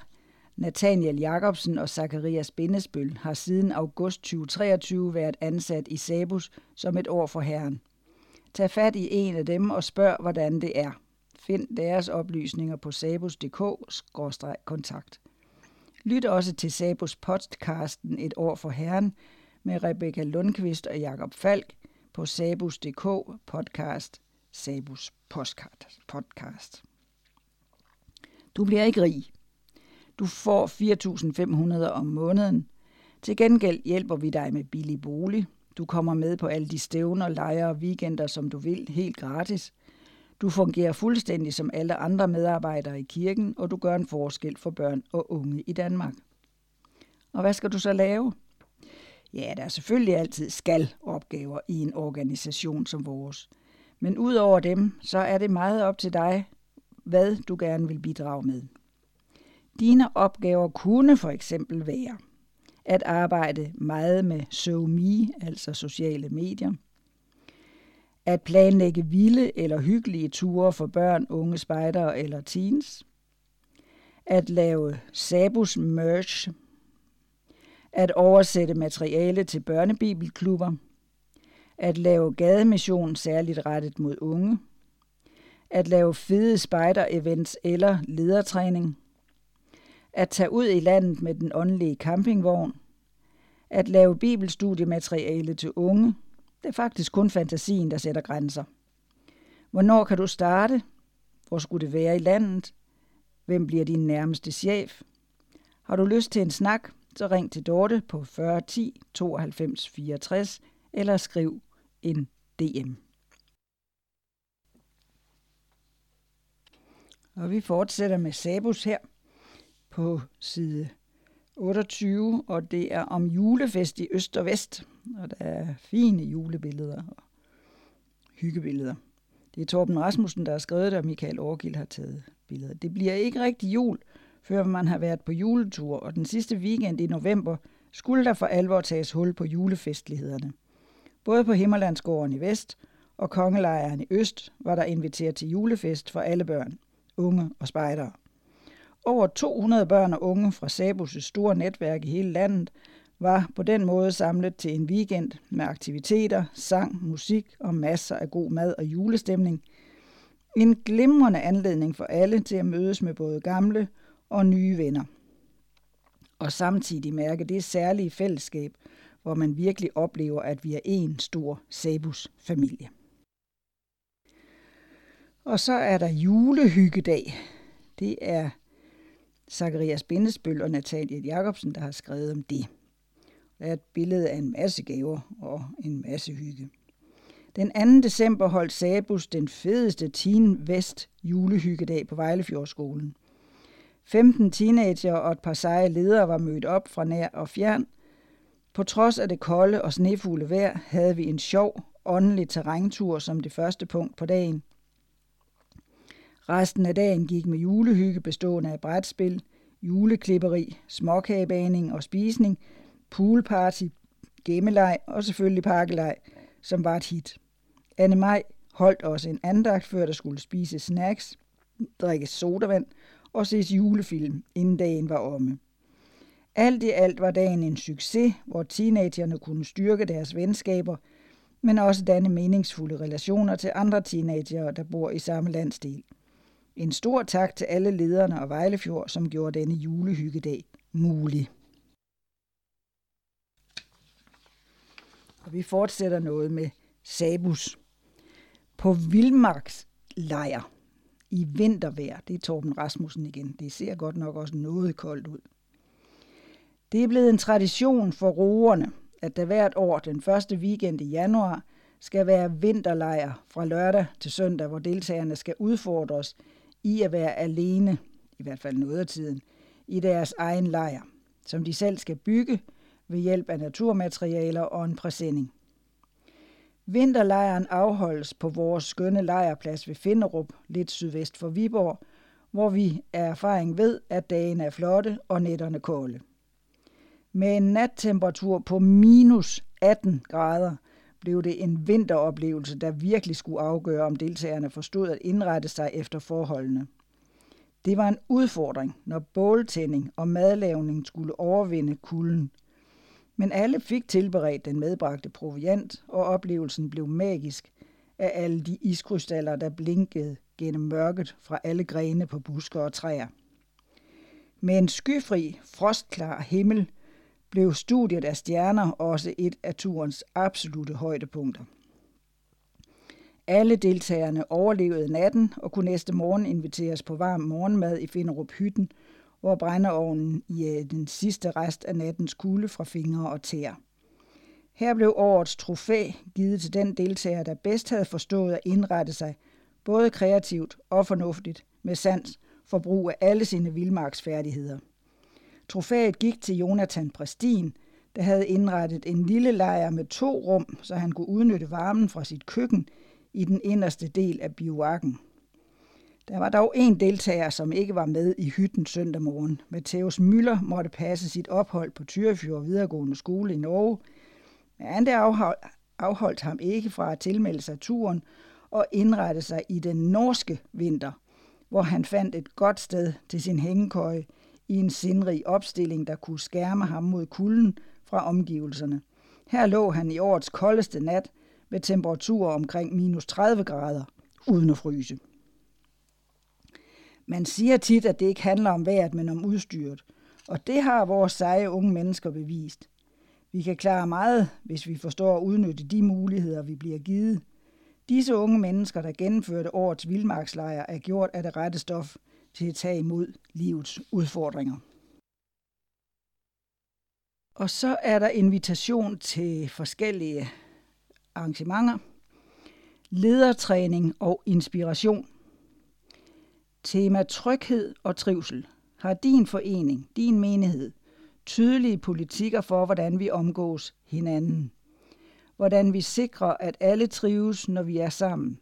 Nathaniel Jacobsen og Zacharias Bindesbøl har siden august 2023 været ansat i Sabus som et år for Herren. Tag fat i en af dem og spørg, hvordan det er. Find deres oplysninger på sabus.dk-kontakt. Lyt også til Sabus podcasten Et år for Herren med Rebecca Lundqvist og Jakob Falk på sabus.dk podcast Sabus podcast. Du bliver ikke rig. Du får 4.500 om måneden. Til gengæld hjælper vi dig med billig bolig. Du kommer med på alle de stævner, lejre og weekender, som du vil, helt gratis. Du fungerer fuldstændig som alle andre medarbejdere i kirken, og du gør en forskel for børn og unge i Danmark. Og hvad skal du så lave? Ja, der er selvfølgelig altid skal-opgaver i en organisation som vores. Men udover dem, så er det meget op til dig, hvad du gerne vil bidrage med. Dine opgaver kunne for eksempel være at arbejde meget med SoMe, altså sociale medier, at planlægge vilde eller hyggelige ture for børn, unge spejdere eller teens, at lave Sabus merch, at oversætte materiale til børnebibelklubber, at lave gademission særligt rettet mod unge, at lave fede spider-events eller ledertræning, at tage ud i landet med den åndelige campingvogn, at lave bibelstudiemateriale til unge. Det er faktisk kun fantasien, der sætter grænser. Hvornår kan du starte? Hvor skulle det være i landet? Hvem bliver din nærmeste chef? Har du lyst til en snak, så ring til Dorte på 40 10 92 64 eller skriv en DM. Og vi fortsætter med Sabus her på side 28, og det er om julefest i Øst og Vest. Og der er fine julebilleder og hyggebilleder. Det er Torben Rasmussen, der har skrevet det, og Michael Aargild har taget billeder. Det bliver ikke rigtig jul, før man har været på juletur, og den sidste weekend i november skulle der for alvor tages hul på julefestlighederne. Både på Himmerlandsgården i vest og kongelejren i øst var der inviteret til julefest for alle børn, unge og spejdere. Over 200 børn og unge fra Sabus' store netværk i hele landet var på den måde samlet til en weekend med aktiviteter, sang, musik og masser af god mad og julestemning. En glimrende anledning for alle til at mødes med både gamle og nye venner. Og samtidig mærke det særlige fællesskab, hvor man virkelig oplever, at vi er en stor Sabus-familie. Og så er der julehyggedag. Det er Zacharias Bindesbøl og Natalie Jacobsen, der har skrevet om det. Der er et billede af en masse gaver og en masse hygge. Den 2. december holdt Sabus den fedeste Teen Vest julehyggedag på Vejlefjordskolen. 15 teenager og et par seje ledere var mødt op fra nær og fjern. På trods af det kolde og snefulde vejr havde vi en sjov, åndelig terræntur som det første punkt på dagen. Resten af dagen gik med julehygge bestående af brætspil, juleklipperi, småkagebaning og spisning, poolparty, gemmeleg og selvfølgelig pakkeleg, som var et hit. Anne Maj holdt også en andagt, før der skulle spise snacks, drikkes sodavand og ses julefilm, inden dagen var omme. Alt i alt var dagen en succes, hvor teenagerne kunne styrke deres venskaber, men også danne meningsfulde relationer til andre teenagere, der bor i samme landsdel. En stor tak til alle lederne og Vejlefjord, som gjorde denne julehyggedag mulig. Og vi fortsætter noget med Sabus. På Vildmarks lejr i vintervejr, det er Torben Rasmussen igen, det ser godt nok også noget koldt ud. Det er blevet en tradition for roerne, at der hvert år den første weekend i januar skal være vinterlejr fra lørdag til søndag, hvor deltagerne skal udfordres i at være alene, i hvert fald noget af tiden, i deres egen lejr, som de selv skal bygge ved hjælp af naturmaterialer og en præsending. Vinterlejren afholdes på vores skønne lejrplads ved Finderup, lidt sydvest for Viborg, hvor vi af erfaring ved, at dagen er flotte og nætterne kolde. Med en nattemperatur på minus 18 grader blev det en vinteroplevelse, der virkelig skulle afgøre, om deltagerne forstod at indrette sig efter forholdene. Det var en udfordring, når båltænding og madlavning skulle overvinde kulden. Men alle fik tilberedt den medbragte proviant, og oplevelsen blev magisk af alle de iskrystaller, der blinkede gennem mørket fra alle grene på busker og træer. Med en skyfri, frostklar himmel – blev studiet af stjerner også et af turens absolute højdepunkter. Alle deltagerne overlevede natten og kunne næste morgen inviteres på varm morgenmad i Finderup Hytten, hvor brændeovnen i øh, den sidste rest af nattens kulde fra fingre og tæer. Her blev årets trofæ givet til den deltager, der bedst havde forstået at indrette sig, både kreativt og fornuftigt, med sans for brug af alle sine vildmarksfærdigheder. Trofæet gik til Jonathan Prestin, der havde indrettet en lille lejr med to rum, så han kunne udnytte varmen fra sit køkken i den inderste del af bivakken. Der var dog en deltager, som ikke var med i hytten søndag morgen. Matheus Møller måtte passe sit ophold på Tyrefjord videregående skole i Norge, men det afholdt, afholdt ham ikke fra at tilmelde sig turen og indrette sig i den norske vinter, hvor han fandt et godt sted til sin hængekøje – i en sindrig opstilling, der kunne skærme ham mod kulden fra omgivelserne. Her lå han i årets koldeste nat med temperaturer omkring minus 30 grader, uden at fryse. Man siger tit, at det ikke handler om vejret, men om udstyret. Og det har vores seje unge mennesker bevist. Vi kan klare meget, hvis vi forstår at udnytte de muligheder, vi bliver givet. Disse unge mennesker, der gennemførte årets vildmarkslejr, er gjort af det rette stof til at tage imod livets udfordringer. Og så er der invitation til forskellige arrangementer, ledertræning og inspiration. Tema tryghed og trivsel. Har din forening, din menighed, tydelige politikker for, hvordan vi omgås hinanden. Hvordan vi sikrer, at alle trives, når vi er sammen.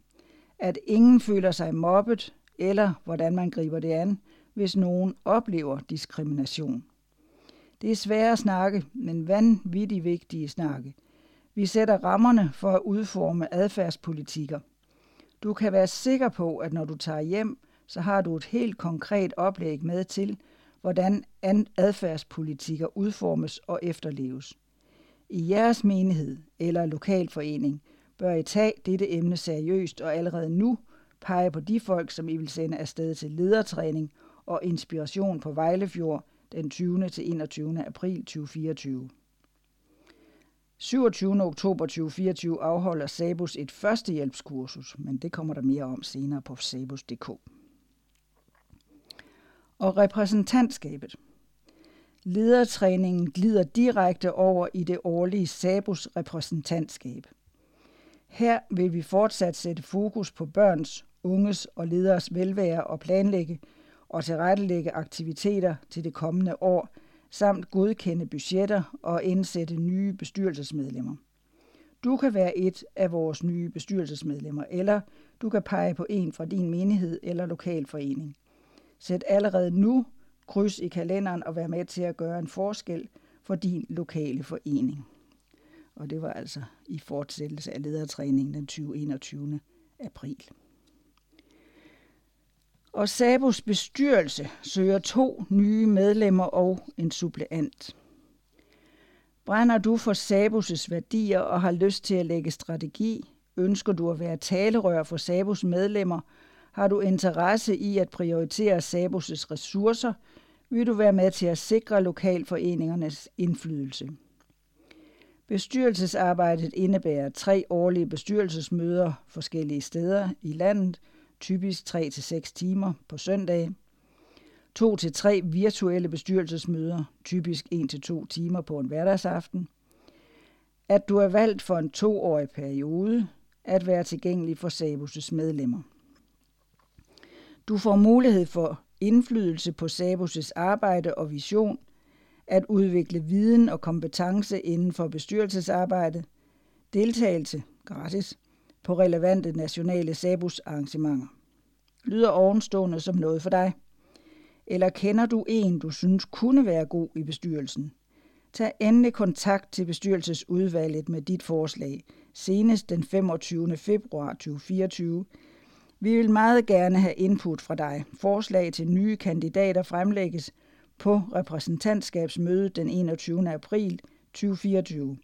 At ingen føler sig mobbet, eller hvordan man griber det an, hvis nogen oplever diskrimination. Det er svære snakke, men vanvittigt vigtige snakke. Vi sætter rammerne for at udforme adfærdspolitikker. Du kan være sikker på, at når du tager hjem, så har du et helt konkret oplæg med til, hvordan adfærdspolitikker udformes og efterleves. I jeres menighed eller lokalforening bør I tage dette emne seriøst og allerede nu pege på de folk, som I vil sende afsted til ledertræning og inspiration på Vejlefjord den 20. til 21. april 2024. 27. oktober 2024 afholder Sabus et førstehjælpskursus, men det kommer der mere om senere på sabus.dk. Og repræsentantskabet. Ledertræningen glider direkte over i det årlige Sabus repræsentantskab. Her vil vi fortsat sætte fokus på børns, unges og leders velvære og planlægge og tilrettelægge aktiviteter til det kommende år, samt godkende budgetter og indsætte nye bestyrelsesmedlemmer. Du kan være et af vores nye bestyrelsesmedlemmer, eller du kan pege på en fra din menighed eller lokalforening. Sæt allerede nu kryds i kalenderen og vær med til at gøre en forskel for din lokale forening. Og det var altså i fortsættelse af ledertræningen den 20. 21. april. Og SABOs bestyrelse søger to nye medlemmer og en suppleant. Brænder du for Sabus' værdier og har lyst til at lægge strategi? Ønsker du at være talerør for Sabus medlemmer? Har du interesse i at prioritere Sabus' ressourcer? Vil du være med til at sikre lokalforeningernes indflydelse? Bestyrelsesarbejdet indebærer tre årlige bestyrelsesmøder forskellige steder i landet – typisk 3-6 timer på søndage. 2-3 virtuelle bestyrelsesmøder, typisk 1-2 timer på en hverdagsaften. At du er valgt for en toårig periode, at være tilgængelig for Sabus' medlemmer. Du får mulighed for indflydelse på Sabus' arbejde og vision, at udvikle viden og kompetence inden for bestyrelsesarbejde, deltagelse gratis på relevante nationale SABUS-arrangementer. Lyder ovenstående som noget for dig? Eller kender du en, du synes kunne være god i bestyrelsen? Tag endelig kontakt til bestyrelsesudvalget med dit forslag, senest den 25. februar 2024. Vi vil meget gerne have input fra dig. Forslag til nye kandidater fremlægges på repræsentantskabsmødet den 21. april 2024.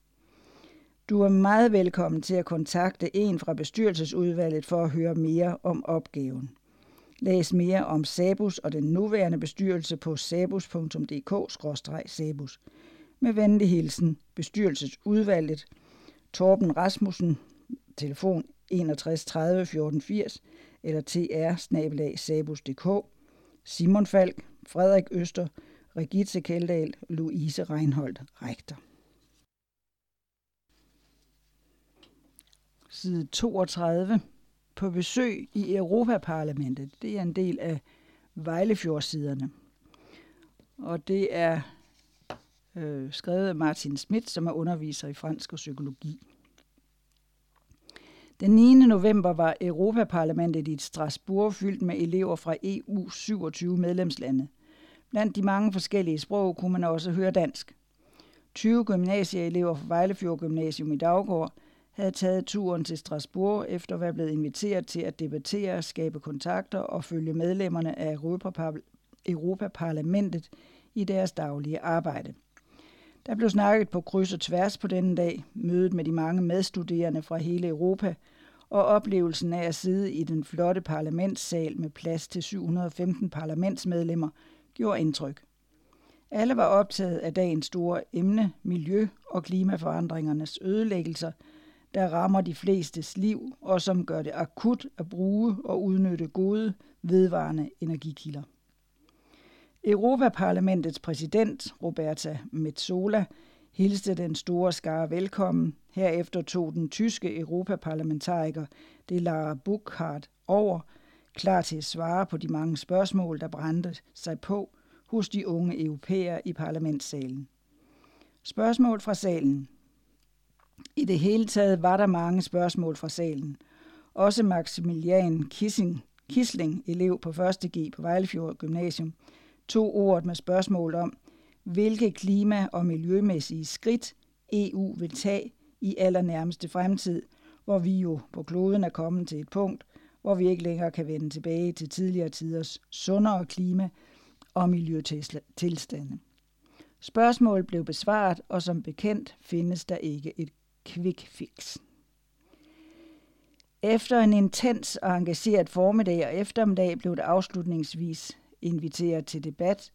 Du er meget velkommen til at kontakte en fra bestyrelsesudvalget for at høre mere om opgaven. Læs mere om Sabus og den nuværende bestyrelse på sabus.dk-sabus. Med venlig hilsen, bestyrelsesudvalget, Torben Rasmussen, telefon 61 30 14 80 eller tr sabus.dk, Simon Falk, Frederik Øster, Regitze Keldal, Louise Reinholdt, rektor. Side 32, på besøg i Europaparlamentet. Det er en del af Vejlefjordsiderne. Og det er øh, skrevet af Martin Schmidt, som er underviser i fransk og psykologi. Den 9. november var Europaparlamentet i Strasbourg fyldt med elever fra EU's 27 medlemslande. Blandt de mange forskellige sprog kunne man også høre dansk. 20 gymnasieelever fra Vejlefjord Gymnasium i Daggård – havde taget turen til Strasbourg efter at være blevet inviteret til at debattere, skabe kontakter og følge medlemmerne af Europaparlamentet i deres daglige arbejde. Der blev snakket på kryds og tværs på denne dag, mødet med de mange medstuderende fra hele Europa, og oplevelsen af at sidde i den flotte parlamentssal med plads til 715 parlamentsmedlemmer gjorde indtryk. Alle var optaget af dagens store emne, miljø- og klimaforandringernes ødelæggelser, der rammer de flestes liv og som gør det akut at bruge og udnytte gode, vedvarende energikilder. Europaparlamentets præsident, Roberta Metsola, hilste den store skare velkommen. Herefter tog den tyske europaparlamentariker Delara Buchhardt over, klar til at svare på de mange spørgsmål, der brændte sig på hos de unge europæer i parlamentssalen. Spørgsmål fra salen. I det hele taget var der mange spørgsmål fra salen. Også Maximilian Kissing, Kisling, elev på 1. G på Vejlefjord Gymnasium, tog ordet med spørgsmål om, hvilke klima- og miljømæssige skridt EU vil tage i allernærmeste fremtid, hvor vi jo på kloden er kommet til et punkt, hvor vi ikke længere kan vende tilbage til tidligere tiders sundere klima og miljøtilstande. Spørgsmålet blev besvaret, og som bekendt findes der ikke et quick fix. Efter en intens og engageret formiddag og eftermiddag blev det afslutningsvis inviteret til debat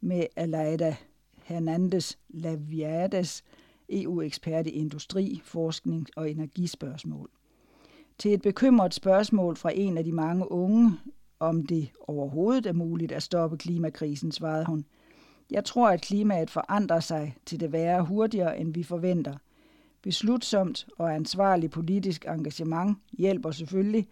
med Aleida Hernandez Laviades, EU-ekspert i industri, forskning og energispørgsmål. Til et bekymret spørgsmål fra en af de mange unge, om det overhovedet er muligt at stoppe klimakrisen, svarede hun. Jeg tror, at klimaet forandrer sig til det værre hurtigere, end vi forventer. Beslutsomt og ansvarlig politisk engagement hjælper selvfølgelig,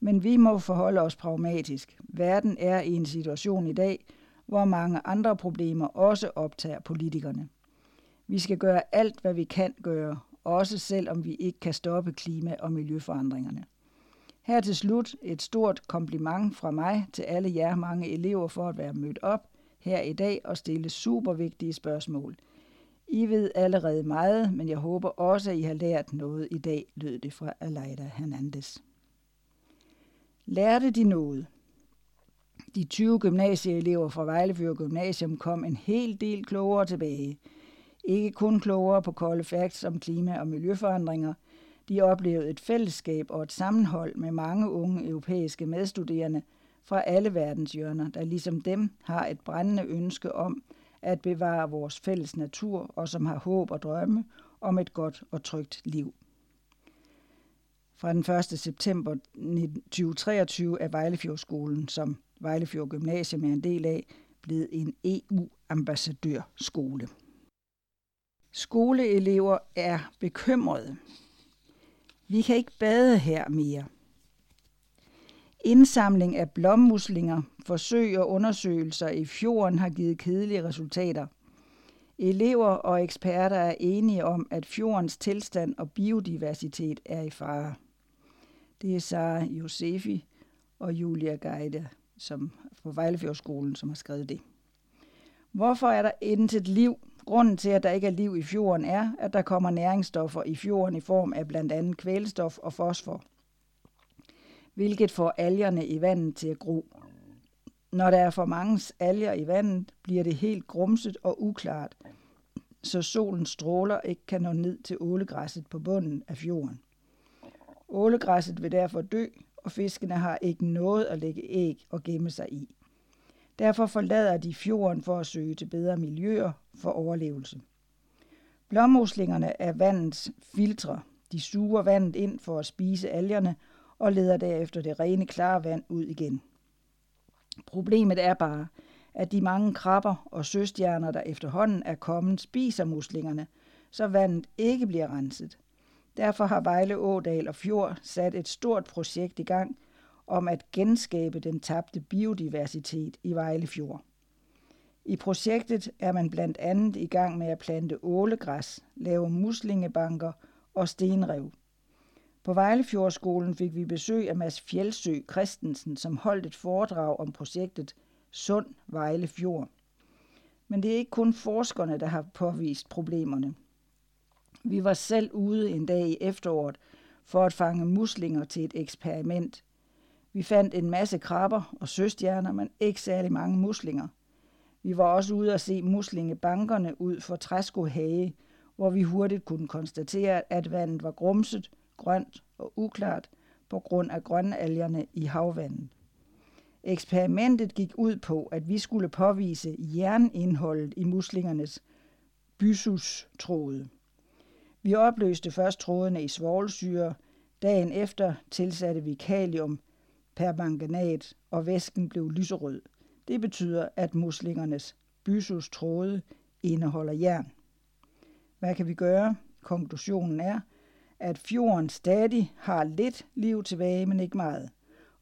men vi må forholde os pragmatisk. Verden er i en situation i dag, hvor mange andre problemer også optager politikerne. Vi skal gøre alt, hvad vi kan gøre, også selvom vi ikke kan stoppe klima- og miljøforandringerne. Her til slut et stort kompliment fra mig til alle jer mange elever for at være mødt op her i dag og stille super vigtige spørgsmål. I ved allerede meget, men jeg håber også, at I har lært noget i dag, lød det fra Aleida Hernandez. Lærte de noget? De 20 gymnasieelever fra Vejlefjord Gymnasium kom en hel del klogere tilbage. Ikke kun klogere på kolde facts om klima- og miljøforandringer. De oplevede et fællesskab og et sammenhold med mange unge europæiske medstuderende fra alle verdens hjørner, der ligesom dem har et brændende ønske om at bevare vores fælles natur og som har håb og drømme om et godt og trygt liv. Fra den 1. september 2023 er Vejlefjordskolen, som Vejlefjord Gymnasium er en del af, blevet en EU-ambassadørskole. Skoleelever er bekymrede. Vi kan ikke bade her mere. Indsamling af blommuslinger, forsøg og undersøgelser i fjorden har givet kedelige resultater. Elever og eksperter er enige om, at fjordens tilstand og biodiversitet er i fare. Det er Sara Josefi og Julia Geide som på Vejlefjordskolen, som har skrevet det. Hvorfor er der intet liv? Grunden til, at der ikke er liv i fjorden, er, at der kommer næringsstoffer i fjorden i form af blandt andet kvælstof og fosfor, hvilket får algerne i vandet til at gro. Når der er for mange alger i vandet, bliver det helt grumset og uklart, så solens stråler ikke kan nå ned til ålegræsset på bunden af fjorden. Ålegræsset vil derfor dø, og fiskene har ikke noget at lægge æg og gemme sig i. Derfor forlader de fjorden for at søge til bedre miljøer for overlevelse. Blommuslingerne er vandets filtre. De suger vandet ind for at spise algerne og leder derefter det rene, klare vand ud igen. Problemet er bare, at de mange krabber og søstjerner, der efterhånden er kommet, spiser muslingerne, så vandet ikke bliver renset. Derfor har Vejle Ådal og Fjord sat et stort projekt i gang om at genskabe den tabte biodiversitet i Vejle Fjord. I projektet er man blandt andet i gang med at plante ålegræs, lave muslingebanker og stenrev. På Vejlefjordskolen fik vi besøg af Mads Fjeldsø Christensen, som holdt et foredrag om projektet Sund Vejlefjord. Men det er ikke kun forskerne, der har påvist problemerne. Vi var selv ude en dag i efteråret for at fange muslinger til et eksperiment. Vi fandt en masse krabber og søstjerner, men ikke særlig mange muslinger. Vi var også ude at se muslingebankerne ud for Træsko Hage, hvor vi hurtigt kunne konstatere, at vandet var grumset, grønt og uklart på grund af grønalgerne i havvandet. Eksperimentet gik ud på, at vi skulle påvise jernindholdet i muslingernes bysustråde. Vi opløste først trådene i svovlsyre, dagen efter tilsatte vi kalium permanganat, og væsken blev lyserød. Det betyder, at muslingernes bysustråde indeholder jern. Hvad kan vi gøre? Konklusionen er, at fjorden stadig har lidt liv tilbage, men ikke meget.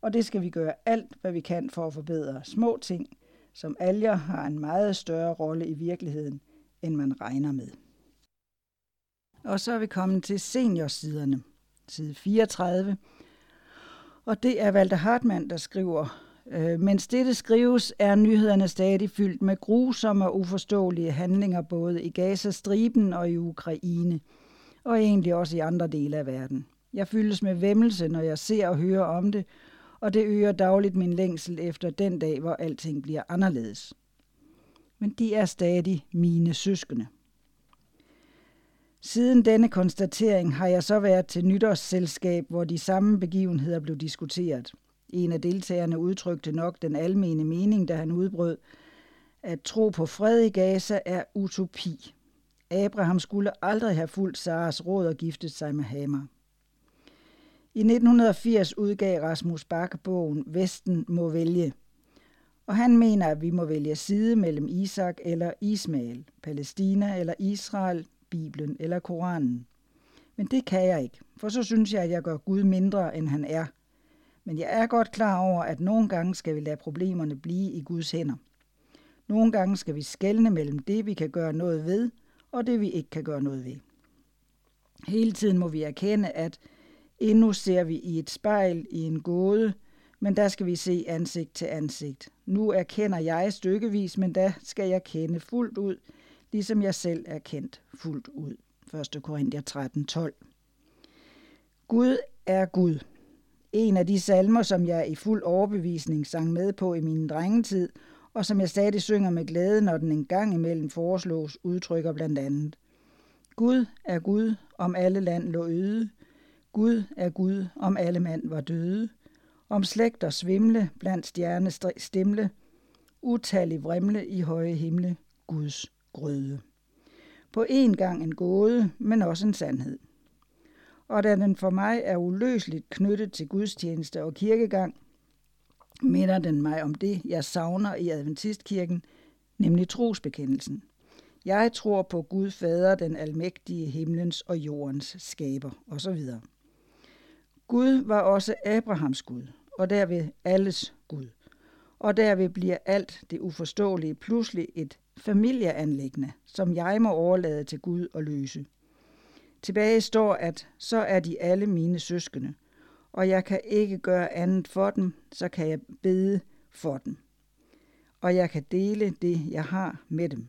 Og det skal vi gøre alt, hvad vi kan for at forbedre små ting, som alger har en meget større rolle i virkeligheden, end man regner med. Og så er vi kommet til seniorsiderne, side 34. Og det er Walter Hartmann, der skriver, øh, mens dette skrives, er nyhederne stadig fyldt med grusomme og uforståelige handlinger både i Gazastriben og i Ukraine, og egentlig også i andre dele af verden. Jeg fyldes med vemmelse, når jeg ser og hører om det, og det øger dagligt min længsel efter den dag, hvor alting bliver anderledes. Men de er stadig mine søskende. Siden denne konstatering har jeg så været til nytårsselskab, hvor de samme begivenheder blev diskuteret. En af deltagerne udtrykte nok den almene mening, da han udbrød, at tro på fred i Gaza er utopi. Abraham skulle aldrig have fulgt Saras råd og giftet sig med Hamer. I 1980 udgav Rasmus Bakke bogen Vesten må vælge, og han mener, at vi må vælge side mellem Isak eller Ismail, Palæstina eller Israel, Bibelen eller Koranen. Men det kan jeg ikke, for så synes jeg, at jeg gør Gud mindre, end han er. Men jeg er godt klar over, at nogle gange skal vi lade problemerne blive i Guds hænder. Nogle gange skal vi skelne mellem det, vi kan gøre noget ved, og det, vi ikke kan gøre noget ved. Hele tiden må vi erkende, at endnu ser vi i et spejl i en gåde, men der skal vi se ansigt til ansigt. Nu erkender jeg stykkevis, men der skal jeg kende fuldt ud, ligesom jeg selv er kendt fuldt ud. 1. Korinther 13, 12. Gud er Gud. En af de salmer, som jeg i fuld overbevisning sang med på i min drengetid, og som jeg stadig synger med glæde, når den en gang imellem foreslås, udtrykker blandt andet. Gud er Gud, om alle land lå øde. Gud er Gud, om alle mand var døde. Om slægter svimle blandt stjerne stemle. Utallig vrimle i høje himle. Guds grøde. På en gang en gåde, men også en sandhed. Og da den for mig er uløseligt knyttet til gudstjeneste og kirkegang, minder den mig om det, jeg savner i Adventistkirken, nemlig trosbekendelsen. Jeg tror på Gud Fader, den almægtige himlens og jordens skaber, osv. Gud var også Abrahams Gud, og derved alles Gud. Og derved bliver alt det uforståelige pludselig et familieanlæggende, som jeg må overlade til Gud og løse. Tilbage står, at så er de alle mine søskende, og jeg kan ikke gøre andet for dem, så kan jeg bede for dem. Og jeg kan dele det, jeg har med dem.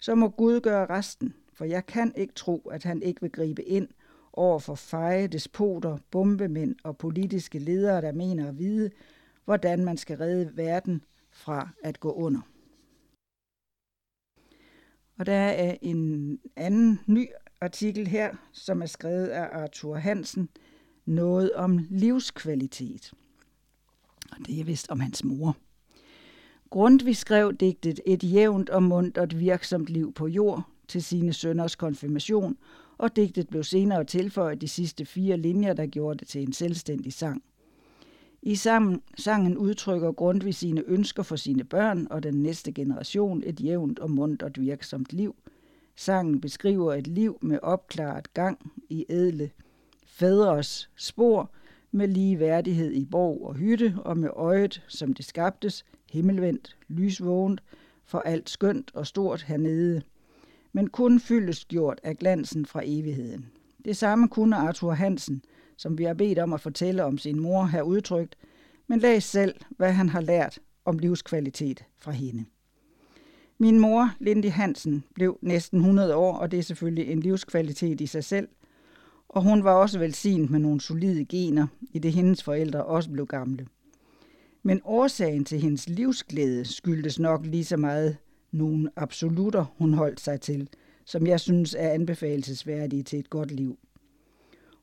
Så må Gud gøre resten, for jeg kan ikke tro, at han ikke vil gribe ind over for feje despoter, bombemænd og politiske ledere, der mener at vide, hvordan man skal redde verden fra at gå under. Og der er en anden ny artikel her, som er skrevet af Arthur Hansen, noget om livskvalitet. Og det er vist om hans mor. Grundtvig skrev digtet Et jævnt og mundt og et virksomt liv på jord til sine sønners konfirmation, og digtet blev senere tilføjet de sidste fire linjer, der gjorde det til en selvstændig sang. I sammen, sangen udtrykker Grundtvig sine ønsker for sine børn og den næste generation et jævnt og og virksomt liv. Sangen beskriver et liv med opklaret gang i edle fædres spor, med lige værdighed i borg og hytte, og med øjet, som det skabtes, himmelvendt, lysvågent, for alt skønt og stort hernede, men kun gjort af glansen fra evigheden. Det samme kunne Arthur Hansen – som vi har bedt om at fortælle om sin mor, have udtrykt, men læs selv, hvad han har lært om livskvalitet fra hende. Min mor, Lindy Hansen, blev næsten 100 år, og det er selvfølgelig en livskvalitet i sig selv. Og hun var også velsignet med nogle solide gener, i det hendes forældre også blev gamle. Men årsagen til hendes livsglæde skyldtes nok lige så meget nogle absolutter, hun holdt sig til, som jeg synes er anbefalesværdige til et godt liv.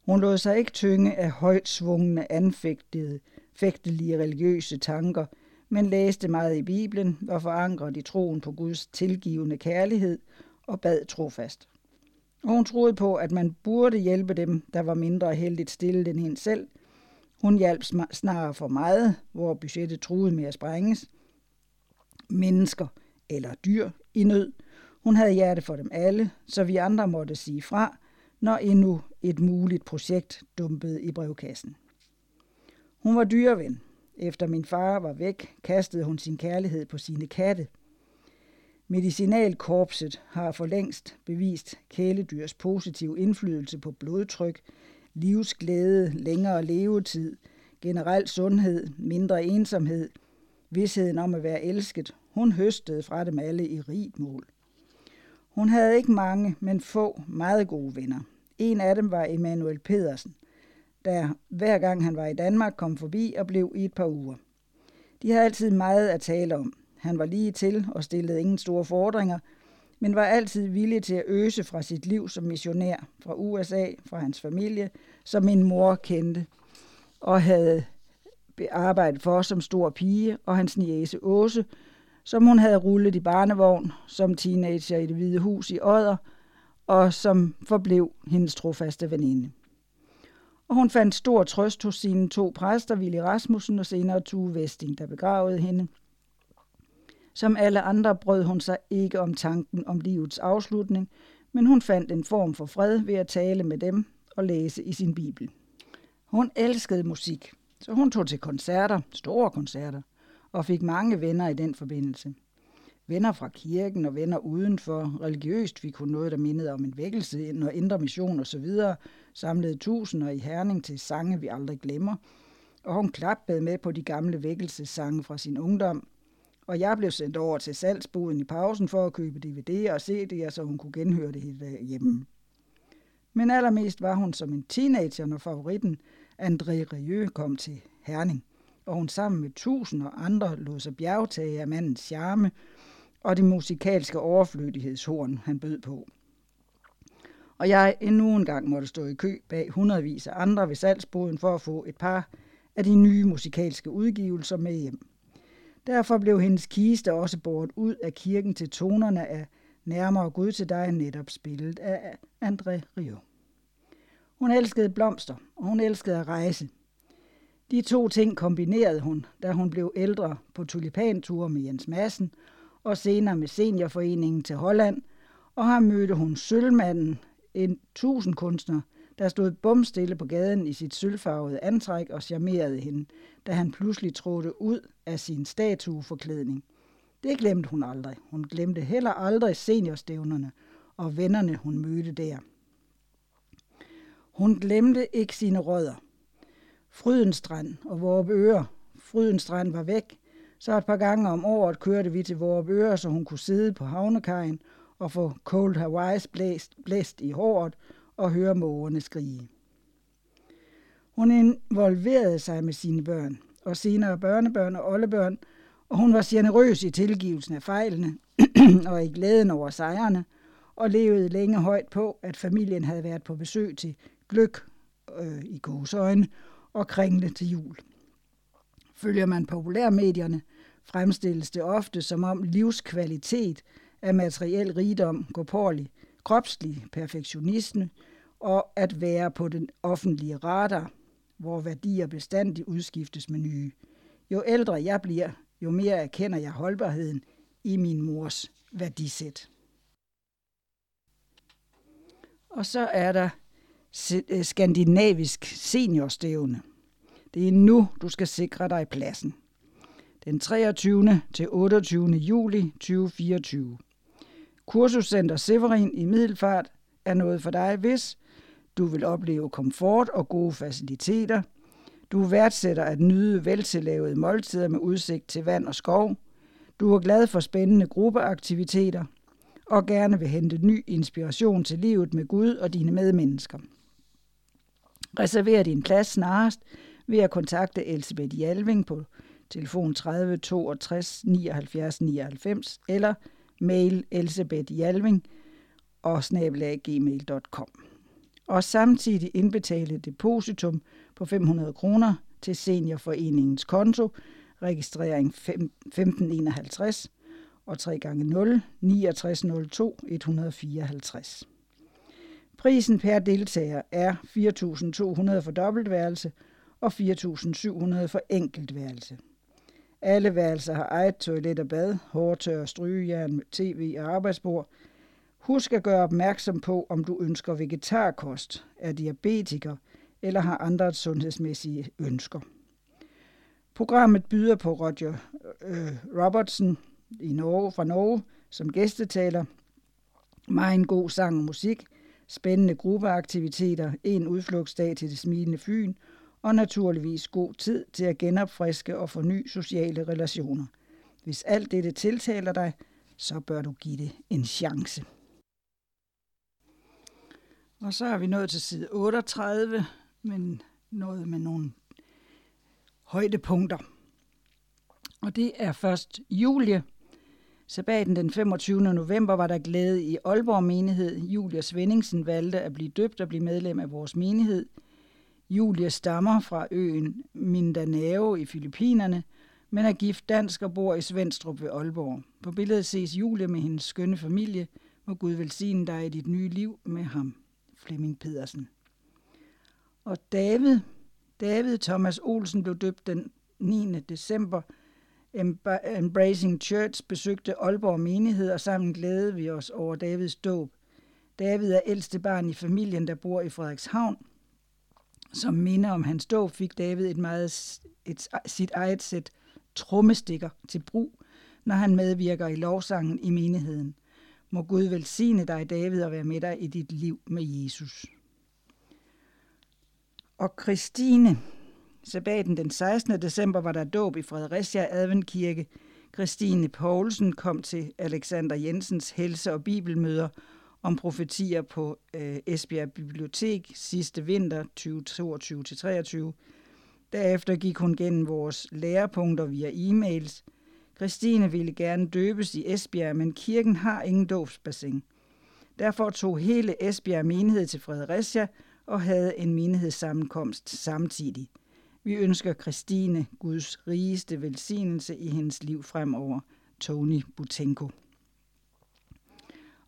Hun lod sig ikke tynge af højt svungne, anfægtede, fægtelige religiøse tanker, men læste meget i Bibelen, var forankret i troen på Guds tilgivende kærlighed og bad trofast. Og hun troede på, at man burde hjælpe dem, der var mindre heldigt stillet end hende selv. Hun hjalp snarere for meget, hvor budgettet truede med at sprænges. Mennesker eller dyr i nød. Hun havde hjerte for dem alle, så vi andre måtte sige fra, når endnu et muligt projekt dumpede i brevkassen. Hun var dyreven. Efter min far var væk, kastede hun sin kærlighed på sine katte. Medicinalkorpset har for længst bevist kæledyrs positive indflydelse på blodtryk, livsglæde, længere levetid, generel sundhed, mindre ensomhed, vidsheden om at være elsket. Hun høstede fra dem alle i rigt mål. Hun havde ikke mange, men få meget gode venner. En af dem var Emanuel Pedersen, der hver gang han var i Danmark kom forbi og blev i et par uger. De havde altid meget at tale om. Han var lige til og stillede ingen store fordringer, men var altid villig til at øse fra sit liv som missionær fra USA, fra hans familie, som min mor kendte og havde arbejdet for som stor pige, og hans niece Åse, som hun havde rullet i barnevogn som teenager i det hvide hus i Odder, og som forblev hendes trofaste veninde. Og hun fandt stor trøst hos sine to præster, Willy Rasmussen og senere Tue Vesting, der begravede hende. Som alle andre brød hun sig ikke om tanken om livets afslutning, men hun fandt en form for fred ved at tale med dem og læse i sin bibel. Hun elskede musik, så hun tog til koncerter, store koncerter, og fik mange venner i den forbindelse. Venner fra kirken og venner udenfor. Religiøst fik hun noget, der mindede om en vækkelse og indre mission osv. Samlede tusinder i Herning til sange, vi aldrig glemmer. Og hun klappede med på de gamle vækkelsessange fra sin ungdom. Og jeg blev sendt over til salgsboden i pausen for at købe DVD'er og CD'er, så hun kunne genhøre det hele hjemme. Men allermest var hun som en teenager, når favoritten André Rieu kom til Herning, og hun sammen med tusinder andre lod sig bjergtage af mandens charme og det musikalske overflødighedshorn, han bød på. Og jeg endnu en gang måtte stå i kø bag hundredvis af andre ved salgsboden for at få et par af de nye musikalske udgivelser med hjem. Derfor blev hendes kiste også båret ud af kirken til tonerne af Nærmere Gud til dig netop spillet af André Rio. Hun elskede blomster, og hun elskede at rejse. De to ting kombinerede hun, da hun blev ældre på tulipanture med Jens Madsen, og senere med seniorforeningen til Holland, og her mødte hun Sølvmanden, en tusindkunstner, der stod bumstille på gaden i sit sølvfarvede antræk og charmerede hende, da han pludselig trådte ud af sin statueforklædning. Det glemte hun aldrig. Hun glemte heller aldrig seniorstævnerne og vennerne, hun mødte der. Hun glemte ikke sine rødder. Frydenstrand og Vorpe Frydenstrand var væk, så et par gange om året kørte vi til Vorpe så hun kunne sidde på havnekajen og få Cold Hawaii's blæst, blæst i håret og høre mågerne skrige. Hun involverede sig med sine børn, og senere børnebørn og oldebørn, og hun var generøs i tilgivelsen af fejlene og i glæden over sejrene, og levede længe højt på, at familien havde været på besøg til gløk øh, i gåsøjne og kringle til jul. Følger man populærmedierne, fremstilles det ofte som om livskvalitet af materiel rigdom går pålig, kropslig perfektionisme og at være på den offentlige radar, hvor værdier bestandigt udskiftes med nye. Jo ældre jeg bliver, jo mere erkender jeg holdbarheden i min mors værdisæt. Og så er der øh, skandinavisk seniorstævne. Det er nu, du skal sikre dig pladsen. Den 23. til 28. juli 2024. Kursuscenter Severin i Middelfart er noget for dig, hvis du vil opleve komfort og gode faciliteter. Du værdsætter at nyde veltillavede måltider med udsigt til vand og skov. Du er glad for spændende gruppeaktiviteter og gerne vil hente ny inspiration til livet med Gud og dine medmennesker. Reserver din plads snarest ved at kontakte Elisabeth Jalving på telefon 30 62 79 99 eller mail elsebethjalving og gmail.com. Og samtidig indbetale depositum på 500 kroner til Seniorforeningens konto, registrering 1551 og 3 gange 0 6902 154. Prisen per deltager er 4.200 for dobbeltværelse og 4.700 for enkeltværelse. Alle værelser har eget toilet og bad, hårtør, strygejern, tv og arbejdsbord. Husk at gøre opmærksom på, om du ønsker vegetarkost, er diabetiker eller har andre sundhedsmæssige ønsker. Programmet byder på Roger øh, Robertson i Norge, fra Norge som gæstetaler, meget god sang og musik, spændende gruppeaktiviteter, en udflugtsdag til det smilende Fyn og naturligvis god tid til at genopfriske og forny sociale relationer. Hvis alt dette tiltaler dig, så bør du give det en chance. Og så er vi nået til side 38, men noget med nogle højdepunkter. Og det er først Julie. Sabaten den 25. november var der glæde i Aalborg menighed. Julie Svendingsen valgte at blive døbt og blive medlem af vores menighed. Julie stammer fra øen Mindanao i Filippinerne, men er gift dansk og bor i Svendstrup ved Aalborg. På billedet ses Julie med hendes skønne familie. Må Gud velsigne dig i dit nye liv med ham, Flemming Pedersen. Og David, David Thomas Olsen blev døbt den 9. december. Embracing Church besøgte Aalborg menighed, og sammen glædede vi os over Davids dåb. David er ældste barn i familien, der bor i Frederikshavn. Som minder om hans dåb fik David et meget, et, sit eget sæt trommestikker til brug, når han medvirker i lovsangen i menigheden. Må Gud velsigne dig, David, og være med dig i dit liv med Jesus. Og Christine, sabbaten den 16. december var der dåb i Fredericia Adventkirke. Christine Poulsen kom til Alexander Jensens helse- og bibelmøder om profetier på øh, Esbjerg Bibliotek sidste vinter 2022-23. Derefter gik hun gennem vores lærepunkter via e-mails. Christine ville gerne døbes i Esbjerg, men kirken har ingen dåbsbassin. Derfor tog hele Esbjerg menighed til Fredericia og havde en menighedssammenkomst samtidig. Vi ønsker Christine Guds rigeste velsignelse i hendes liv fremover. Tony Butenko.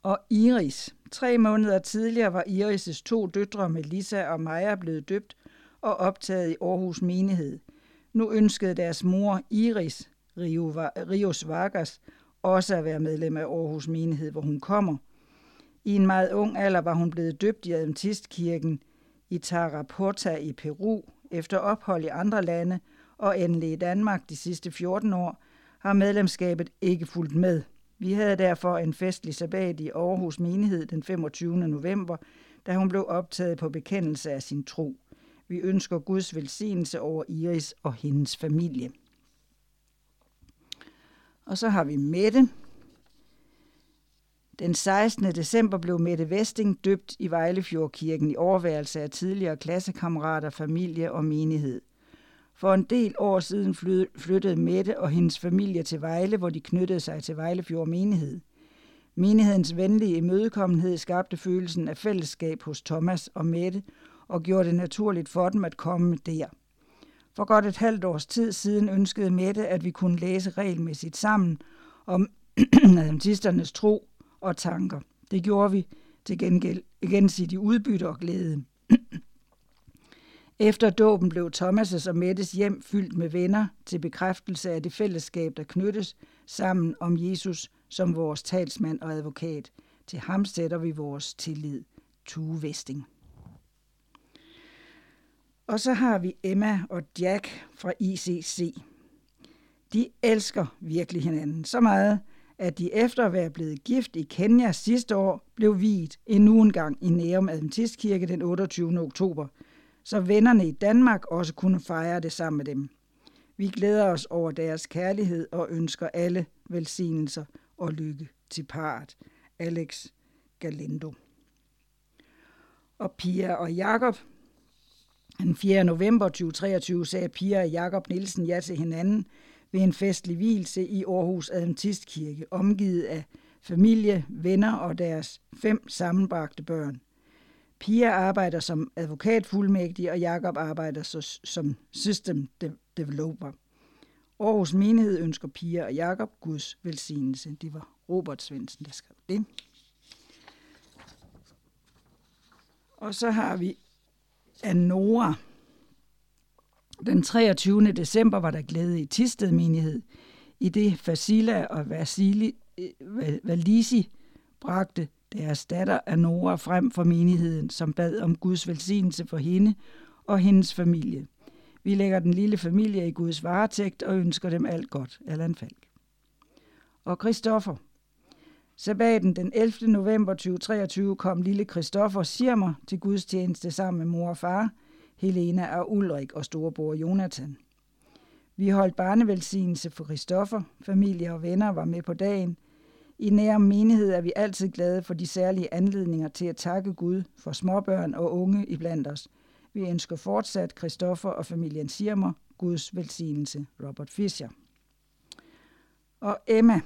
Og Iris. Tre måneder tidligere var Iris' to døtre Melissa og Maja blevet døbt og optaget i Aarhus menighed. Nu ønskede deres mor Iris Rios Vargas også at være medlem af Aarhus menighed, hvor hun kommer. I en meget ung alder var hun blevet døbt i Adventistkirken i Tarapota i Peru. Efter ophold i andre lande og endelig i Danmark de sidste 14 år, har medlemskabet ikke fulgt med – vi havde derfor en festlig sabbat i Aarhus Menighed den 25. november, da hun blev optaget på bekendelse af sin tro. Vi ønsker Guds velsignelse over Iris og hendes familie. Og så har vi Mette. Den 16. december blev Mette Vesting døbt i Vejlefjordkirken i overværelse af tidligere klassekammerater, familie og menighed – for en del år siden flyttede Mette og hendes familie til Vejle, hvor de knyttede sig til Vejlefjord menighed. Menighedens venlige imødekommenhed skabte følelsen af fællesskab hos Thomas og Mette og gjorde det naturligt for dem at komme der. For godt et halvt års tid siden ønskede Mette, at vi kunne læse regelmæssigt sammen om adventisternes tro og tanker. Det gjorde vi til gengæld gensidig udbytte og glæde. Efter dåben blev Thomas' og Mettes hjem fyldt med venner til bekræftelse af det fællesskab, der knyttes sammen om Jesus som vores talsmand og advokat. Til ham sætter vi vores tillid. Tue Vesting. Og så har vi Emma og Jack fra ICC. De elsker virkelig hinanden så meget, at de efter at være blevet gift i Kenya sidste år, blev viet endnu en gang i Nærum Adventistkirke den 28. oktober – så vennerne i Danmark også kunne fejre det sammen med dem. Vi glæder os over deres kærlighed og ønsker alle velsignelser og lykke til parret. Alex Galindo. Og Pia og Jakob. Den 4. november 2023 sagde Pia og Jakob Nielsen ja til hinanden ved en festlig hvilse i Aarhus Adventistkirke, omgivet af familie, venner og deres fem sammenbragte børn. Pia arbejder som advokatfuldmægtig, og Jakob arbejder som system developer. Aarhus Menighed ønsker Pia og Jakob Guds velsignelse. Det var Robert Svendsen, der skrev det. Og så har vi Anora. Den 23. december var der glæde i Tisted menighed, i det Fasila og Vasili, eh, Valisi bragte deres datter Anora frem for menigheden, som bad om Guds velsignelse for hende og hendes familie. Vi lægger den lille familie i Guds varetægt og ønsker dem alt godt. Allan Falk. Og Christoffer. Sabbaten den 11. november 2023 kom lille Christoffer Sirmer til Guds tjeneste sammen med mor og far, Helena og Ulrik og storebror Jonathan. Vi holdt barnevelsignelse for Christoffer, familie og venner var med på dagen. I nær menighed er vi altid glade for de særlige anledninger til at takke Gud for småbørn og unge iblandt os. Vi ønsker fortsat Christoffer og familien Sirmer Guds velsignelse. Robert Fischer. Og Emma.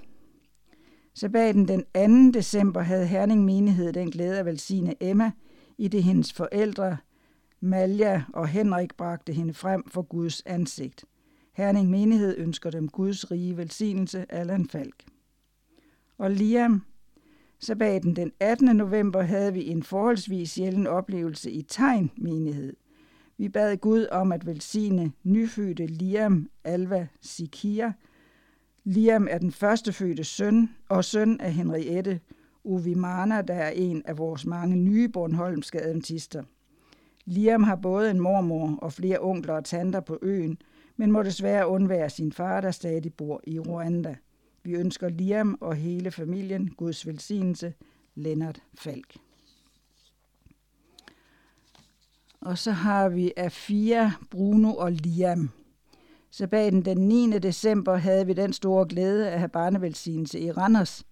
Sabbaten den 2. december havde Herning menighed den glæde at velsigne Emma, i det hendes forældre, Malja og Henrik bragte hende frem for Guds ansigt. Herning menighed ønsker dem Guds rige velsignelse, Allan Falk. Og Liam, sabbaten den 18. november havde vi en forholdsvis sjælden oplevelse i Tegn menighed. Vi bad Gud om at velsigne nyfødte Liam Alva Sikia. Liam er den første fødte søn og søn af Henriette Uvimana, der er en af vores mange nye Bornholmske adventister. Liam har både en mormor og flere onkler og tanter på øen, men må desværre undvære sin far, der stadig bor i Rwanda. Vi ønsker Liam og hele familien Guds velsignelse, Lennart Falk. Og så har vi Afia, Bruno og Liam. Sabbaten den 9. december havde vi den store glæde at have barnevelsignelse i Randers.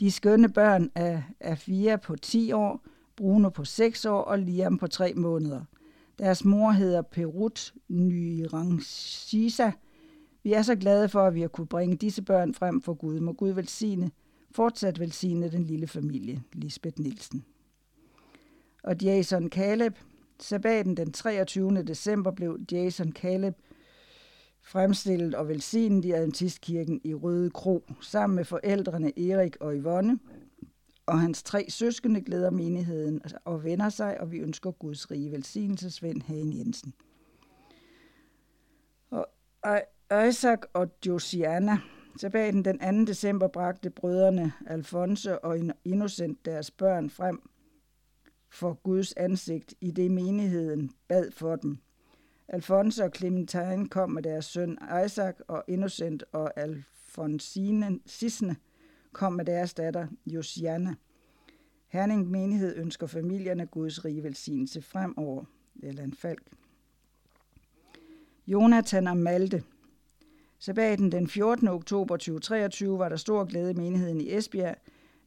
De skønne børn af Afia på 10 år, Bruno på 6 år og Liam på 3 måneder. Deres mor hedder Perut Nyrangsisa. Vi er så glade for, at vi har kunne bringe disse børn frem for Gud. Må Gud velsigne, fortsat velsigne den lille familie, Lisbeth Nielsen. Og Jason Caleb. Sabbaten den 23. december blev Jason Caleb fremstillet og velsignet i Adventistkirken i Røde Kro, sammen med forældrene Erik og Yvonne, og hans tre søskende glæder menigheden og vender sig, og vi ønsker Guds rige velsignelse, Svend Hagen Jensen. Og Isaac og Josiana, Sabbaten den 2. december bragte brødrene Alfonso og Innocent deres børn frem for Guds ansigt, i det menigheden bad for dem. Alfonso og Clementine kom med deres søn Isaac, og Innocent og Alfonsine Sisne kom med deres datter Josiana. Herning menighed ønsker familierne Guds rige velsignelse fremover. en Falk. Jonathan og Malte. Sabbaten den 14. oktober 2023 var der stor glæde i menigheden i Esbjerg,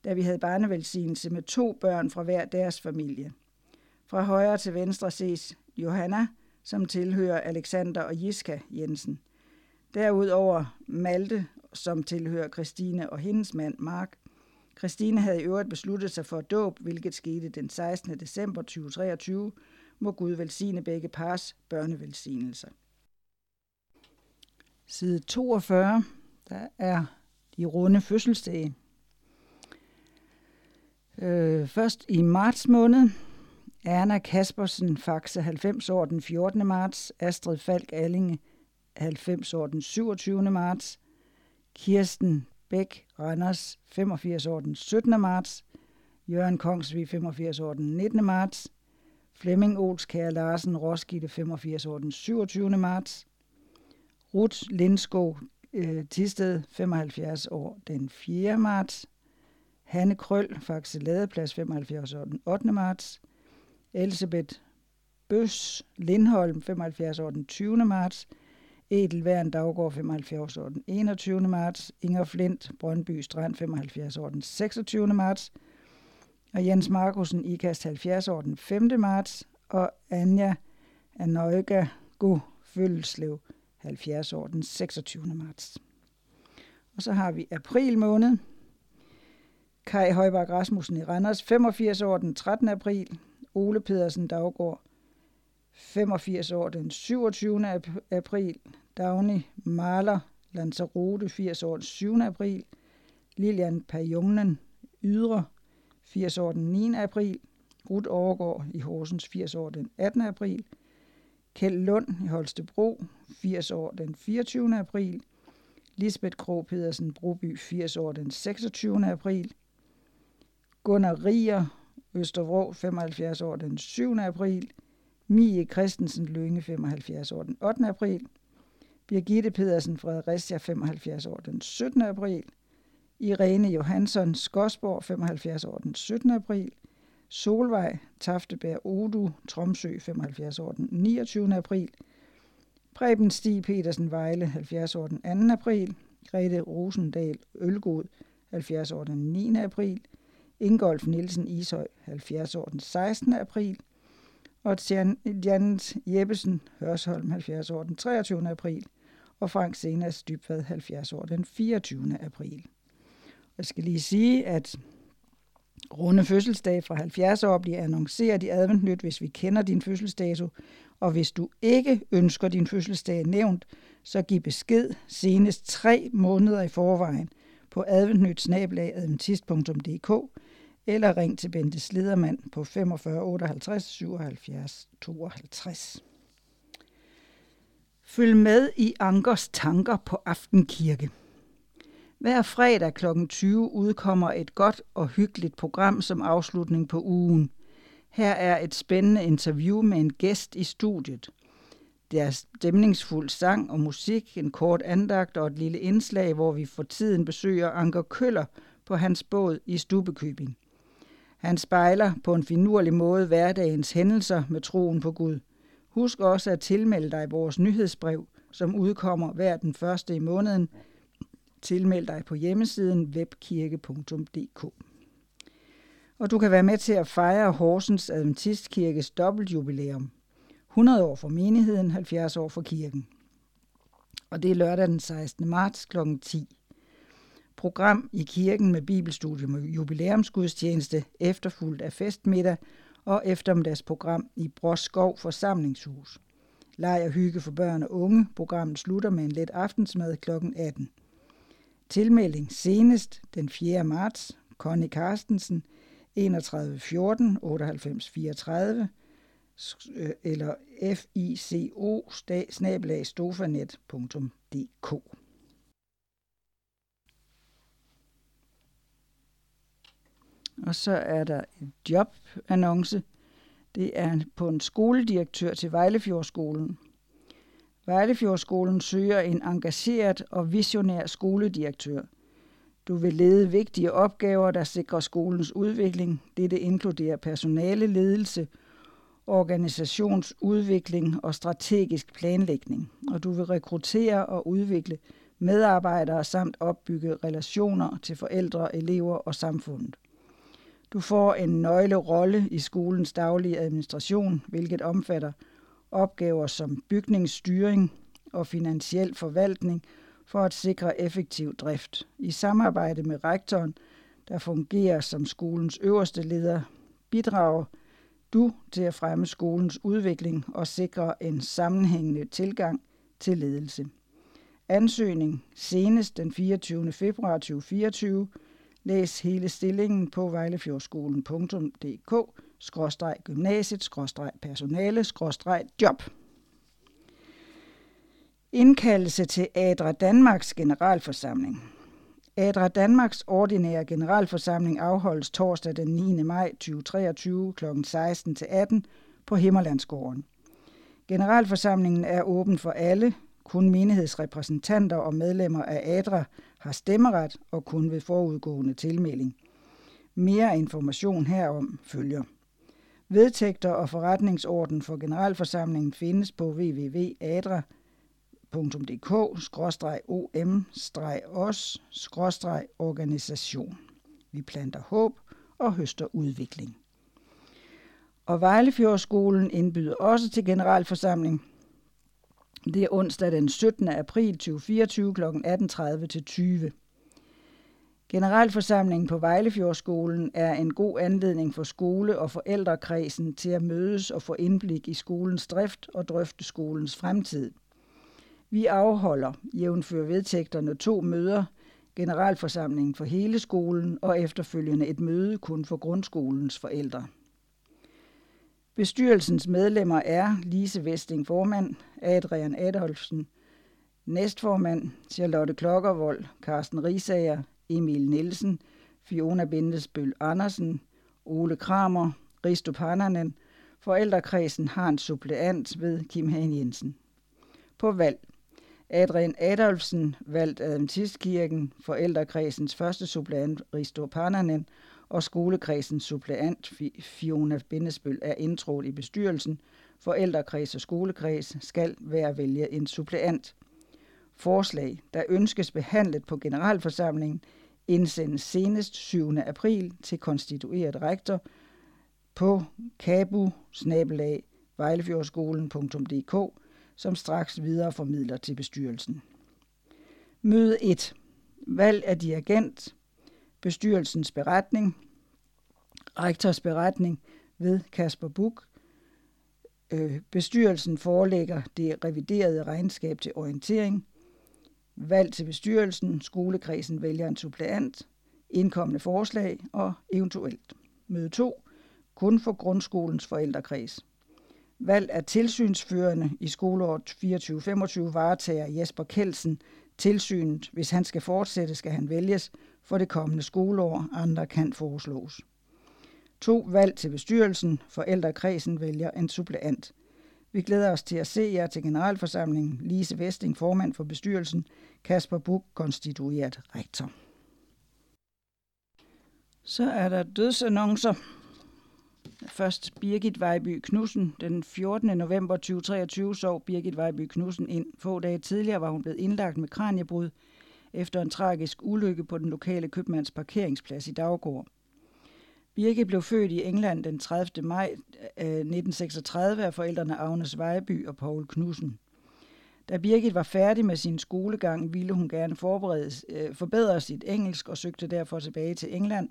da vi havde barnevelsignelse med to børn fra hver deres familie. Fra højre til venstre ses Johanna, som tilhører Alexander og Jiska Jensen. Derudover Malte som tilhører Christine og hendes mand Mark. Christine havde i øvrigt besluttet sig for dåb, hvilket skete den 16. december 2023. Må Gud velsigne begge pars børnevelsignelser. Side 42, der er de runde fødselsdage. Øh, først i marts måned, Erna Kaspersen, Faxe 90 år den 14. marts, Astrid Falk Allinge 90 år den 27. marts, Kirsten Bæk Randers, 85 år den 17. marts, Jørgen Kongsvig, 85 år den 19. marts, Flemming Olskær Larsen, Roskilde, 85 år den 27. marts, Ruth Lindskov, øh, Tisted, 75 år den 4. marts, Hanne Krøl, Faxe Ladeplads, 75 år den 8. marts, Elisabeth Bøs Lindholm, 75 år den 20. marts, Edelværn Daggaard 75 år den 21. marts, Inger Flint Brøndby Strand 75 år den 26. marts, og Jens Markusen Ikast 70 år den 5. marts, og Anja Anøjga Go Følslev 70 år den 26. marts. Og så har vi april måned. Kai Højbak Rasmussen i Randers, 85 år den 13. april. Ole Pedersen Daggaard, 85 år den 27. april. Dagny Maler Lanzarote, 80 år den 7. april. Lilian Pajungen Ydre, 80 år den 9. april. Ruth Overgaard i Horsens, 80 år den 18. april. Kjeld Lund i Holstebro, 80 år den 24. april. Lisbeth Krog Pedersen Broby, 80 år den 26. april. Gunnar Rier, Østervrå, 75 år den 7. april. Mie Christensen Lønge, 75 år den 8. april. Birgitte Pedersen Fredericia, 75 år den 17. april. Irene Johansson Skosborg, 75 år den 17. april. Solvej Taftebær Odu, Tromsø, 75 år den 29. april. Preben Stig Petersen Vejle, 70 år den 2. april. Grete Rosendal Ølgod, 70 år den 9. april. Ingolf Nielsen Ishøj, 70 år den 16. april. Og Janet Jeppesen Hørsholm, 70 år den 23. april. Og Frank Senas Dybvad, 70 år den 24. april. Jeg skal lige sige, at runde fødselsdag fra 70 år bliver annonceret i Adventnyt, hvis vi kender din fødselsdato. Og hvis du ikke ønsker din fødselsdag nævnt, så giv besked senest tre måneder i forvejen på adventnytsnabelag.adventist.dk eller ring til Bente Sledermand på 45 58 77 52. Følg med i Ankers tanker på Aftenkirke. Hver fredag kl. 20 udkommer et godt og hyggeligt program som afslutning på ugen. Her er et spændende interview med en gæst i studiet. Der er stemningsfuld sang og musik, en kort andagt og et lille indslag, hvor vi for tiden besøger Anker Køller på hans båd i Stubekøbing. Han spejler på en finurlig måde hverdagens hændelser med troen på Gud. Husk også at tilmelde dig vores nyhedsbrev, som udkommer hver den første i måneden. Tilmeld dig på hjemmesiden webkirke.dk. Og du kan være med til at fejre Horsens Adventistkirkes dobbeltjubilæum. 100 år for menigheden, 70 år for kirken. Og det er lørdag den 16. marts kl. 10 program i kirken med bibelstudium og jubilæumsgudstjeneste, efterfulgt af festmiddag og eftermiddagsprogram i Broskov forsamlingshus. Leg og hygge for børn og unge. Programmet slutter med en let aftensmad kl. 18. Tilmelding senest den 4. marts. Connie Carstensen 31 14 98 34 eller fico stofanet.dk Og så er der en jobannonce. Det er på en skoledirektør til Vejlefjordskolen. Vejlefjordskolen søger en engageret og visionær skoledirektør. Du vil lede vigtige opgaver, der sikrer skolens udvikling. Dette inkluderer personale ledelse, organisationsudvikling og strategisk planlægning. Og du vil rekruttere og udvikle medarbejdere samt opbygge relationer til forældre, elever og samfundet. Du får en nøglerolle i skolens daglige administration, hvilket omfatter opgaver som bygningsstyring og finansiel forvaltning for at sikre effektiv drift. I samarbejde med rektoren, der fungerer som skolens øverste leder, bidrager du til at fremme skolens udvikling og sikre en sammenhængende tilgang til ledelse. Ansøgning senest den 24. februar 2024 Læs hele stillingen på vejlefjordskolen.dk gymnasiet personale job. Indkaldelse til ADRA Danmarks generalforsamling. ADRA Danmarks ordinære generalforsamling afholdes torsdag den 9. maj 2023 kl. 16-18 på Himmerlandsgården. Generalforsamlingen er åben for alle, kun menighedsrepræsentanter og medlemmer af ADRA har stemmeret og kun ved forudgående tilmelding. Mere information herom følger. Vedtægter og forretningsorden for generalforsamlingen findes på www.adra.dk-om-os-organisation. Vi planter håb og høster udvikling. Og Vejlefjordskolen indbyder også til generalforsamling det er onsdag den 17. april 2024 kl. 18.30 til 20. Generalforsamlingen på Vejlefjordskolen er en god anledning for skole- og forældrekredsen til at mødes og få indblik i skolens drift og drøfte skolens fremtid. Vi afholder, jævnfører vedtægterne, to møder, generalforsamlingen for hele skolen og efterfølgende et møde kun for grundskolens forældre. Bestyrelsens medlemmer er Lise Vesting formand, Adrian Adolfsen, næstformand, Charlotte Klokkervold, Carsten Risager, Emil Nielsen, Fiona Bindesbøl Andersen, Ole Kramer, Risto Pannanen. Forældrekredsen har en suppleant ved Kim Hagen Jensen. På valg. Adrian Adolfsen valgt Adventistkirken, forældrekredsens første suppleant Risto Pannanen og skolekredsens suppleant Fiona Bindesbøl er indtrådt i bestyrelsen. Forældrekreds og skolekreds skal være vælge en suppleant. Forslag, der ønskes behandlet på generalforsamlingen, indsendes senest 7. april til konstitueret rektor på kabu som straks videreformidler til bestyrelsen. Møde 1. Valg af dirigent. Bestyrelsens beretning. Rektors beretning ved Kasper Buk. Øh, bestyrelsen forelægger det reviderede regnskab til orientering – valg til bestyrelsen, skolekredsen vælger en suppleant, indkommende forslag og eventuelt. Møde 2. Kun for grundskolens forældrekreds. Valg af tilsynsførende i skoleåret 24-25 varetager Jesper Kelsen tilsynet. Hvis han skal fortsætte, skal han vælges for det kommende skoleår. Andre kan foreslås. To Valg til bestyrelsen. Forældrekredsen vælger en suppleant. Vi glæder os til at se jer til generalforsamlingen. Lise Vesting, formand for bestyrelsen. Kasper Buk, konstitueret rektor. Så er der dødsannoncer. Først Birgit Vejby Knudsen. Den 14. november 2023 sov Birgit Vejby Knudsen ind. Få dage tidligere var hun blevet indlagt med kraniebrud efter en tragisk ulykke på den lokale købmands parkeringsplads i Daggård. Birgit blev født i England den 30. maj øh, 1936 af forældrene Agnes Vejby og Paul Knudsen. Da Birgit var færdig med sin skolegang, ville hun gerne forberede, øh, forbedre sit engelsk og søgte derfor tilbage til England,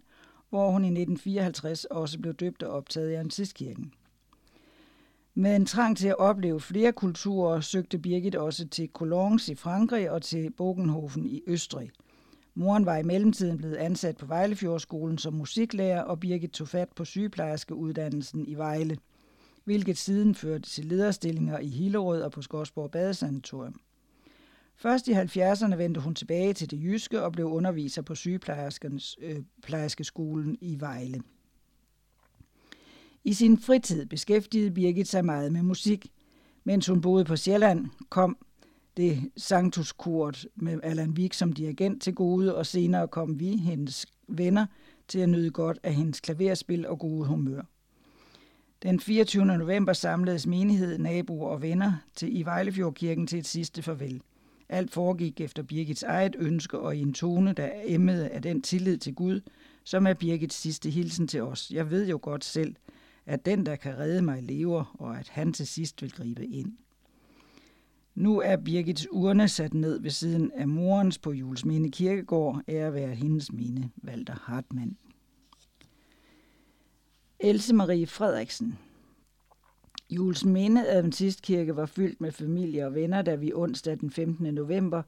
hvor hun i 1954 også blev døbt og optaget i Antistkirken. Med en trang til at opleve flere kulturer, søgte Birgit også til Cologne i Frankrig og til Bogenhofen i Østrig – Moren var i mellemtiden blevet ansat på Vejlefjordskolen som musiklærer, og Birgit tog fat på sygeplejerskeuddannelsen i Vejle, hvilket siden førte til lederstillinger i Hillerød og på Skorsborg Badesanatorium. Først i 70'erne vendte hun tilbage til det jyske og blev underviser på sygeplejerskeskolen øh, i Vejle. I sin fritid beskæftigede Birgit sig meget med musik. Mens hun boede på Sjælland, kom det Sanctuskurt med Allan Wik som dirigent til gode, og senere kom vi, hendes venner, til at nyde godt af hendes klaverspil og gode humør. Den 24. november samledes menighed, naboer og venner til i Vejlefjordkirken til et sidste farvel. Alt foregik efter Birgits eget ønske og i en tone, der emmede af den tillid til Gud, som er Birgits sidste hilsen til os. Jeg ved jo godt selv, at den, der kan redde mig, lever, og at han til sidst vil gribe ind. Nu er Birgits urne sat ned ved siden af morens på Julesminde Kirkegård, ære være hendes mine, Walter Hartmann. Else Marie Frederiksen Jules Minde Adventistkirke var fyldt med familie og venner, da vi onsdag den 15. november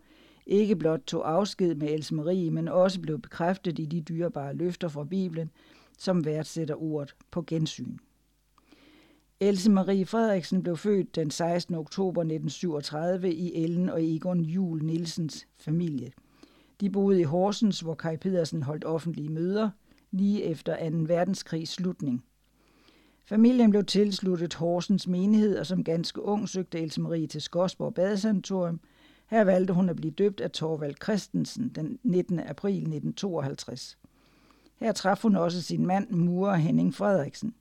ikke blot tog afsked med Else Marie, men også blev bekræftet i de dyrebare løfter fra Bibelen, som værdsætter ordet på gensyn. Else Marie Frederiksen blev født den 16. oktober 1937 i Ellen og Egon Jul Nielsens familie. De boede i Horsens, hvor Kai Pedersen holdt offentlige møder lige efter 2. verdenskrigs slutning. Familien blev tilsluttet Horsens menighed, og som ganske ung søgte Else Marie til Skodsborg Badesanatorium. Her valgte hun at blive døbt af Torvald Christensen den 19. april 1952. Her traf hun også sin mand, murer Henning Frederiksen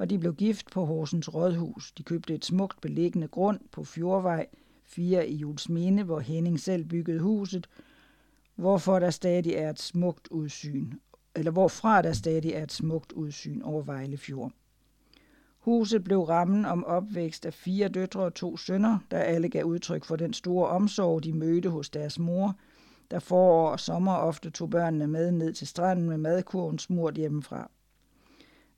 og de blev gift på Horsens Rådhus. De købte et smukt beliggende grund på Fjordvej 4 i Julesminde, hvor Henning selv byggede huset, hvorfor der stadig er et smukt udsyn, eller hvorfra der stadig er et smukt udsyn over Vejle Fjord. Huset blev rammen om opvækst af fire døtre og to sønner, der alle gav udtryk for den store omsorg, de mødte hos deres mor, der forår og sommer ofte tog børnene med ned til stranden med madkurven smurt hjemmefra.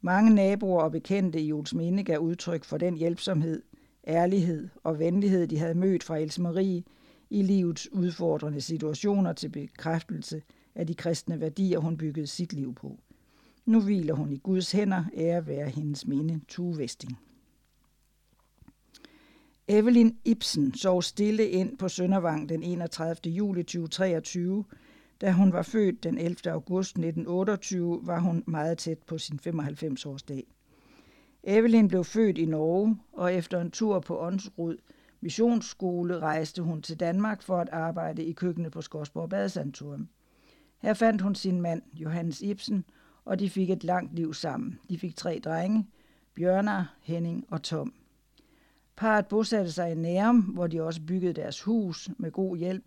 Mange naboer og bekendte i Olsminde gav udtryk for den hjælpsomhed, ærlighed og venlighed, de havde mødt fra Else Marie i livets udfordrende situationer til bekræftelse af de kristne værdier, hun byggede sit liv på. Nu hviler hun i Guds hænder, ære være hendes minde, Tue Vesting. Evelyn Ibsen sov stille ind på Søndervang den 31. juli 2023. Da hun var født den 11. august 1928, var hun meget tæt på sin 95-årsdag. Evelyn blev født i Norge, og efter en tur på Åndsrud Missionsskole rejste hun til Danmark for at arbejde i køkkenet på Skorsborg Badesanturum. Her fandt hun sin mand, Johannes Ibsen, og de fik et langt liv sammen. De fik tre drenge, Bjørnar, Henning og Tom. Parret bosatte sig i Nærum, hvor de også byggede deres hus med god hjælp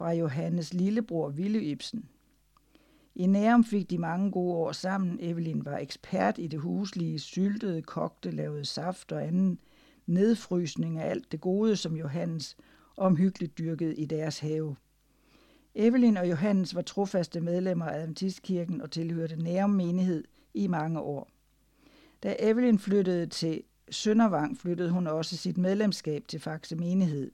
fra Johannes lillebror Ville Ibsen. I Nærum fik de mange gode år sammen. Evelyn var ekspert i det huslige, syltede, kogte, lavede saft og anden nedfrysning af alt det gode, som Johannes omhyggeligt dyrkede i deres have. Evelyn og Johannes var trofaste medlemmer af Adventistkirken og tilhørte Nærum menighed i mange år. Da Evelyn flyttede til Søndervang, flyttede hun også sit medlemskab til Faxe menighed.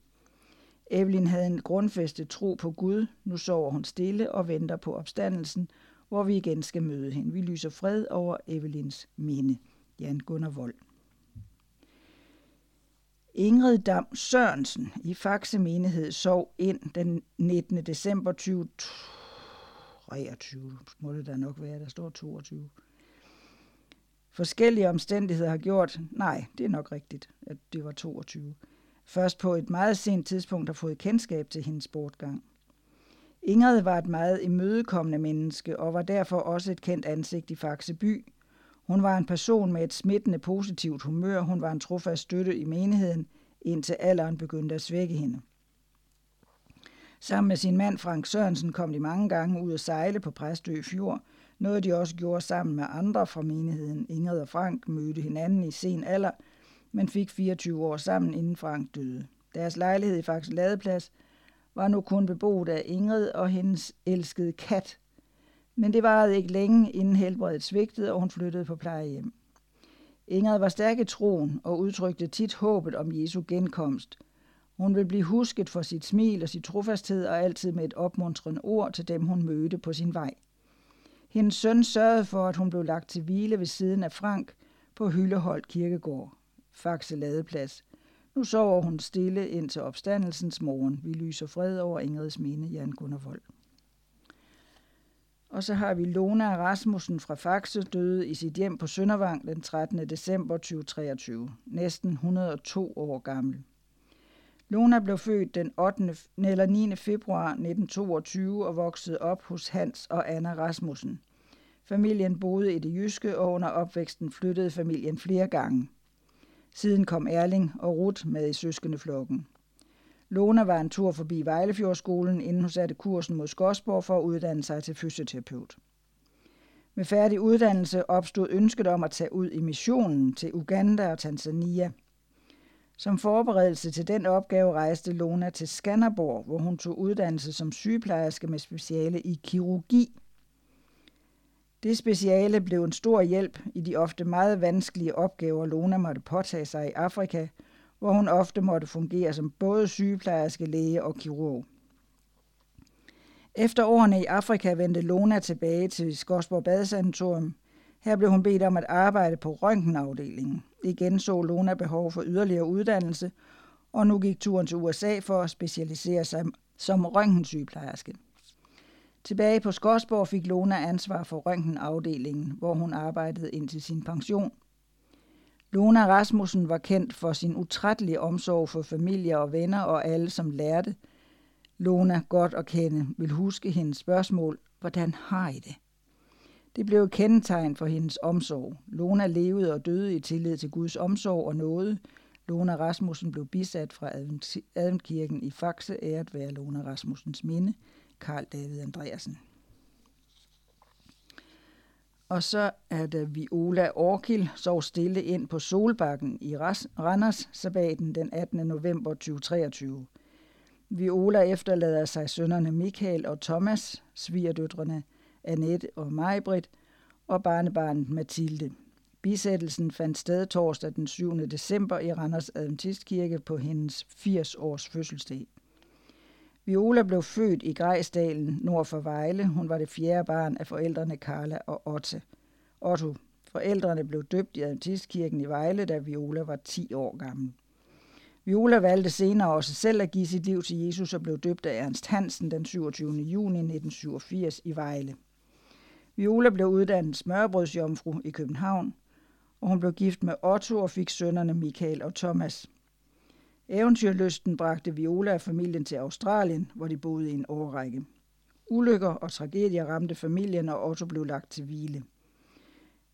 Evelyn havde en grundfæstet tro på Gud. Nu sover hun stille og venter på opstandelsen, hvor vi igen skal møde hende. Vi lyser fred over Evelyns minde. Jan Gunnar Vold. Ingrid Dam Sørensen i Faxe menighed sov ind den 19. december 2023. Må det da nok være, der står 22. Forskellige omstændigheder har gjort, nej, det er nok rigtigt, at det var 22. Først på et meget sent tidspunkt har fået kendskab til hendes bortgang. Ingrid var et meget imødekommende menneske og var derfor også et kendt ansigt i Faxe by. Hun var en person med et smittende positivt humør. Hun var en trofast støtte i menigheden, indtil alderen begyndte at svække hende. Sammen med sin mand Frank Sørensen kom de mange gange ud at sejle på Præstø Fjord, noget de også gjorde sammen med andre fra menigheden. Ingrid og Frank mødte hinanden i sen alder, men fik 24 år sammen, inden Frank døde. Deres lejlighed i Faxe Ladeplads var nu kun beboet af Ingrid og hendes elskede kat. Men det varede ikke længe, inden helbredet svigtede, og hun flyttede på plejehjem. Ingrid var stærk i troen og udtrykte tit håbet om Jesu genkomst. Hun vil blive husket for sit smil og sit trofasthed og altid med et opmuntrende ord til dem, hun mødte på sin vej. Hendes søn sørgede for, at hun blev lagt til hvile ved siden af Frank på Hylleholdt Kirkegård, Faxe Ladeplads. Nu sover hun stille indtil opstandelsens morgen. Vi lyser fred over Ingrids minde, Jan Gunnar Vold. Og så har vi Lona Rasmussen fra Faxe, døde i sit hjem på Søndervang den 13. december 2023, næsten 102 år gammel. Lona blev født den 8. eller 9. februar 1922 og voksede op hos Hans og Anna Rasmussen. Familien boede i det jyske, og under opvæksten flyttede familien flere gange. Siden kom Erling og Ruth med i søskendeflokken. Lona var en tur forbi Vejlefjordskolen, inden hun satte kursen mod Skodsborg for at uddanne sig til fysioterapeut. Med færdig uddannelse opstod ønsket om at tage ud i missionen til Uganda og Tanzania. Som forberedelse til den opgave rejste Lona til Skanderborg, hvor hun tog uddannelse som sygeplejerske med speciale i kirurgi. Det speciale blev en stor hjælp i de ofte meget vanskelige opgaver, Lona måtte påtage sig i Afrika – hvor hun ofte måtte fungere som både sygeplejerske, læge og kirurg. Efter årene i Afrika vendte Lona tilbage til Skodsborg Badesanatorium. Her blev hun bedt om at arbejde på røntgenafdelingen. Igen så Lona behov for yderligere uddannelse, og nu gik turen til USA for at specialisere sig som røntgensygeplejerske. Tilbage på Skodsborg fik Lona ansvar for røntgenafdelingen, hvor hun arbejdede indtil sin pension – Lona Rasmussen var kendt for sin utrættelige omsorg for familie og venner og alle, som lærte Lona godt at kende, vil huske hendes spørgsmål, hvordan har I det? Det blev et kendetegn for hendes omsorg. Lona levede og døde i tillid til Guds omsorg og nåde. Lona Rasmussen blev bisat fra Adventkirken i Faxe, æret være Lona Rasmussens minde, Karl David Andreasen. Og så er der Viola Orkil sov stille ind på Solbakken i Randers Sabaten den 18. november 2023. Viola efterlader sig sønnerne Michael og Thomas, svigerdøtrene Annette og Majbrit, og barnebarnet Mathilde. Bisættelsen fandt sted torsdag den 7. december i Randers Adventistkirke på hendes 80 års fødselsdag. Viola blev født i Grejsdalen nord for Vejle. Hun var det fjerde barn af forældrene Karla og Otte. Otto. Forældrene blev døbt i Adventistkirken i Vejle, da Viola var 10 år gammel. Viola valgte senere også selv at give sit liv til Jesus og blev døbt af Ernst Hansen den 27. juni 1987 i Vejle. Viola blev uddannet smørbrødsjomfru i København, og hun blev gift med Otto og fik sønnerne Michael og Thomas. Eventyrlysten bragte Viola og familien til Australien, hvor de boede i en årrække. Ulykker og tragedier ramte familien, og Otto blev lagt til hvile.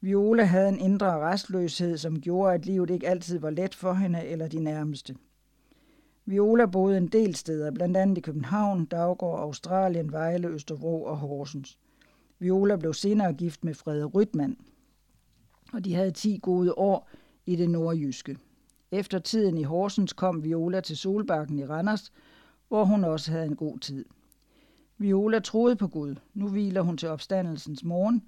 Viola havde en indre restløshed, som gjorde, at livet ikke altid var let for hende eller de nærmeste. Viola boede en del steder, blandt andet i København, Daggård, Australien, Vejle, Østerbro og Horsens. Viola blev senere gift med Frede Rytman, og de havde 10 gode år i det nordjyske. Efter tiden i Horsens kom Viola til Solbakken i Randers, hvor hun også havde en god tid. Viola troede på Gud. Nu hviler hun til opstandelsens morgen,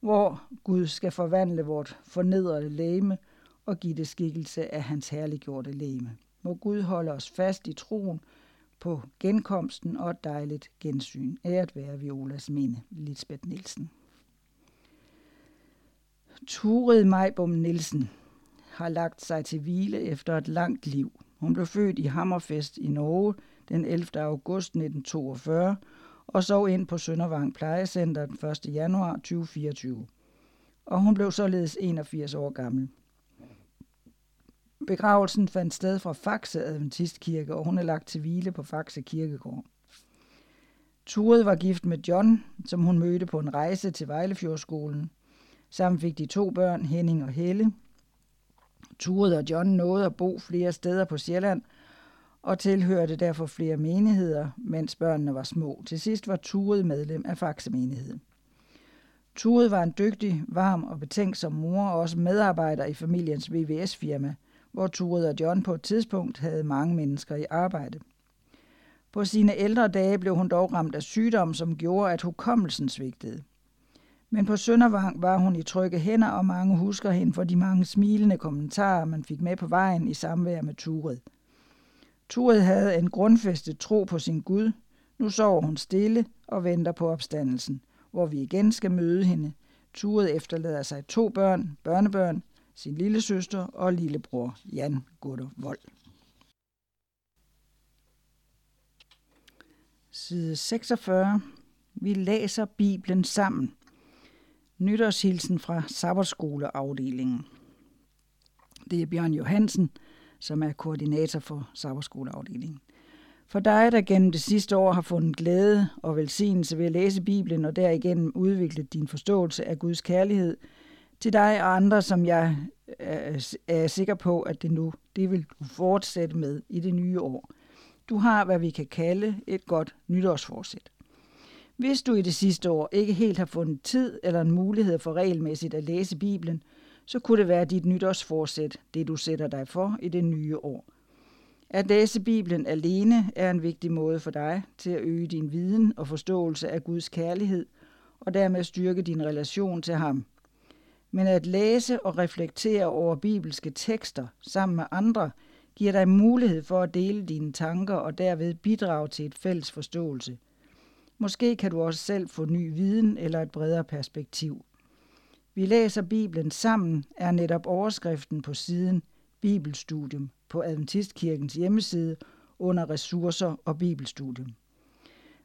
hvor Gud skal forvandle vort fornedrede læme og give det skikkelse af hans herliggjorte læme. Må Gud holde os fast i troen på genkomsten og et dejligt gensyn. Æret være Violas minde, Lisbeth Nielsen. Turid Majbom Nielsen har lagt sig til hvile efter et langt liv. Hun blev født i Hammerfest i Norge den 11. august 1942 og sov ind på Søndervang Plejecenter den 1. januar 2024. Og hun blev således 81 år gammel. Begravelsen fandt sted fra Faxe Adventistkirke, og hun er lagt til hvile på Faxe Kirkegård. Turet var gift med John, som hun mødte på en rejse til Vejlefjordskolen. Sammen fik de to børn, Henning og Helle. Turet og John nåede at bo flere steder på Sjælland og tilhørte derfor flere menigheder, mens børnene var små. Til sidst var Turet medlem af Faxe-menigheden. Turid var en dygtig, varm og betænksom mor og også medarbejder i familiens VVS-firma, hvor Turet og John på et tidspunkt havde mange mennesker i arbejde. På sine ældre dage blev hun dog ramt af sygdom, som gjorde, at hukommelsen svigtede. Men på Søndervang var hun i trygge hænder, og mange husker hende for de mange smilende kommentarer, man fik med på vejen i samvær med Turid. Turid havde en grundfæstet tro på sin Gud. Nu sover hun stille og venter på opstandelsen, hvor vi igen skal møde hende. Turid efterlader sig to børn, børnebørn, sin lille søster og lillebror Jan Gutter Vold. Side 46. Vi læser Bibelen sammen. Nytårshilsen fra Sabberskoleafdelingen. Det er Bjørn Johansen, som er koordinator for Sabberskoleafdelingen. For dig, der gennem det sidste år har fundet glæde og velsignelse ved at læse Bibelen og derigennem udviklet din forståelse af Guds kærlighed, til dig og andre, som jeg er, er sikker på, at det nu det vil du fortsætte med i det nye år. Du har, hvad vi kan kalde et godt nytårsforsæt. Hvis du i det sidste år ikke helt har fundet tid eller en mulighed for regelmæssigt at læse Bibelen, så kunne det være dit nytårsforsæt, det du sætter dig for i det nye år. At læse Bibelen alene er en vigtig måde for dig til at øge din viden og forståelse af Guds kærlighed, og dermed styrke din relation til ham. Men at læse og reflektere over bibelske tekster sammen med andre giver dig mulighed for at dele dine tanker og derved bidrage til et fælles forståelse – Måske kan du også selv få ny viden eller et bredere perspektiv. Vi læser Bibelen sammen er netop overskriften på siden Bibelstudium på Adventistkirkens hjemmeside under ressourcer og bibelstudium.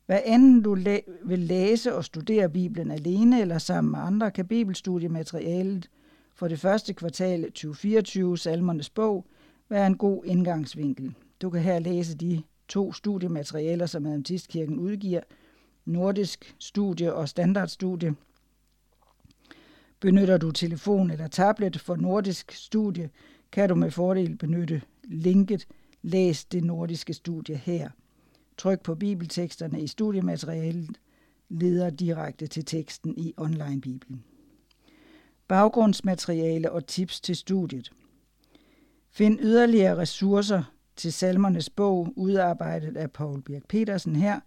Hvad enten du læ- vil læse og studere Bibelen alene eller sammen med andre, kan bibelstudiematerialet for det første kvartal 2024, Salmernes bog, være en god indgangsvinkel. Du kan her læse de to studiematerialer, som Adventistkirken udgiver – nordisk studie og standardstudie. Benytter du telefon eller tablet for nordisk studie, kan du med fordel benytte linket Læs det nordiske studie her. Tryk på bibelteksterne i studiematerialet, leder direkte til teksten i online-bibelen. Baggrundsmateriale og tips til studiet. Find yderligere ressourcer til salmernes bog, udarbejdet af Paul Birk Petersen her,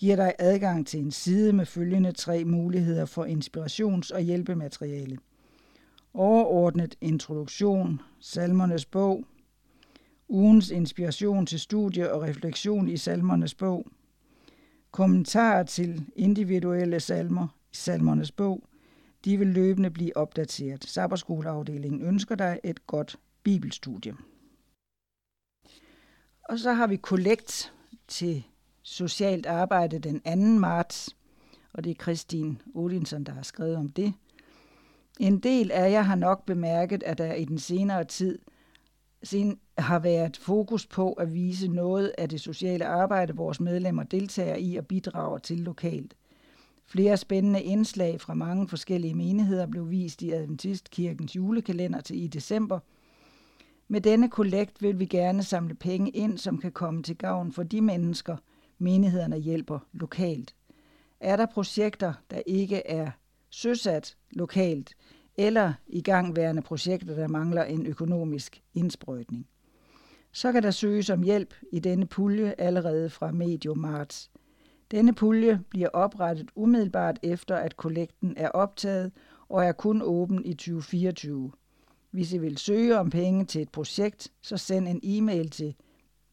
giver dig adgang til en side med følgende tre muligheder for inspirations- og hjælpemateriale. Overordnet introduktion, salmernes bog, ugens inspiration til studie og refleksion i salmernes bog, kommentarer til individuelle salmer i salmernes bog, de vil løbende blive opdateret. Sabberskoleafdelingen ønsker dig et godt bibelstudie. Og så har vi kollekt til socialt arbejde den 2. marts, og det er Kristin Odinson, der har skrevet om det. En del af jer har nok bemærket, at der i den senere tid har været fokus på at vise noget af det sociale arbejde, vores medlemmer deltager i og bidrager til lokalt. Flere spændende indslag fra mange forskellige menigheder blev vist i Adventistkirkens julekalender til i december. Med denne kollekt vil vi gerne samle penge ind, som kan komme til gavn for de mennesker, menighederne hjælper lokalt. Er der projekter, der ikke er søsat lokalt, eller igangværende projekter, der mangler en økonomisk indsprøjtning. Så kan der søges om hjælp i denne pulje allerede fra medio marts. Denne pulje bliver oprettet umiddelbart efter, at kollekten er optaget og er kun åben i 2024. Hvis I vil søge om penge til et projekt, så send en e-mail til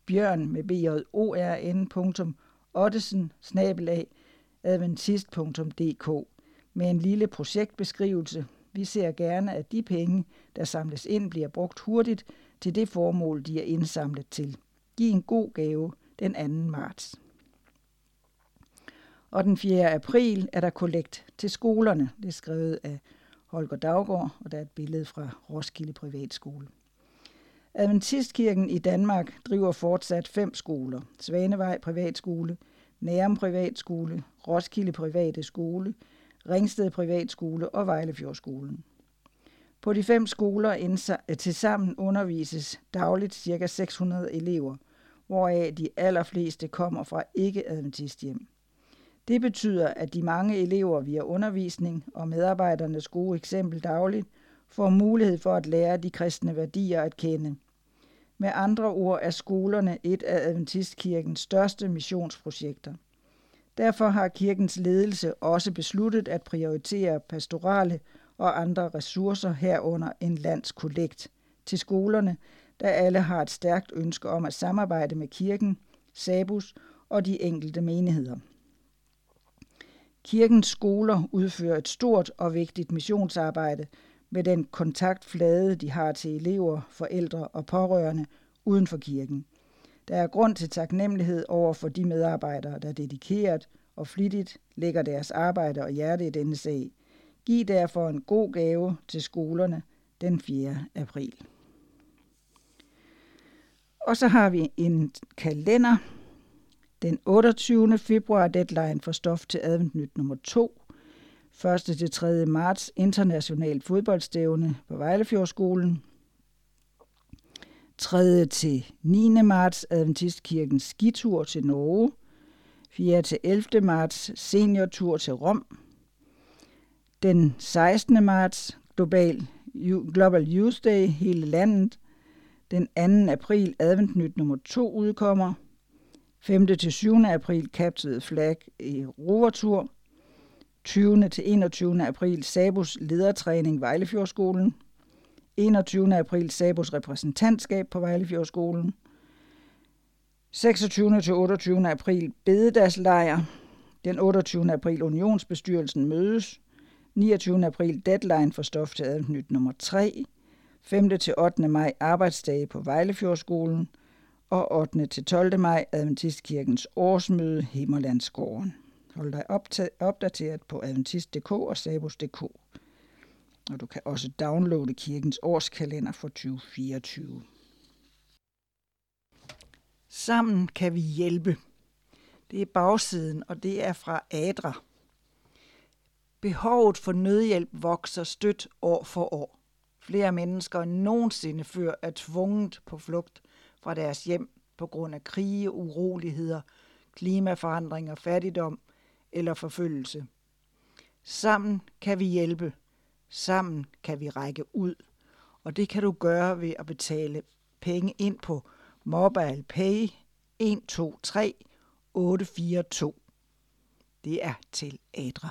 bjørn med bjorn.ottesen adventist.dk med en lille projektbeskrivelse. Vi ser gerne, at de penge, der samles ind, bliver brugt hurtigt til det formål, de er indsamlet til. Giv en god gave den 2. marts. Og den 4. april er der kollekt til skolerne. Det er skrevet af Holger Daggaard, og der er et billede fra Roskilde Privatskole. Adventistkirken i Danmark driver fortsat fem skoler. Svanevej Privatskole, Nærum Privatskole, Roskilde Private Skole, Ringsted Privatskole og Vejlefjordskolen. På de fem skoler tilsammen undervises dagligt ca. 600 elever, hvoraf de allerfleste kommer fra ikke-adventisthjem. Det betyder, at de mange elever via undervisning og medarbejdernes gode eksempel dagligt får mulighed for at lære de kristne værdier at kende. Med andre ord er skolerne et af Adventistkirkens største missionsprojekter. Derfor har kirkens ledelse også besluttet at prioritere pastorale og andre ressourcer herunder en landskollekt til skolerne, der alle har et stærkt ønske om at samarbejde med kirken, Sabus og de enkelte menigheder. Kirkens skoler udfører et stort og vigtigt missionsarbejde med den kontaktflade, de har til elever, forældre og pårørende uden for kirken. Der er grund til taknemmelighed over for de medarbejdere, der dedikeret og flittigt lægger deres arbejde og hjerte i denne sag. Giv derfor en god gave til skolerne den 4. april. Og så har vi en kalender, den 28. februar deadline for stof til adventnyt nummer 2. 1. til 3. marts international fodboldstævne på Vejlefjordskolen. 3. til 9. marts Adventistkirkens skitur til Norge. 4. til 11. marts seniortur til Rom. Den 16. marts Global, Global Youth Day hele landet. Den 2. april Adventnyt nummer 2 udkommer. 5. til 7. april Captured Flag øh, i rovertur. 20. til 21. april Sabus ledertræning Vejlefjordskolen. 21. april Sabus repræsentantskab på Vejlefjordskolen. 26. til 28. april bededagslejr. Den 28. april Unionsbestyrelsen mødes. 29. april deadline for stof til adventnyt nummer 3. 5. til 8. maj arbejdsdage på Vejlefjordskolen og 8. til 12. maj Adventistkirkens årsmøde Himmerlandsgården. Hold dig opdateret på adventist.dk og sabus.dk. Og du kan også downloade kirkens årskalender for 2024. Sammen kan vi hjælpe. Det er bagsiden, og det er fra Adra. Behovet for nødhjælp vokser stødt år for år. Flere mennesker end nogensinde før er tvunget på flugt fra deres hjem på grund af krige, uroligheder, klimaforandringer, fattigdom eller forfølgelse. Sammen kan vi hjælpe. Sammen kan vi række ud. Og det kan du gøre ved at betale penge ind på Mobile Pay 123 842. Det er til Adra.